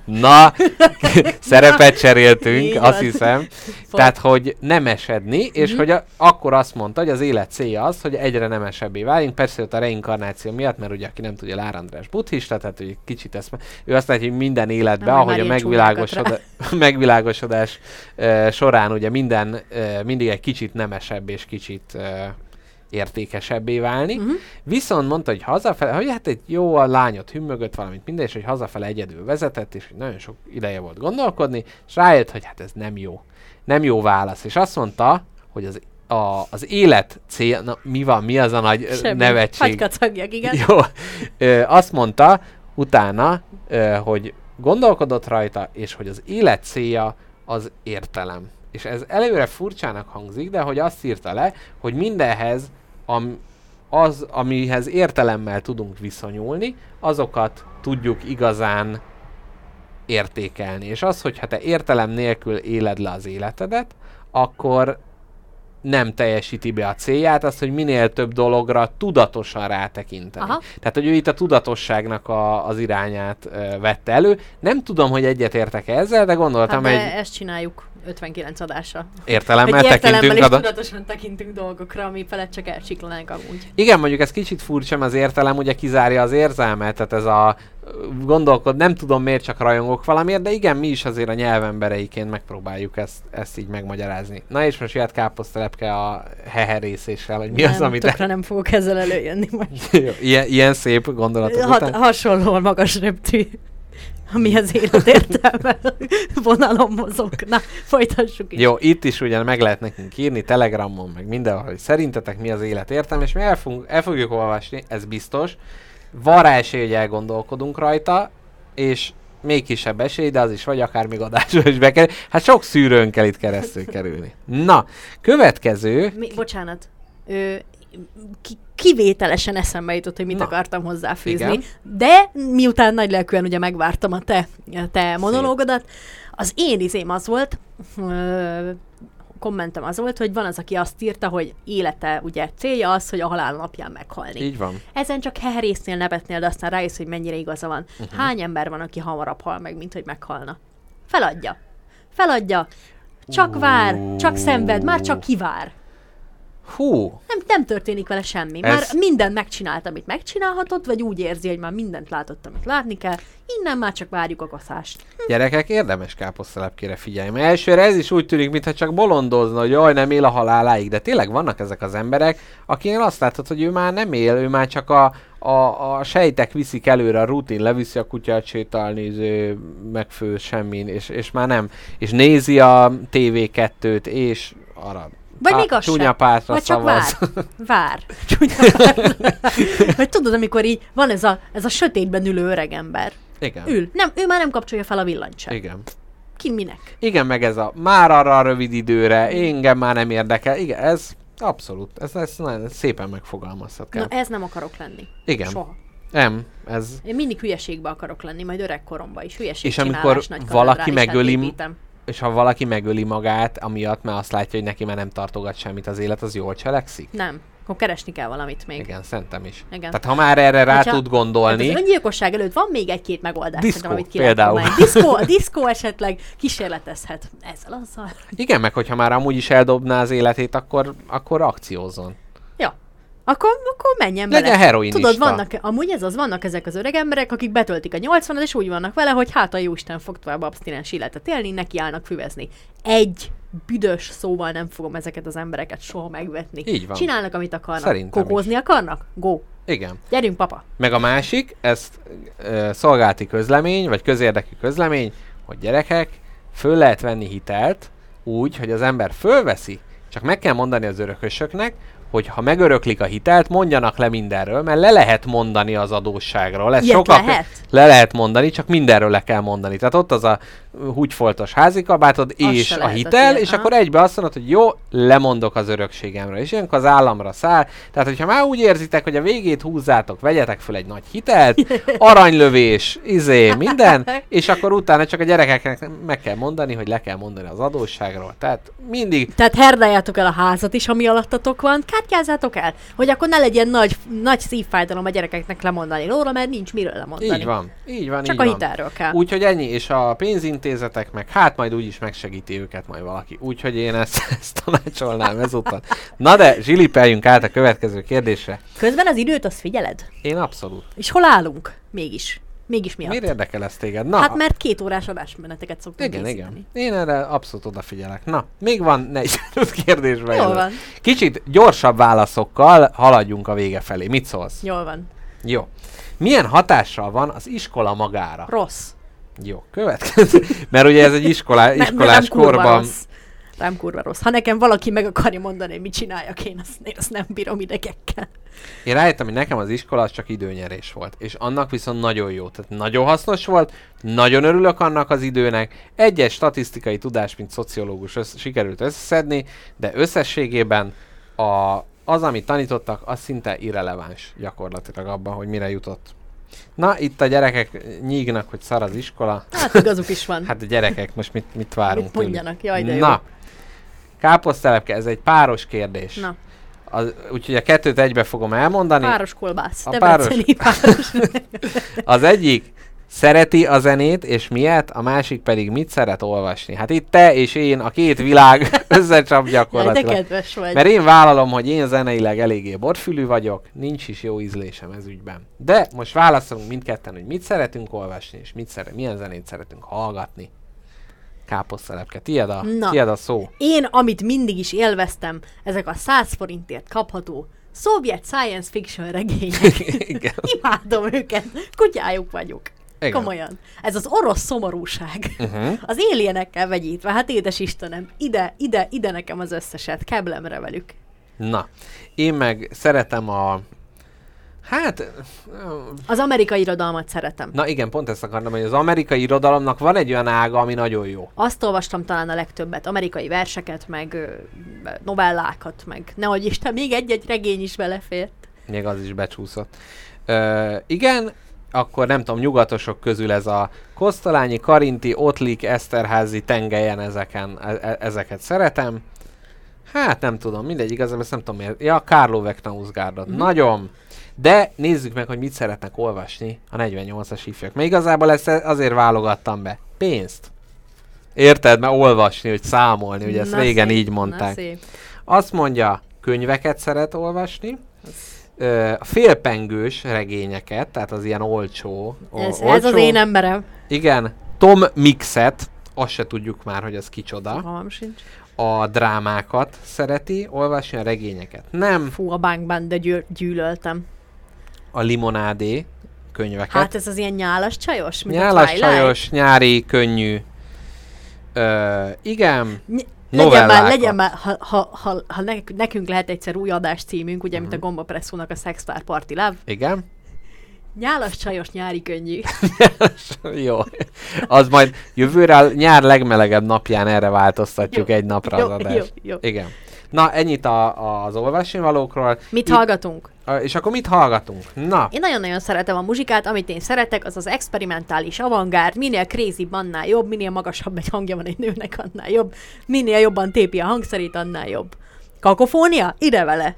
Na, szerepet cseréltünk, Így azt van. hiszem. Fog. Tehát, hogy nem esedni, és Mhm. hogy a, akkor azt mondta, hogy az élet célja az, hogy egyre nemesebbé váljunk. Persze ott a reinkarnáció miatt, mert ugye aki nem tudja, Lár András buddhista, tehát hogy kicsit ezt, ő azt mondja, hogy minden életben, Nem, ahogy a ilyen megvilágosodás, uh, során ugye minden uh, mindig egy kicsit nemesebb és kicsit uh, értékesebbé válni. Mhm. Viszont mondta, hogy hazafele, hogy hát egy jó a lányot hümmögött valamit minden, és hogy hazafele egyedül vezetett, és hogy nagyon sok ideje volt gondolkodni, és rájött, hogy hát ez nem jó. Nem jó válasz. És azt mondta, hogy az, a, az élet cél, na mi van, mi az a nagy Semmi. nevetség? Hagy kacagjak, igen. Jó. Ö, azt mondta utána, ö, hogy gondolkodott rajta, és hogy az élet célja az értelem. És ez előre furcsának hangzik, de hogy azt írta le, hogy mindenhez, am, az, amihez értelemmel tudunk viszonyulni, azokat tudjuk igazán értékelni. És az, hogy ha te értelem nélkül éled le az életedet, akkor nem teljesíti be a célját, az, hogy minél több dologra tudatosan rátekinteni. Aha. Tehát, hogy ő itt a tudatosságnak a, az irányát ö, vette elő. Nem tudom, hogy egyetértek ezzel, de Hát gondoltam, de egy... ezt csináljuk. 59 adása. Értelemmel Hogy tekintünk és tudatosan tekintünk dolgokra, ami felett csak elcsiklanánk amúgy. Igen, mondjuk ez kicsit furcsa, az értelem ugye kizárja az érzelmet, tehát ez a gondolkod, nem tudom miért csak rajongok valamiért, de igen, mi is azért a nyelvembereiként megpróbáljuk ezt, ezt így megmagyarázni. Na és most jöhet káposztelepke a heherészéssel, hogy mi nem, az, amit... tökre nem fogok ezzel előjönni. Jó, ilyen, ilyen szép gondolatok Hat, után. hasonlóan magas röptű, ami az élet értelme vonalon mozog. Na, folytassuk is. Jó, itt is ugyan meg lehet nekünk írni, Telegramon, meg mindenhol, hogy szerintetek mi az élet értelme, és mi el, fogunk, el fogjuk olvasni, ez biztos. Van rá esély, hogy elgondolkodunk rajta, és még kisebb esély, de az is vagy akár még adásba is bekerül. Hát sok szűrőn kell itt keresztül kerülni. Na, következő, Mi, bocsánat. Ö, ki, kivételesen eszembe jutott, hogy mit Na. akartam hozzáfűzni. Igen. De miután nagy lelkűen ugye megvártam a te, a te monológodat, az én izém az volt, ö, kommentem az volt, hogy van az, aki azt írta, hogy élete ugye célja az, hogy a halál napján meghalni. így van. Ezen csak heherésznél, nevetnél, de aztán rájössz, hogy mennyire igaza van. Uh-huh. Hány ember van, aki hamarabb hal meg, mint hogy meghalna? Feladja. Feladja. Csak vár, csak szenved, már csak kivár. Hú, Nem, nem történik vele semmi. Ez- Már mindent megcsinált, amit megcsinálhatott, vagy úgy érzi, hogy már mindent látott, amit látni kell. Innen már csak várjuk a kaszást. Gyerekek, érdemes káposztelepkére figyelni. Mert elsőre ez is úgy tűnik, mintha csak bolondozna, hogy jaj, nem él a haláláig. De tényleg vannak ezek az emberek, akinél azt látod, hogy ő már nem él, ő már csak a, a, a sejtek viszik előre, a rutin, leviszi a kutyát sétálni, izé, megfő semmin, és, és már nem. És nézi a TV2-t, és arra Vagy pá- még az csúnya pártra Vagy csak szavaz. vár. Vár. Csúnya vár. Vagy tudod, amikor így van ez a, ez a sötétben ülő öreg ember. Igen. Ül. Nem, ő már nem kapcsolja fel a villanyt sem. Igen. Ki minek? Igen, meg ez a már arra a rövid időre, engem már nem érdekel. Igen, ez abszolút, ez, ez nagyon szépen megfogalmazhat. Na ez nem akarok lenni. Igen. Soha. Nem, ez... Én mindig hülyeségbe akarok lenni, majd öregkoromban is. Hülyeség És amikor nagy valaki megöli-. És ha valaki megöli magát, amiatt, mert azt látja, hogy neki már nem tartogat semmit az élet, az jól cselekszik? Nem. Akkor keresni kell valamit még. Igen, szerintem is. Igen. Tehát ha már erre rá Hogyha- tud gondolni, Hát az öngyilkosság előtt van még egy-két megoldás, Diszkó, szerintem, amit ki például. Diszkó, a diszkó esetleg kísérletezhet ezzel, azzal. igen, meg hogyha már amúgy is eldobná az életét, akkor, akkor akciózzon. Akkor, akkor menjen Legyen bele. heroinista. Tudod, vannak, amúgy ez az, vannak ezek az öreg emberek, akik betöltik a 80 és úgy vannak vele, hogy hát a jóisten fog tovább abstinens életet élni, neki állnak füvezni. Egy büdös szóval nem fogom ezeket az embereket soha megvetni. Így van. Csinálnak, amit akarnak. Szerintem Kokózni akarnak? Go. Igen. Gyerünk, papa. Meg a másik, ezt ö, szolgálati közlemény, vagy közérdekű közlemény, hogy gyerekek, föl lehet venni hitelt úgy, hogy az ember fölveszi, csak meg kell mondani az örökösöknek, hogy ha megöröklik a hitelt, mondjanak le mindenről, mert le lehet mondani az adósságról. Ez Ilyet lehet? Le lehet mondani, csak mindenről le kell mondani. Tehát ott az a húgyfoltos házikabátod és se a hitel, az és ilyen, akkor egybe azt mondod, hogy jó, lemondok az örökségemről. És ilyenkor az államra száll. Tehát, hogyha már úgy érzitek, hogy a végét húzzátok, vegyetek föl egy nagy hitelt, aranylövés, izé, minden, és akkor utána csak a gyerekeknek meg kell mondani, hogy le kell mondani az adósságról. Tehát mindig Tehát herdáljátok el a házat is, ami alattatok van, kártyázzátok el, hogy akkor ne legyen nagy, nagy szívfájdalom a gyerekeknek lemondani róla, mert nincs miről lemondani. így van, így van, Csak így a hitelről kell. Úgyhogy ennyi, és a pénzintézetek meg hát majd úgyis megsegíti őket majd valaki. Úgyhogy én ezt, ezt tanácsolnám ezúttal. Na de zsilipeljünk át a következő kérdésre. Közben az időt azt figyeled? Én abszolút. És hol állunk? Mégis. Mégis miatt. Miért érdekel ez téged? Na, Hát mert két órás adásmeneteket szoktunk igen, készíteni. igen. Én erre abszolút odafigyelek. Na, még van 45 kérdés Jól van, Kicsit gyorsabb válaszokkal haladjunk a vége felé. Mit szólsz? jól van. Jó. Milyen hatással van az iskola magára? Rossz. Jó, következő. Mert ugye ez egy iskolá, Nem- iskolás nem kurva korban... Rossz. Nem kurva rossz. Ha nekem valaki meg akarja mondani, hogy mit csináljak, én azt, én azt nem bírom idegekkel. Én rájöttem, hogy nekem az iskola az csak időnyerés volt, és annak viszont nagyon jó. Tehát nagyon hasznos volt, nagyon örülök annak az időnek. Egyes statisztikai tudás, mint szociológus össze, sikerült összeszedni, de összességében a, az, amit tanítottak, az szinte irreleváns gyakorlatilag abban, hogy mire jutott. Na, itt a gyerekek nyígnak, hogy szar az iskola. Hát igazuk is van. Hát a gyerekek, most mit, mit várunk Mit mondjanak? Jaj, de jó. Na, káposztelepke, ez egy páros kérdés. Na, Az, úgyhogy a kettőt egybe fogom elmondani. páros kolbász. A Debreceni páros. Az egyik Szereti a zenét, és miért? A másik pedig mit szeret olvasni. Hát itt te és én, a két világ összecsap Jaj, de gyakorlatilag. kedves vagy. Mert én vállalom, hogy én zeneileg eléggé borfülű vagyok, nincs is jó ízlésem ez ügyben. De most válaszolunk mindketten, hogy mit szeretünk olvasni, és mit szeret, milyen zenét szeretünk hallgatni. Káposztelepke, tiéd a, Na. tiéd a szó. Én, amit mindig is élveztem, ezek a 100 forintért kapható szovjet science fiction regények. Igen. Imádom őket. Kutyájuk vagyok. Igen. Komolyan. Ez az orosz szomorúság. Uh-huh. Az alienekkel vegyítve. Hát édes Istenem, ide, ide, ide nekem az összeset. Keblemre velük. Na, én meg szeretem a... Hát, Az amerikai irodalmat szeretem. na igen, pont ezt akartam, hogy az amerikai irodalomnak van egy olyan ága, ami nagyon jó. Azt olvastam talán a legtöbbet, amerikai verseket, meg novellákat, meg nehogy Isten, még egy-egy regény is belefért. Még az is becsúszott. Ö, igen, akkor nem tudom, nyugatosok közül ez a Kosztolányi, Karinti, Ottlik, Eszterházi, Tengelyen ezeken, e- e- ezeket szeretem. Hát nem tudom, mindegy, igazából ezt nem tudom miért. Ja, Kárló Veknausgárdot. Mm-hmm. Nagyon. De nézzük meg, hogy mit szeretnek olvasni a 48-as ifjak. Mert igazából ezt azért válogattam be. Pénzt. Érted? Mert olvasni, hogy számolni, ugye ezt Na régen szép, így mondták. Azt mondja, könyveket szeret olvasni, félpengős regényeket, tehát az ilyen olcsó. Ez, olcsó. ez az én emberem. Igen, Tom Mixet, azt se tudjuk már, hogy az kicsoda. Fogalmam sincs. A drámákat szereti, olvasni a regényeket. Nem Fú, a bankban, de gyű- gyűlöltem. a limonádé könyveket. Hát ez az ilyen nyálas csajos, mint a Nyálas, Twilight? csajos, nyári, könnyű. Ö, igen, Ny- legyen már, legyen már, ha, ha, ha, ha nek- nekünk lehet egyszer új adás címünk, ugye, mint Mhm. a Gombapresszónak a Sexstar Party Love. igen. Nyálas csajos nyári könnyű. Jó. Az majd jövőre a nyár legmelegebb napján erre változtatjuk Jó, egy napra jó, az adást. jó, jó. Igen. Na, ennyit a, az olvasnivalókról. Mit Itt- hallgatunk? És akkor mit hallgatunk? Na, Én nagyon-nagyon szeretem a muzsikát, amit én szeretek, az az experimentális avantgárd, minél crazy annál jobb, minél magasabb egy hangja van egy nőnek, annál jobb, minél jobban tépi a hangszerét, annál jobb. Kakofónia? Ide vele!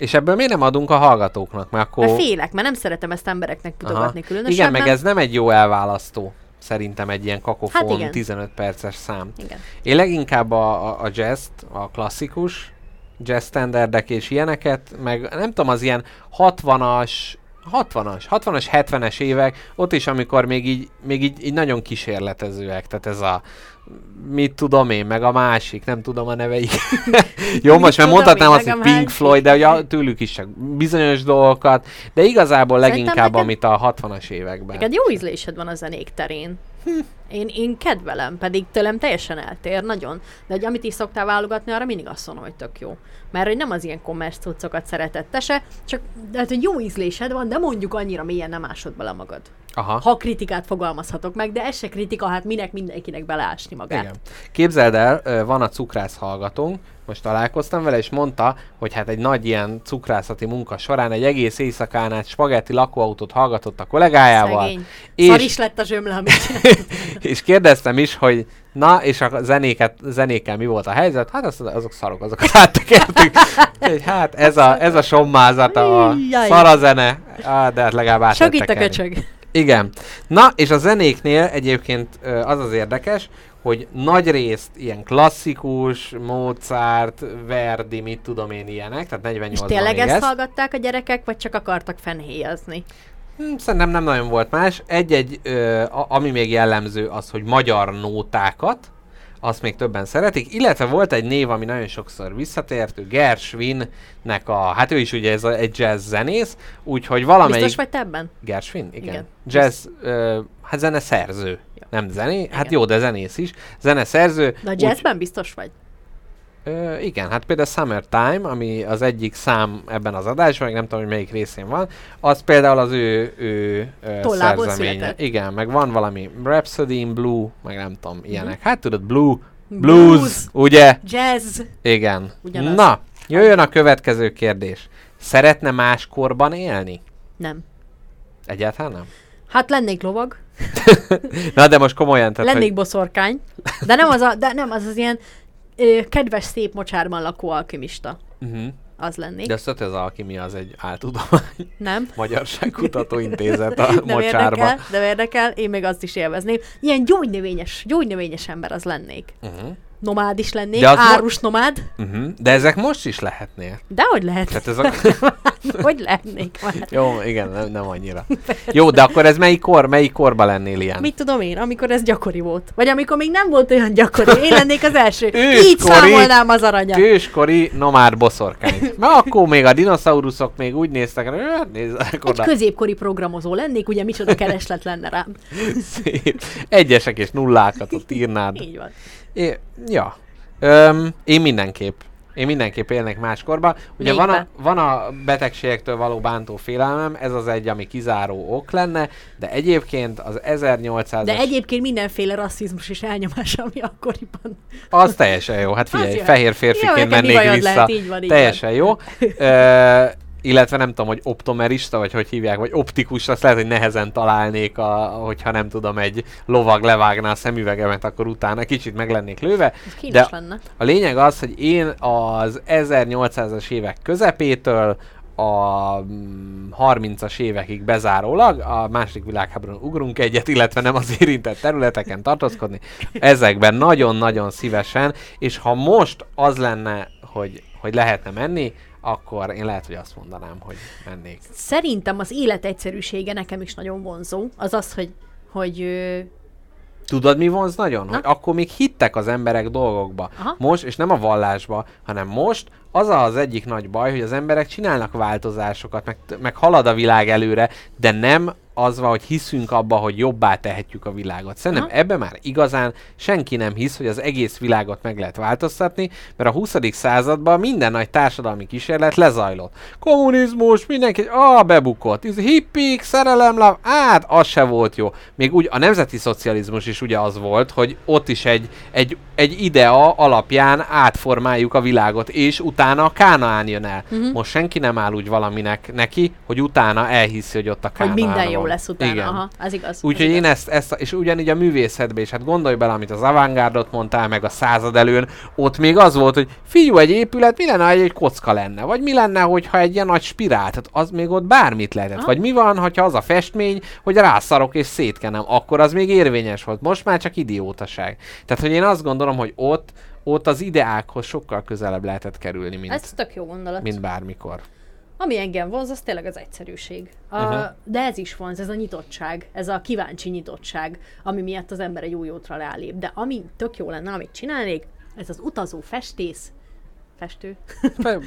és ebből miért nem adunk a hallgatóknak? Mert akkor... Mert félek, mert nem szeretem ezt embereknek mutogatni különösen. Igen, meg ez nem egy jó elválasztó. Szerintem egy ilyen kakofón Hát igen. 15 perces szám. Igen. Én leginkább a, a, a jazz a klasszikus jazz standardek és ilyeneket, meg nem tudom, az ilyen 60-as, 60-as, 60-as, 70-es évek, ott is, amikor még így, még így, így nagyon kísérletezőek, tehát ez a mit tudom én, meg a másik, nem tudom a neveik. Jó, most már mondhatnám én, azt, hogy Pink. Floyd, de ugye bizonyos is csak bizonyos dolgokat, de igazából Szerintem leginkább, neked- amit a 60-as években. Neked jó ízlésed van a zenék terén. Hm. Én, én kedvelem, pedig tőlem teljesen eltér, nagyon. De hogy amit is szoktál válogatni, arra mindig azt mondom, hogy tök jó. Mert hogy nem az ilyen kommersz cuccokat szeretett te se, csak de hát, hogy jó ízlésed van, de mondjuk annyira mélyen nem ásod bele magad. Aha. Ha kritikát fogalmazhatok meg, de ez se kritika, hát minek mindenkinek beleásni magát. Igen. Képzeld el, van a cukrász hallgatónk, most találkoztam vele, és mondta, hogy hát egy nagy ilyen cukrászati munka során egy egész éjszakán át spagetti lakóautót hallgatott a kollégájával. Szegény. És- Szar is lett a zsömle, amit. És kérdeztem is, hogy na, és a zenéket, zenékkel mi volt a helyzet? Hát azt, azok szarok, azokat áttekertük. Hát ez a, ez a sommázat, a szarazene, á, de hát legalább itt a köcsög. Igen. Na, és a zenéknél egyébként az az érdekes, hogy nagy részt ilyen klasszikus, Mozart, Verdi, mit tudom én ilyenek, tehát 48 És tényleg ezt hallgatták a gyerekek, vagy csak akartak fenhéjazni? Hm, Szerintem nem nagyon volt más. Egy-egy, ö, ami még jellemző az, hogy magyar nótákat, azt még többen szeretik, illetve volt egy név, ami nagyon sokszor visszatért, ő Gershwinnek a, hát ő is ugye ez a, egy jazz zenész, úgyhogy valamelyik... Biztos vagy te ebben? Gershwin? Igen. Igen. Jazz, ö, hát zene szerző. Jó. Nem zené, hát Igen. jó, de zenész is. Zene szerző. De a jazzben biztos vagy? Ö, igen, hát például Summertime, ami az egyik szám ebben az adásban, meg nem tudom, hogy melyik részén van, az például az ő, ő szerzeménye. Igen, meg van valami Rhapsody in Blue, meg nem tudom, ilyenek. Hát tudod, Blue, Mhm. Blues. Blues, ugye? Jazz. Igen. Ugyanaz. Na, jöjjön a következő kérdés. Szeretne más korban élni? Nem. Egyáltalán nem? Hát lennék lovag, Na, de most komolyan, tehát, lennék hogy... boszorkány, de nem az, a, de nem az az ilyen ö, kedves, szép mocsárban lakó alkimista. Uh-huh. az lennék. De azt az alkimia az egy áltudomány. Nem? Magyarságkutató intézet a Nem mocsárba. érdekel, nem érdekel, én még azt is élvezném. Ilyen gyógynövényes, gyógynövényes ember az lennék. Uh-huh. Nomád is lennék, De az mo- árus nomád. Uh-huh. De ezek most is lehetnél. De hogy lehet? Tehát ez a... hogy lehetnék már? Jó, igen, nem, nem annyira. Jó, de akkor ez melyik kor, melyik korba lennél ilyen? Mit tudom én, amikor ez gyakori volt. Vagy amikor még nem volt olyan gyakori. Én lennék az első. Így Őskori- számolnám az aranyat. Kőskori nomád boszorkány. Na akkor még a dinoszauruszok még úgy néztek, hogy hát nézzenek Egy oda. középkori programozó lennék, ugye micsoda kereslet lenne rám. Szép. Egyesek és nullákat ott írnád. Így van. É, ja. Öm, én mindenképp. Én mindenképp élnék máskorba. Ugye van a, van a betegségektől való bántó félelmem, ez az egy, ami kizáró ok lenne, de egyébként az 1800-as... De egyébként mindenféle rasszizmus és elnyomás, ami akkoriban. Az teljesen jó. Hát figyelj, Az jó. fehér Jó, férfiként mi mennék vissza. lehet, így van, így teljesen jó. Ö, illetve nem tudom, hogy optomerista, vagy hogy hívják, vagy optikus, azt lehet, hogy nehezen találnék, a, hogyha nem tudom, egy lovag levágná a szemüvegemet, akkor utána kicsit meg lennék lőve. Ez kínos De lenne. a lényeg az, hogy én az 1800-as évek közepétől a mm, 30-as évekig bezárólag, a második világháborún ugrunk egyet, illetve nem az érintett területeken tartózkodni, ezekben nagyon-nagyon szívesen, és ha most az lenne, hogy, hogy lehetne menni, akkor én lehet, hogy azt mondanám, hogy mennék. Szerintem az élet egyszerűsége nekem is nagyon vonzó. Az az, hogy, hogy Tudod, mi vonz nagyon? Na? Hogy akkor még hittek az emberek dolgokba. Aha. Most, és nem a vallásba, hanem most az az egyik nagy baj, hogy az emberek csinálnak változásokat, meg, meg halad a világ előre, de nem az van, hogy hiszünk abba, hogy jobbá tehetjük a világot. Szerintem Aha. ebbe már igazán senki nem hisz, hogy az egész világot meg lehet változtatni, mert a 20. században minden nagy társadalmi kísérlet lezajlott. Kommunizmus, mindenki, ah, bebukott. Hippik, szerelemlap, hát az se volt jó. Még úgy a nemzeti szocializmus is ugye az volt, hogy ott is egy, egy, egy idea alapján átformáljuk a világot, és utána a Kánaán jön el. Uh-huh. Most senki nem áll úgy valaminek neki, hogy utána elhiszi, hogy ott a hogy Kánaán minden jó. Lesz utána. Igen. Aha, ez igaz. Úgyhogy én ezt, ezt, és ugyanígy a művészetben is, hát gondolj bele, amit az avantgárdot mondtál, meg a század előn, ott még az volt, hogy fiú, egy épület, mi lenne, ha egy, kocka lenne? Vagy mi lenne, hogyha egy ilyen nagy spirál? Tehát az még ott bármit lehetett. Aha. Vagy mi van, hogyha az a festmény, hogy rászarok és szétkenem, akkor az még érvényes volt. Most már csak idiótaság. Tehát, hogy én azt gondolom, hogy ott, ott az ideákhoz sokkal közelebb lehetett kerülni, mint, Ez tök jó gondolat. mint bármikor. Ami engem vonz, az tényleg az egyszerűség. A, Aha. De ez is vonz, ez a nyitottság, ez a kíváncsi nyitottság, ami miatt az ember egy új útra rálép. De ami tök jó lenne, amit csinálnék, ez az utazó festész, festő,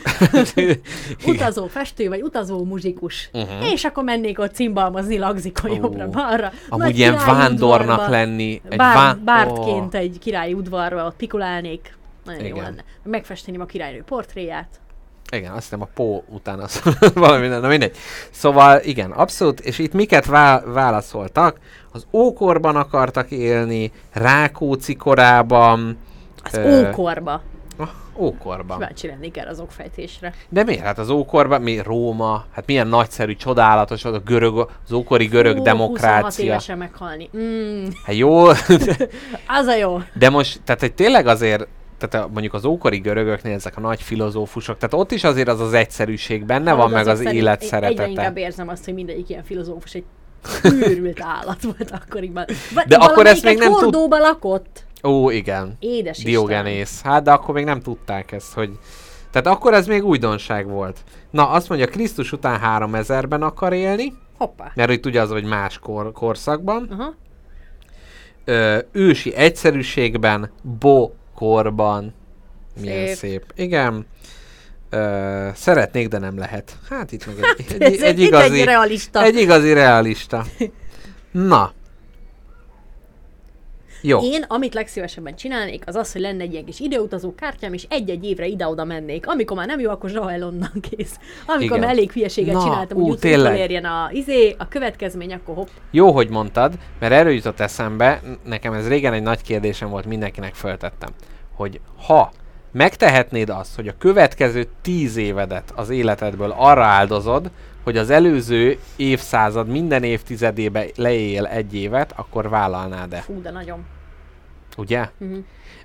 utazó festő, vagy utazó muzsikus. Uh-huh. És akkor mennék ott cimbalmazni lagzikon Ó. jobbra-balra. Amúgy Nagy ilyen vándornak udvarba, lenni. Egy Bár, vá- bártként Ó. egy királyi udvarba ott pikulálnék. Nagyon jó Igen. lenne. Megfesteném a királynő portréját. Igen, azt hiszem a pó után az valami, na mindegy. Szóval igen, abszolút, és itt miket vá- válaszoltak? Az ókorban akartak élni, Rákóczi korában, Az Ö, ókorba. ah, ókorban. Kíváncsi lennék erre az okfejtésre. De miért? Hát az ókorban, mi Róma, hát milyen nagyszerű, csodálatos az a görög, az ókori görög Ó, 26 demokrácia. évesen meghalni. Mm, Hát jó, az a jó. de most, tehát hogy tényleg azért, tehát a, mondjuk az ókori görögöknél ezek a nagy filozófusok, tehát ott is azért az az egyszerűség benne van, Hallod, meg az szerint élet én Egyre szeretete. inkább érzem azt, hogy mindegyik ilyen filozófus egy őrült állat volt akkoriban. Va- De akkor ezt még nem tud- lakott. Ó, igen. Édes Diogenész. Hát, de akkor még nem tudták ezt, hogy... Tehát akkor ez még újdonság volt. Na, azt mondja, Krisztus után 3000-ben akar élni, Hoppá. mert itt ugye az, hogy más kor, korszakban. Aha. Ö, ősi egyszerűségben, bokorban. Milyen szép. Szép. Igen. Ö, szeretnék, de nem lehet. Hát itt meg egy, Ez egy, egy, itt igazi, egy realista. egy igazi realista. Na. Jó. Én, amit legszívesebben csinálnék, az az, hogy lenne egy ilyen kis ideutazó kártyám, és egy-egy évre ide-oda mennék. Amikor már nem jó, akkor Zsael onnan kész. Amikor Igen. már elég hülyeséget Na, csináltam, ú, hogy tényleg. utolérjen a izé, a következmény, akkor hopp. Jó, hogy mondtad, mert erről jutott eszembe, nekem ez régen egy nagy kérdésem volt, mindenkinek föltettem, hogy ha megtehetnéd azt, hogy a következő tíz évedet az életedből arra áldozod, hogy az előző évszázad minden évtizedébe leél egy évet, akkor vállalnád-e? Fú, de nagyon. Ugye? Mhm.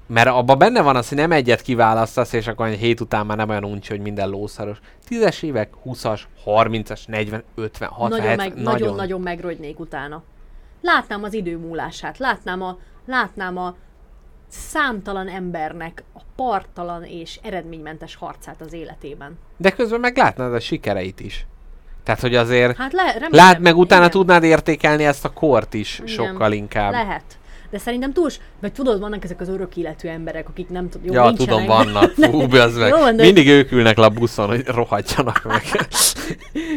Mert abban benne van az, hogy nem egyet kiválasztasz, és akkor egy hét után már nem olyan uncsi, hogy minden lószaros. Tízes évek, 20-as, 30-as, 40, 50, 60, nagyon, 70, meg, nagyon, nagyon megrogynék utána. Látnám az idő múlását, látnám a, látnám a számtalan embernek a partalan és eredménymentes harcát az életében. De közben meg látnád a sikereit is. Tehát, hogy azért Hát le, remélem, Lát meg utána igen. tudnád értékelni ezt a kort is Igen. sokkal inkább. Lehet. De szerintem túl, vagy tudod, vannak ezek az örök életű emberek, akik nem tudom, jó, ja, tudom, vannak. Fú, az meg. Jó van, de- Mindig ők ülnek le a buszon, hogy rohadjanak meg.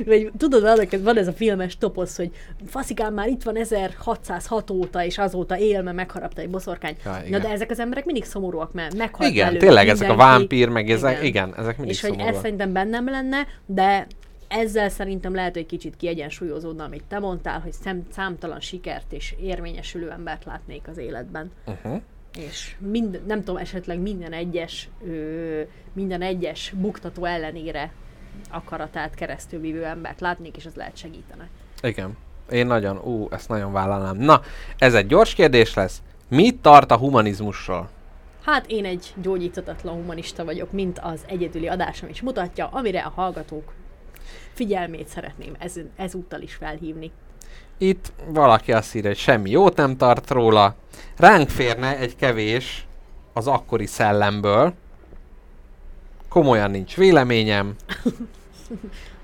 Vagy tudod, vannak, van ez a filmes toposz, hogy faszikám már itt van 1606 óta, és azóta él, mert megharapta egy boszorkány. Ja, Na igen. de ezek az emberek mindig szomorúak, mert meghalt igen, belőlük tényleg ezek a mindenki. vámpír, meg ezek, igen, igen ezek mindig És hogy ez szerintem bennem lenne, de ezzel szerintem lehet, hogy kicsit kiegyensúlyozódna, amit te mondtál, hogy szem, számtalan sikert és érvényesülő embert látnék az életben. Uh-huh. És mind, nem tudom, esetleg minden egyes, ö, minden egyes buktató ellenére akaratát keresztül vívő embert látnék, és ez lehet segítene. Igen. Én nagyon, ú, ezt nagyon vállalnám. Na, ez egy gyors kérdés lesz. Mit tart a humanizmusról? Hát én egy gyógyíthatatlan humanista vagyok, mint az egyedüli adásom is mutatja, amire a hallgatók figyelmét szeretném ez, ezúttal is felhívni. Itt valaki azt írja, hogy semmi jót nem tart róla. Ránk férne egy kevés az akkori szellemből. Komolyan nincs véleményem.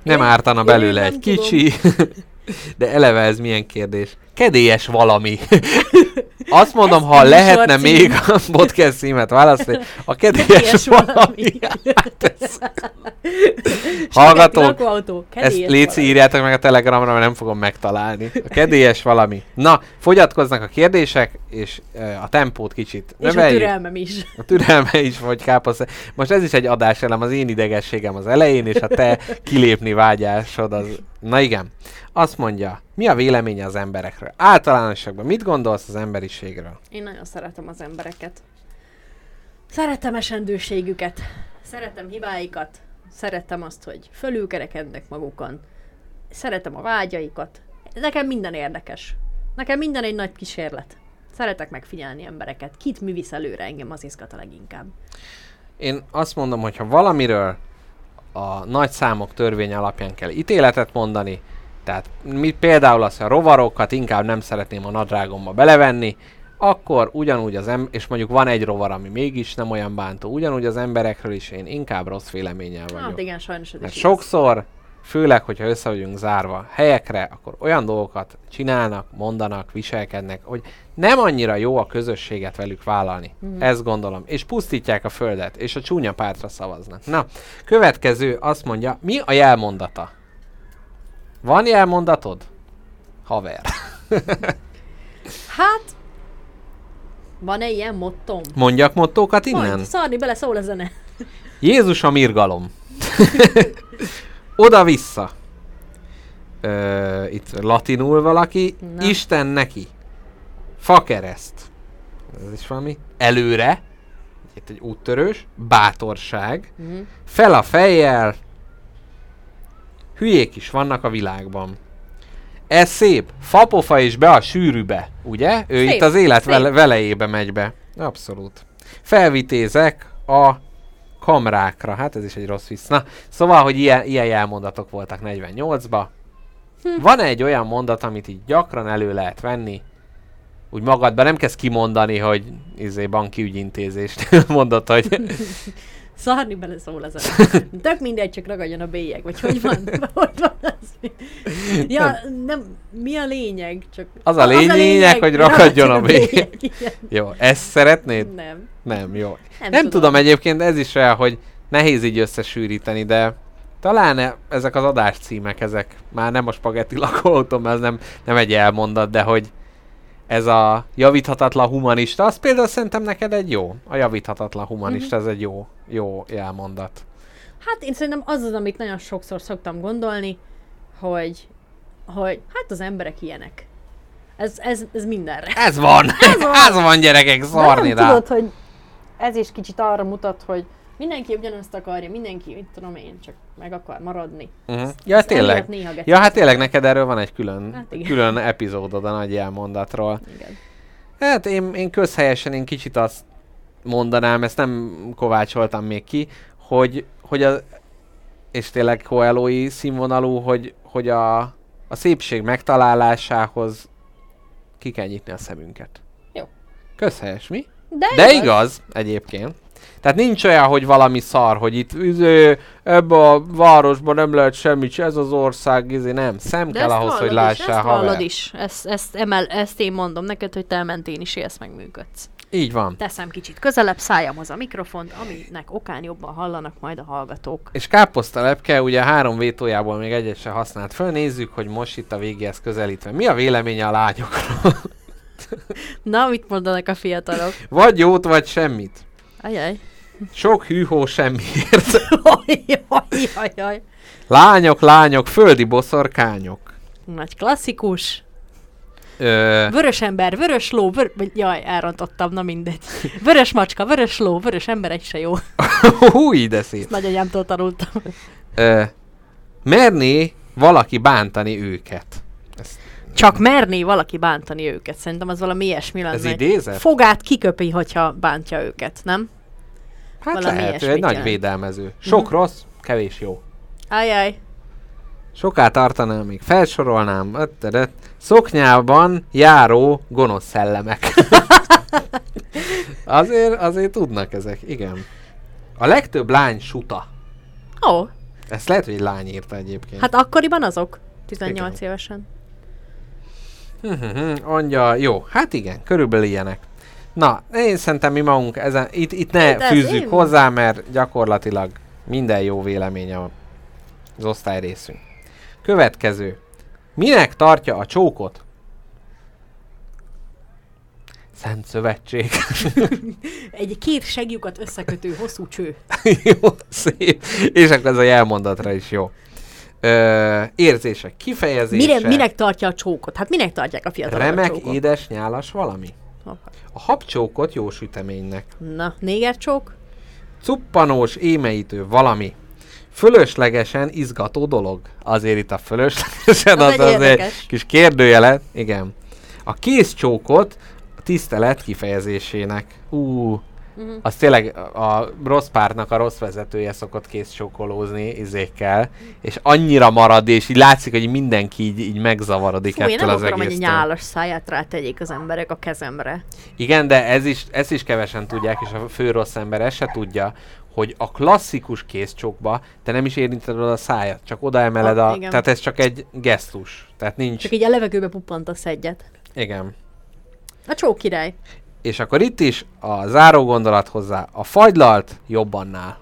Nem ártana belőle egy kicsi. De eleve ez milyen kérdés? Kedélyes valami. Azt mondom, ha lehetne műsor még a podcast címet választani, a kedélyes valami. ez... Hallgatók, ezt léci írjátok meg a telegramra, mert nem fogom megtalálni. A kedélyes valami. Na, fogyatkoznak a kérdések, és uh, a tempót kicsit És a növeljük. türelmem is. A türelme is vagy káposz. Most ez is egy adáselem, az én idegességem az elején, és a te kilépni vágyásod az... Na igen. Azt mondja, mi a véleménye az emberekről? Általánosságban mit gondolsz az emberiségről? Én nagyon szeretem az embereket. Szeretem esendőségüket. Szeretem hibáikat. Szeretem azt, hogy fölülkerekednek magukon. Szeretem a vágyaikat. Nekem minden érdekes. Nekem minden egy nagy kísérlet. Szeretek megfigyelni embereket. Kit mi visz előre engem, az izgat a leginkább. Én azt mondom, hogy ha valamiről a nagy számok törvény alapján kell ítéletet mondani, tehát mi például az, hogy a rovarokat inkább nem szeretném a nadrágomba belevenni, akkor ugyanúgy az em- és mondjuk van egy rovar, ami mégis nem olyan bántó, ugyanúgy az emberekről is én inkább rossz véleménnyel vagyok. Hát igen, sajnos ez Mert is sokszor, főleg, hogyha össze vagyunk zárva helyekre, akkor olyan dolgokat csinálnak, mondanak, viselkednek, hogy nem annyira jó a közösséget velük vállalni. Mm. Ezt gondolom. És pusztítják a földet, és a csúnya pártra szavaznak. Na, következő azt mondja, mi a jelmondata? Van jelmondatod? Haver. Hát, van-e ilyen mottom? Mondjak mottókat innen? Mondj, szarni bele szól a zene. Jézus a mirgalom. Oda-vissza. Ö, itt latinul valaki. Na. Isten neki. Fakereszt. Ez is valami. Előre. Itt egy úttörős. Bátorság. Mhm. Fel a fejjel. Hülyék is vannak a világban. Ez szép. Fapofa és be a sűrűbe. Ugye? Ő Szép, itt az élet szép. vele, velejébe megy be. Abszolút. Felvitézek a kamrákra. Hát ez is egy rossz vicc. Na, szóval, hogy ilyen, ilyen jelmondatok voltak 48-ba. Hm. Van egy olyan mondat, amit így gyakran elő lehet venni, úgy magadban nem kezd kimondani, hogy izé banki ügyintézést mondod, hogy Szarni bele szól a zene. Tök mindegy, csak ragadjon a bélyeg, vagy hogy van? hogy van az? Ja, nem, mi a lényeg? Csak Az a lényeg, hogy ragadjon a bélyeg. Jó, ezt szeretnéd? Nem. Nem, jó. Nem, Nem tudom. tudom. egyébként ez is olyan, hogy nehéz így összesűríteni, de talán ezek az adás címek, ezek már nem a spagetti lakóautó, mert ez nem, nem egy elmondat, de hogy ez a javíthatatlan humanista, az például szerintem neked egy jó. A javíthatatlan humanista, ez egy jó, jó elmondat. Hát én szerintem az az, amit nagyon sokszor szoktam gondolni, hogy, hogy hát az emberek ilyenek. Ez, ez, ez mindenre. Ez van! Ez van. van, ez van gyerekek, szarni De nem rá. tudod, hogy ez is kicsit arra mutat, hogy mindenki ugyanazt akarja, mindenki, mit tudom én, csak meg akar maradni. Uh-huh. Ja, Ez tényleg. emiatt néha. Ja, hát tényleg neked erről van egy külön, Hát igen. külön epizódod a nagy elmondatról. Igen. Hát én, én közhelyesen én kicsit azt mondanám, ezt nem kovácsoltam még ki, hogy, hogy a, és tényleg Coelho-i színvonalú, hogy, hogy a, a szépség megtalálásához ki kell nyitni a szemünket. Jó. Közhelyes, mi? De, De igaz, egyébként. Tehát nincs olyan, hogy valami szar, hogy itt üző, ebbe a városban nem lehet semmit, ez az ország, izé, nem. Szem De kell ahhoz, hogy hallod lássál ezt hallod is. Ezt, ezt, emel, ezt én mondom neked, hogy te mentén is élsz, meg működsz. Így van. Teszem kicsit közelebb szájamhoz a mikrofont, aminek okán jobban hallanak majd a hallgatók. És káposztalepke ugye három vétójából még egyet se használt föl. Nézzük, hogy most itt a végéhez közelítve. Mi a véleménye a lányokról? Na, mit mondanak a fiatalok? vagy jót, vagy semmit. Ajaj. Sok hűhó semmiért. Ajaj. lányok, lányok, földi boszorkányok. Nagy klasszikus. Ö, Vörös ember, vörös ló, vör... Jaj, elrontottam, na mindegy. Vörös macska, vörös ló, vörös ember, egy se jó. hú, de szép. Nagyanyámtól tanultam. Ö, merné valaki bántani őket. Csak merné valaki bántani őket. Szerintem az valami ilyesmi lenne. ez idézet? Fogát kiköpi, hogyha bántja őket, nem? Hát valami lehet, ő egy ilyesmit nagy jelent. védelmező. Sok Mhm. rossz, kevés jó. Ajaj. Soká tartanám, még felsorolnám. Öttedet. Szoknyában járó gonosz szellemek. azért, azért tudnak ezek, igen. A legtöbb lány suta. Ó, Ezt lehet, hogy lány írta egyébként. hát akkoriban azok. 18 Igen. évesen. Mhm, Angyal, jó, hát igen, körülbelül ilyenek. Na, én szerintem mi magunk ezen, itt, itt ne De fűzzük én- hozzá, mert gyakorlatilag minden jó véleménye az osztály részünk. Következő. Minek tartja a csókot? Szent Szövetség. Egy két segjukat összekötő hosszú cső. jó, szép. És akkor ez a jelmondatra is jó. Ö, érzések, kifejezések. Mire, minek tartja a csókot? Hát minek tartják a fiatalok a Remek, csókot? édes, nyálas valami? A habcsókot jó süteménynek. Na, néger csók? Cuppanós, émeítő valami. Fölöslegesen izgató dolog. Azért itt a fölöslegesen Az az, egy az egy kis kérdőjelet. Igen. A kézcsókot a tisztelet kifejezésének. Ú, Mhm. az tényleg a rossz pártnak a rossz vezetője szokott kézcsókolózni izékkel, és annyira marad, és így látszik, hogy mindenki így, így megzavarodik Fú, én ettől nem az akarom, hogy egy egésztől. nyálas száját rátegyék az emberek a kezemre. Igen, de ez is, ezt is kevesen tudják, és a fő rossz ember ezt se tudja, hogy a klasszikus kézcsokba te nem is érinted oda a szájat, csak oda emeled a... igen. Tehát ez csak egy gesztus. Tehát nincs... Csak így a levegőbe puppantasz egyet. Igen. A csók király. És akkor itt is a záró gondolat hozzá. A fagylalt jobbannál.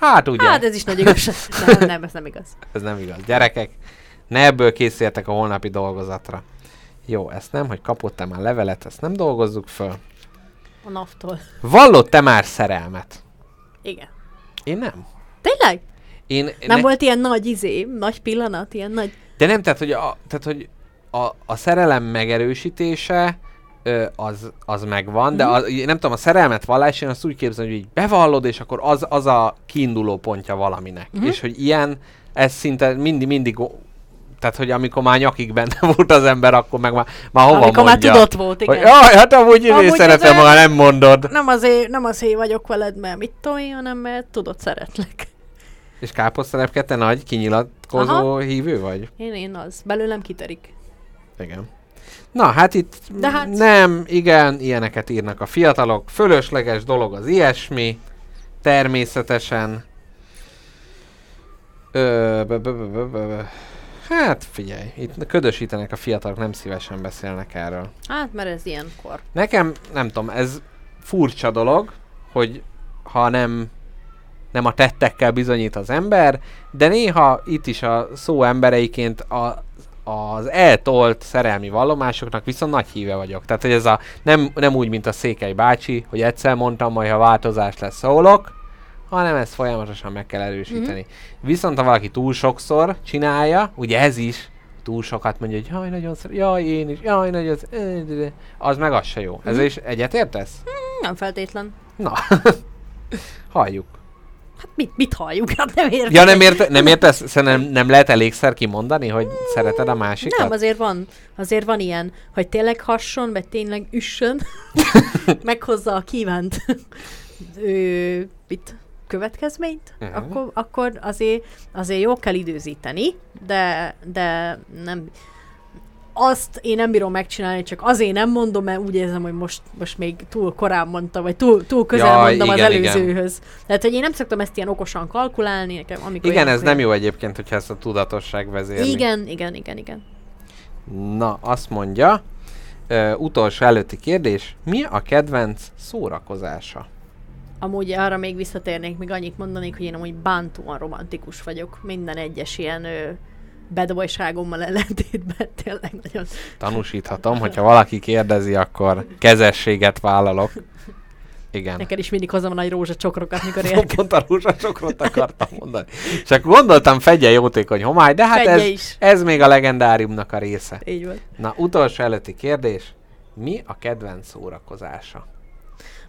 Hát ugye, Hát ez is nagy igazság. Nem, nem, ez nem igaz. ez nem igaz. Gyerekek, ne ebből készüljetek a holnapi dolgozatra. Jó, ezt nem, hogy kapott-e már levelet, ezt nem dolgozzuk föl. A naftól. Vallott-e már szerelmet? Igen. Én nem. Tényleg? Én Nem ne- volt ilyen nagy izé, nagy pillanat, ilyen nagy... De nem, tehát hogy a, tehát, hogy a, a szerelem megerősítése ö, az, az megvan, Mhm. de a, nem tudom, a szerelmet vallás, én azt úgy képzelem, hogy így bevallod, és akkor az, az a kiinduló pontja valaminek. Mhm. És hogy ilyen, ez szinte mindig, mindig, tehát hogy amikor már nyakig benne volt az ember, akkor meg már, már hova Amikor már mondja. tudott volt, igen. Hogy, jaj, hát amúgy, Amúgy szeretem, ha nem mondod. Nem azért, nem azért vagyok veled, mert mit tudom én, hanem mert tudod, szeretlek. És káposztelepke, te nagy, kinyilatkozó Aha. hívő vagy? Én, én az. Belőlem kiterik. Igen. Na, hát itt De hát- nem, igen, ilyeneket írnak a fiatalok. Fölösleges dolog az ilyesmi, természetesen. Ö, bö, bö, bö. Hát figyelj, itt ködösítenek a fiatalok, nem szívesen beszélnek erről. Hát, mert ez ilyenkor. Nekem, nem tudom, ez furcsa dolog, hogy ha nem, nem a tettekkel bizonyít az ember, de néha itt is a szó embereiként a, az eltolt szerelmi vallomásoknak viszont nagy híve vagyok. Tehát, hogy ez a, nem, nem úgy, mint a Székely bácsi, hogy egyszer mondtam, majd ha változás lesz, szólok, hanem ezt folyamatosan meg kell erősíteni. Mm-hmm. Viszont ha valaki túl sokszor csinálja, ugye ez is, túl sokat mondja, hogy jaj, nagyon szeret, jaj, én is, jaj, nagyon szeret, az meg az se jó. Ez Mhm. is egyetértesz? Nem feltétlen. Na, halljuk. Hát mit, mit halljuk? Hát nem értem. Ja, nem, érte, nem értesz? Szerintem nem lehet elégszer kimondani, hogy szereted a másikat? Nem, azért van, azért van ilyen, hogy tényleg hasson, vagy tényleg üssön, meghozza a kívánt ő, mit, következményt, uh-huh. akkor, akkor azért, azért jó kell időzíteni, de, de nem, azt én nem bírom megcsinálni, csak azért nem mondom, mert úgy érzem, hogy most, most még túl korán mondtam, vagy túl, túl közel Jaj, mondom igen, az igen. előzőhöz. Tehát, hogy én nem szoktam ezt ilyen okosan kalkulálni, nekem amikor Igen, ez nem jó egyébként, hogyha ezt a tudatosság vezérli. Igen, igen, igen, igen. Na, azt mondja, ö, utolsó előtti kérdés, mi a kedvenc szórakozása? Amúgy arra még visszatérnék, még annyit mondanék, hogy én amúgy bántóan romantikus vagyok. Minden egyes ilyen ö, bedbolyságommal ellentétben tényleg nagyon... Tanúsíthatom, hogyha valaki kérdezi, akkor kezességet vállalok. Igen. Neked is mindig hozom a nagy rózsacsokrokat, mikor érkezik. Pont a rózsacsokrot akartam mondani. Csak gondoltam, fegye jótékony homály, de hát ez, is. ez még a legendáriumnak a része. Így van. Na, utolsó előtti kérdés. Mi a kedvenc szórakozása?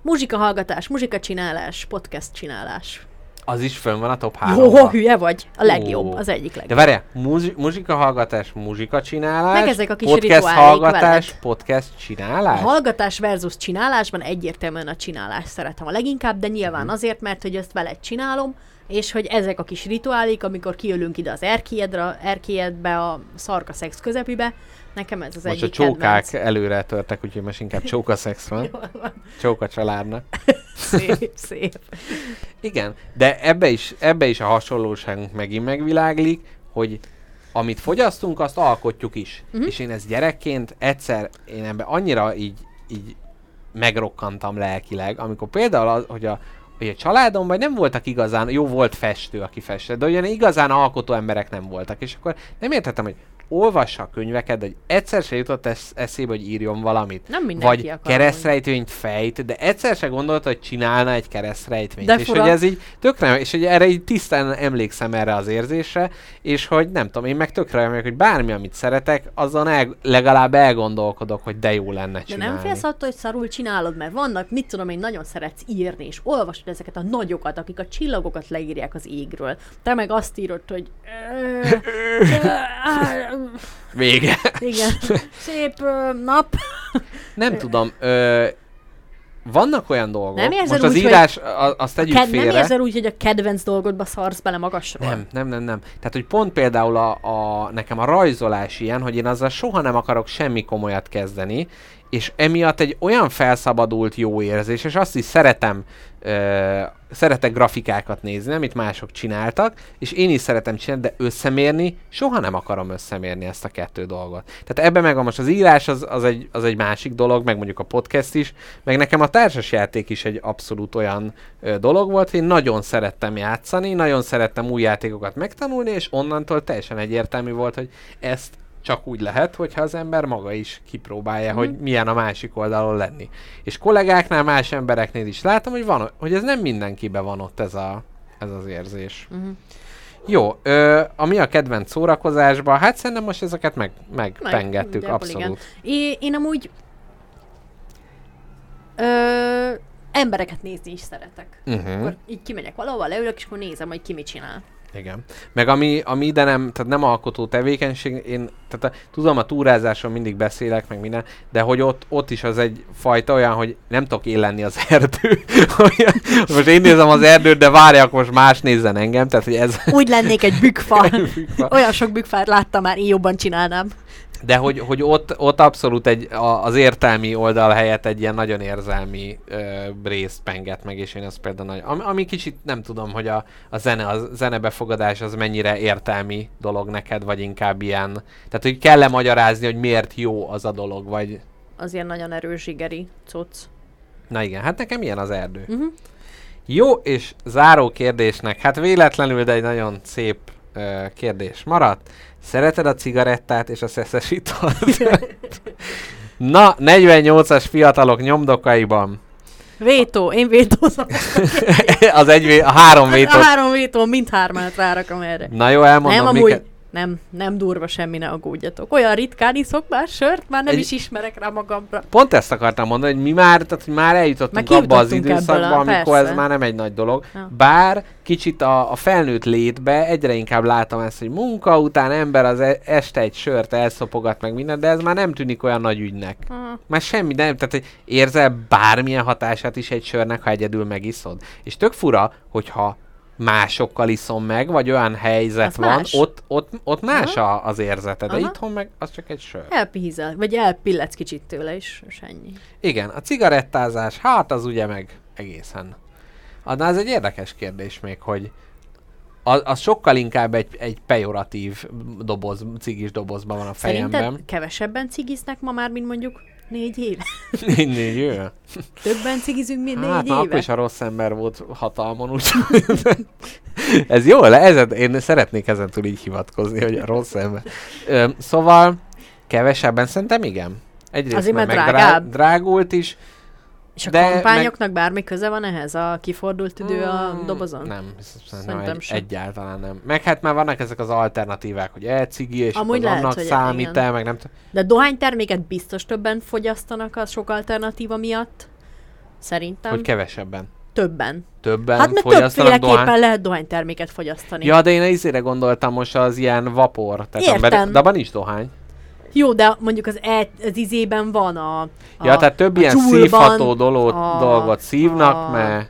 Muzsika hallgatás, muzsika csinálás, podcast csinálás. Az is fönn van a top Jó, 3 hülye vagy? A legjobb, Ó. az egyik De legjobb. várjál, muzi- muzsika hallgatás, muzsika csinálás, Meg ezek a kis podcast hallgatás, veled. podcast A csinálás? hallgatás versus csinálásban egyértelműen a csinálást szeretem a leginkább, de nyilván Mhm. azért, mert hogy ezt veled csinálom, és hogy ezek a kis rituálék, amikor kijövünk ide az erkélyedre, erkélyedbe, a szarka szex közepibe, nekem ez az Most a egyik csókák kedvenc. előre törtek, úgyhogy most inkább csókaszex van. Jól van. Csóka családnak. Szép, szép. Igen, de ebbe is, ebbe is a hasonlóságunk megint megviláglik, hogy amit fogyasztunk, azt alkotjuk is. Uh-huh. És én ezt gyerekként egyszer, én ebbe annyira így, így megrokkantam lelkileg, amikor például az, hogy a, hogy a családomban nem voltak igazán, jó volt festő, aki festett, de olyan igazán alkotó emberek nem voltak, és akkor nem értettem, hogy olvassa a könyveket, de hogy egyszer se jutott esz- eszébe, hogy írjon valamit. Nem mindenki Vagy akar keresztrejtvényt fejt, de egyszer se gondolta, hogy csinálna egy keresztrejtvényt. De és fura. hogy ez így tökre, és hogy erre így tisztán emlékszem erre az érzésre, és hogy nem tudom, én meg tökre vagyok, hogy bármi, amit szeretek, azon el, legalább elgondolkodok, hogy de jó lenne De csinálni. nem félsz attól, hogy szarul csinálod, mert vannak, mit tudom én, nagyon szeretsz írni, és olvasod ezeket a nagyokat, akik a csillagokat leírják az égről. Te meg azt írod, hogy... Vége. Igen, szép ö, nap. Nem tudom, ö, vannak olyan dolgok, Nem érzed most az úgy, hogy írás, a, azt tegyük Ked- félre. nem érzed úgy, hogy a kedvenc dolgodba szarsz bele magasról? Nem, nem, nem, nem. Tehát, hogy pont például a, a, nekem a rajzolás ilyen, hogy én azzal soha nem akarok semmi komolyat kezdeni, és emiatt egy olyan felszabadult jó érzés, és azt is szeretem, ö, szeretek grafikákat nézni, amit mások csináltak, és én is szeretem csinálni, de összemérni, soha nem akarom összemérni ezt a kettő dolgot. Tehát ebben meg van most az írás, az, az, egy, az egy másik dolog, meg mondjuk a podcast is, meg nekem a társasjáték is egy abszolút olyan ö, dolog volt, én nagyon szerettem játszani, nagyon szerettem új játékokat megtanulni, és onnantól teljesen egyértelmű volt, hogy ezt csak úgy lehet, hogyha az ember maga is kipróbálja, Mhm. hogy milyen a másik oldalon lenni. És kollégáknál, más embereknél is látom, hogy, van, hogy ez nem mindenkiben van ott ez, a, ez az érzés. Mhm. Jó, ö, ami a kedvenc szórakozásban, hát szerintem most ezeket meg, megpengettük, igen. abszolút. É, én amúgy ö, embereket nézni is szeretek. Uh-huh. Akkor így kimegyek valahova, leülök, és akkor nézem, hogy ki mit csinál. Igen. Meg ami, ami ide nem, tehát nem alkotó tevékenység, én tehát a, tudom, a túrázáson mindig beszélek, meg minden, de hogy ott, ott is az egy fajta olyan, hogy nem tudok én lenni az erdő. Most én nézem az erdőt, de várjak, most más nézzen engem, tehát hogy ez... Úgy lennék egy bükfa. Bükfa. Olyan sok bükfát láttam már, én jobban csinálnám. De hogy, hogy ott, ott abszolút egy, a, az értelmi oldal helyett egy ilyen nagyon érzelmi ö, részt penget meg, és én ezt például nagy, ami, ami kicsit nem tudom, hogy a, a zene, a zenebefogadás az mennyire értelmi dolog neked, vagy inkább ilyen, tehát hogy kell-e magyarázni, hogy miért jó az a dolog, vagy Az ilyen nagyon erős zsigeri cucc. na igen, hát nekem ilyen az erdő. Uh-huh. Jó, és záró kérdésnek, hát véletlenül, de egy nagyon szép ö, kérdés maradt. Szereted a cigarettát és a szeszes italt? Na, 48-as fiatalok nyomdokaiban Vétó, én vétózom. az egy, a három A vétó. három vétó, mindhármát rárakom erre. Na jó, elmondom, nem, amúgy, miket. Nem, Nem, durva semmi, ne aggódjatok. Olyan ritkán iszok már sört, már nem Egy- is ismerek rá magamra. Pont ezt akartam mondani, hogy mi már, tehát hogy már eljutottunk Már abba az időszakba, a- amikor persze. ez már nem egy nagy dolog. Ja. Bár kicsit a, a felnőtt létbe egyre inkább látom ezt, hogy munka után ember az e- este egy sört elszopogat meg minden, de ez már nem tűnik olyan nagy ügynek. Ah, Már semmi, nem, tehát hogy érzel bármilyen hatását is egy sörnek, ha egyedül megiszod. És tök fura, hogyha másokkal iszom meg, vagy olyan helyzet Az van, más. ott, ott, ott más a, az érzete, de Aha. itthon meg az csak egy sör. elpihizel, vagy elpilletsz kicsit tőle, és, és ennyi. Igen, a cigarettázás, hát az ugye meg egészen. Na, ez egy érdekes kérdés még, hogy az, az sokkal inkább egy, egy pejoratív doboz, cigis dobozban van a fejemben. Szerinted kevesebben cigiznek ma már, mint mondjuk négy éve? Négy, négy jó. Többen cigizünk, mint Hát négy éve? akkor is a rossz ember volt hatalmon, úgyhogy ez jó, le, ezen, én szeretnék ezen túl így hivatkozni, hogy a rossz ember. Ö, szóval kevesebben szerintem igen. Egyrészt Azért, mert mert drágább. drágult is, És a de kampányoknak bármi köze van ehhez? A kifordult üdő a Mm, dobozon? Nem, szerintem Szerintem egy, sem. egyáltalán nem. Meg hát már vannak ezek az alternatívák, hogy e-cigi, és Amúgy lehet, annak számít el, meg nem tudom. De dohányterméket biztos többen fogyasztanak a sok alternatíva miatt? Szerintem Hogy kevesebben. többen. Többen Hát mert fogyasztanak többféleképpen dohány. lehet dohányterméket fogyasztani. Ja, de én izére gondoltam most az ilyen vapor. Tehát Értem. Ember, de abban nincs dohány. Jó, de mondjuk az, e, az izében van a... a ja, tehát több a ilyen Joule-ban, szívható dolgot, a- dolgot szívnak, a- mert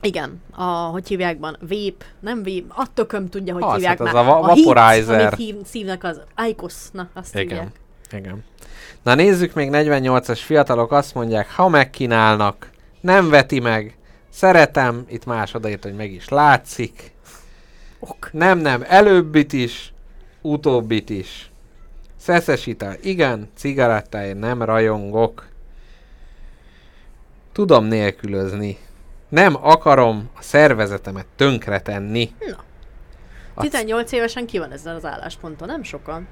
Igen, a, hogy hívják van, vape, nem vape, a tököm tudja, hogy Az, hívják hát az már. a va- hit, vaporizer. amit hív, szívnak az Icos, na azt igen. hívják. Igen. Na nézzük még 48-as fiatalok azt mondják, ha megkínálnak, nem veti meg, szeretem, itt más odaírt, hogy meg is látszik, Ok. Nem, nem, előbbit is, utóbbit is. Szeszes ital, igen, cigarettáért nem rajongok. Tudom nélkülözni. Nem akarom a szervezetemet tönkretenni. Na. A 18 évesen ki van ezzel az állásponton? Nem sokan.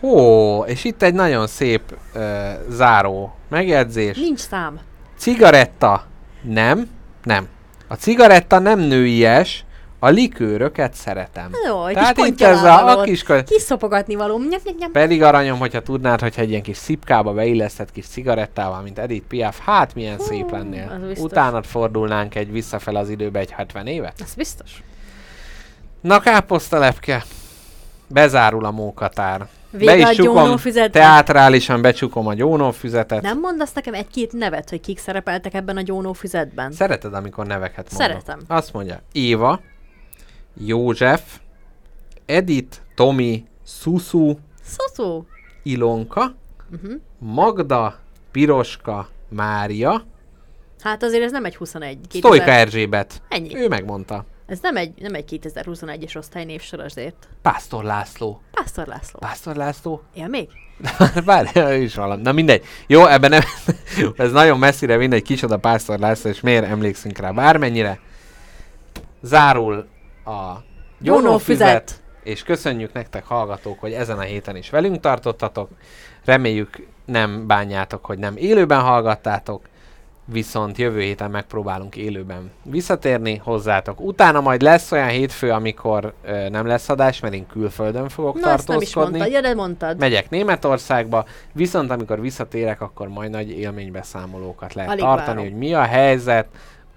Ó, és itt egy nagyon szép ö, záró megjegyzés. Nincs szám. Cigaretta nem, nem. A cigaretta nem nőies, a likőröket szeretem. Jó, egy Tehát kis itt ez a, a kis kö- Kiszopogatni való. Nyap, nyap, nyap. Pedig aranyom, hogyha tudnád, hogyha egy ilyen kis szipkába beillesztett kis cigarettával, mint Edith Piaf, hát milyen szép az lennél. Utánad fordulnánk egy visszafel az időbe egy 70 évet. Ez biztos. Na káposztalepke, bezárul a mókatár. Vége Be a is csukom, teátrálisan becsukom a gyónófüzetet. Nem mondasz nekem egy-két nevet, hogy kik szerepeltek ebben a gyónófüzetben? Szereted, amikor neveket mondok? Szeretem. Azt mondja, Éva, József, Edith, Tomi, Susu, Szuszó. Ilonka, Uh-huh. Magda, Piroska, Mária, Hát azért ez nem egy 21. 2000... Sztojka Erzsébet. Ennyi. Ő megmondta. Ez nem egy, nem egy 2021-es osztálynévsor azért. Pásztor László. Pásztor László. Pásztor László? Él még? Bár ő is valami. Na mindegy. Jó, ebben nem, ez nagyon messzire mindegy, kicsoda Pásztor László, és miért emlékszünk rá bármennyire. Zárul a gyónófüzet, és köszönjük nektek hallgatók, hogy ezen a héten is velünk tartottatok. Reméljük nem bánjátok, hogy nem élőben hallgattátok, viszont jövő héten megpróbálunk élőben visszatérni hozzátok. Utána majd lesz olyan hétfő, amikor ö, nem lesz adás, mert én külföldön fogok Na, ezt nem is tartózkodni. mondtad. Ja, de mondtad. Megyek Németországba, viszont amikor visszatérek, akkor majd nagy élménybeszámolókat lehet Alig tartani, várom. hogy mi a helyzet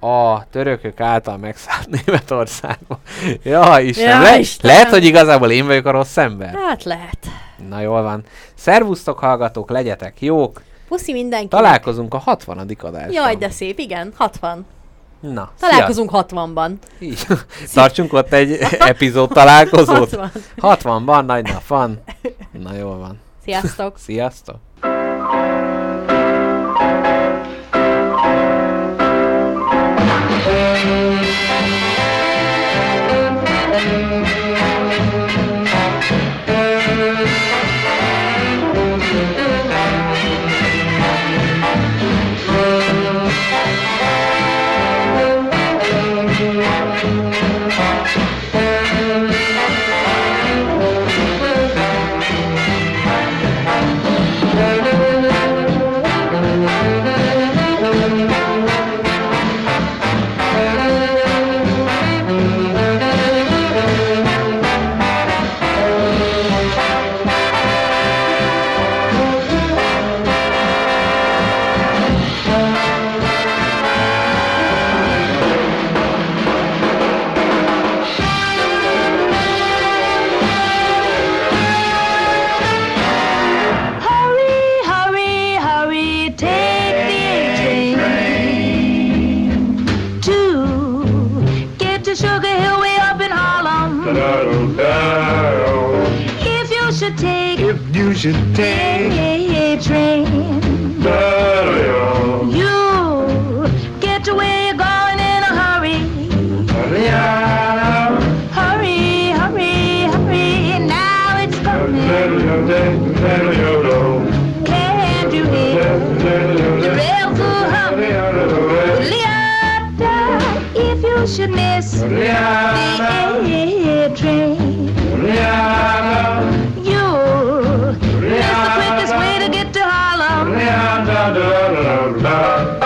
a törökök által megszállt Németországban. ja, Isten, Ja, le- Istenem. lehet, hogy igazából én vagyok a rossz ember. Hát lehet. Na jól van. Szervusztok hallgatók, legyetek jók. Puszi mindenki. Találkozunk a 60. adásban. Jaj, de szép, igen. 60. Na, Találkozunk 60-ban. szia. Így. Tartsunk ott egy epizód találkozót. 60. 60-ban nagy nap van. Na jól van. Sziasztok. Sziasztok. Should take. Train. You get to where you're going in a hurry. Hurry, hurry, hurry. hurry. Now it's coming. Can't you hear the rails are humming? Leota, if you should miss the A train. da da da da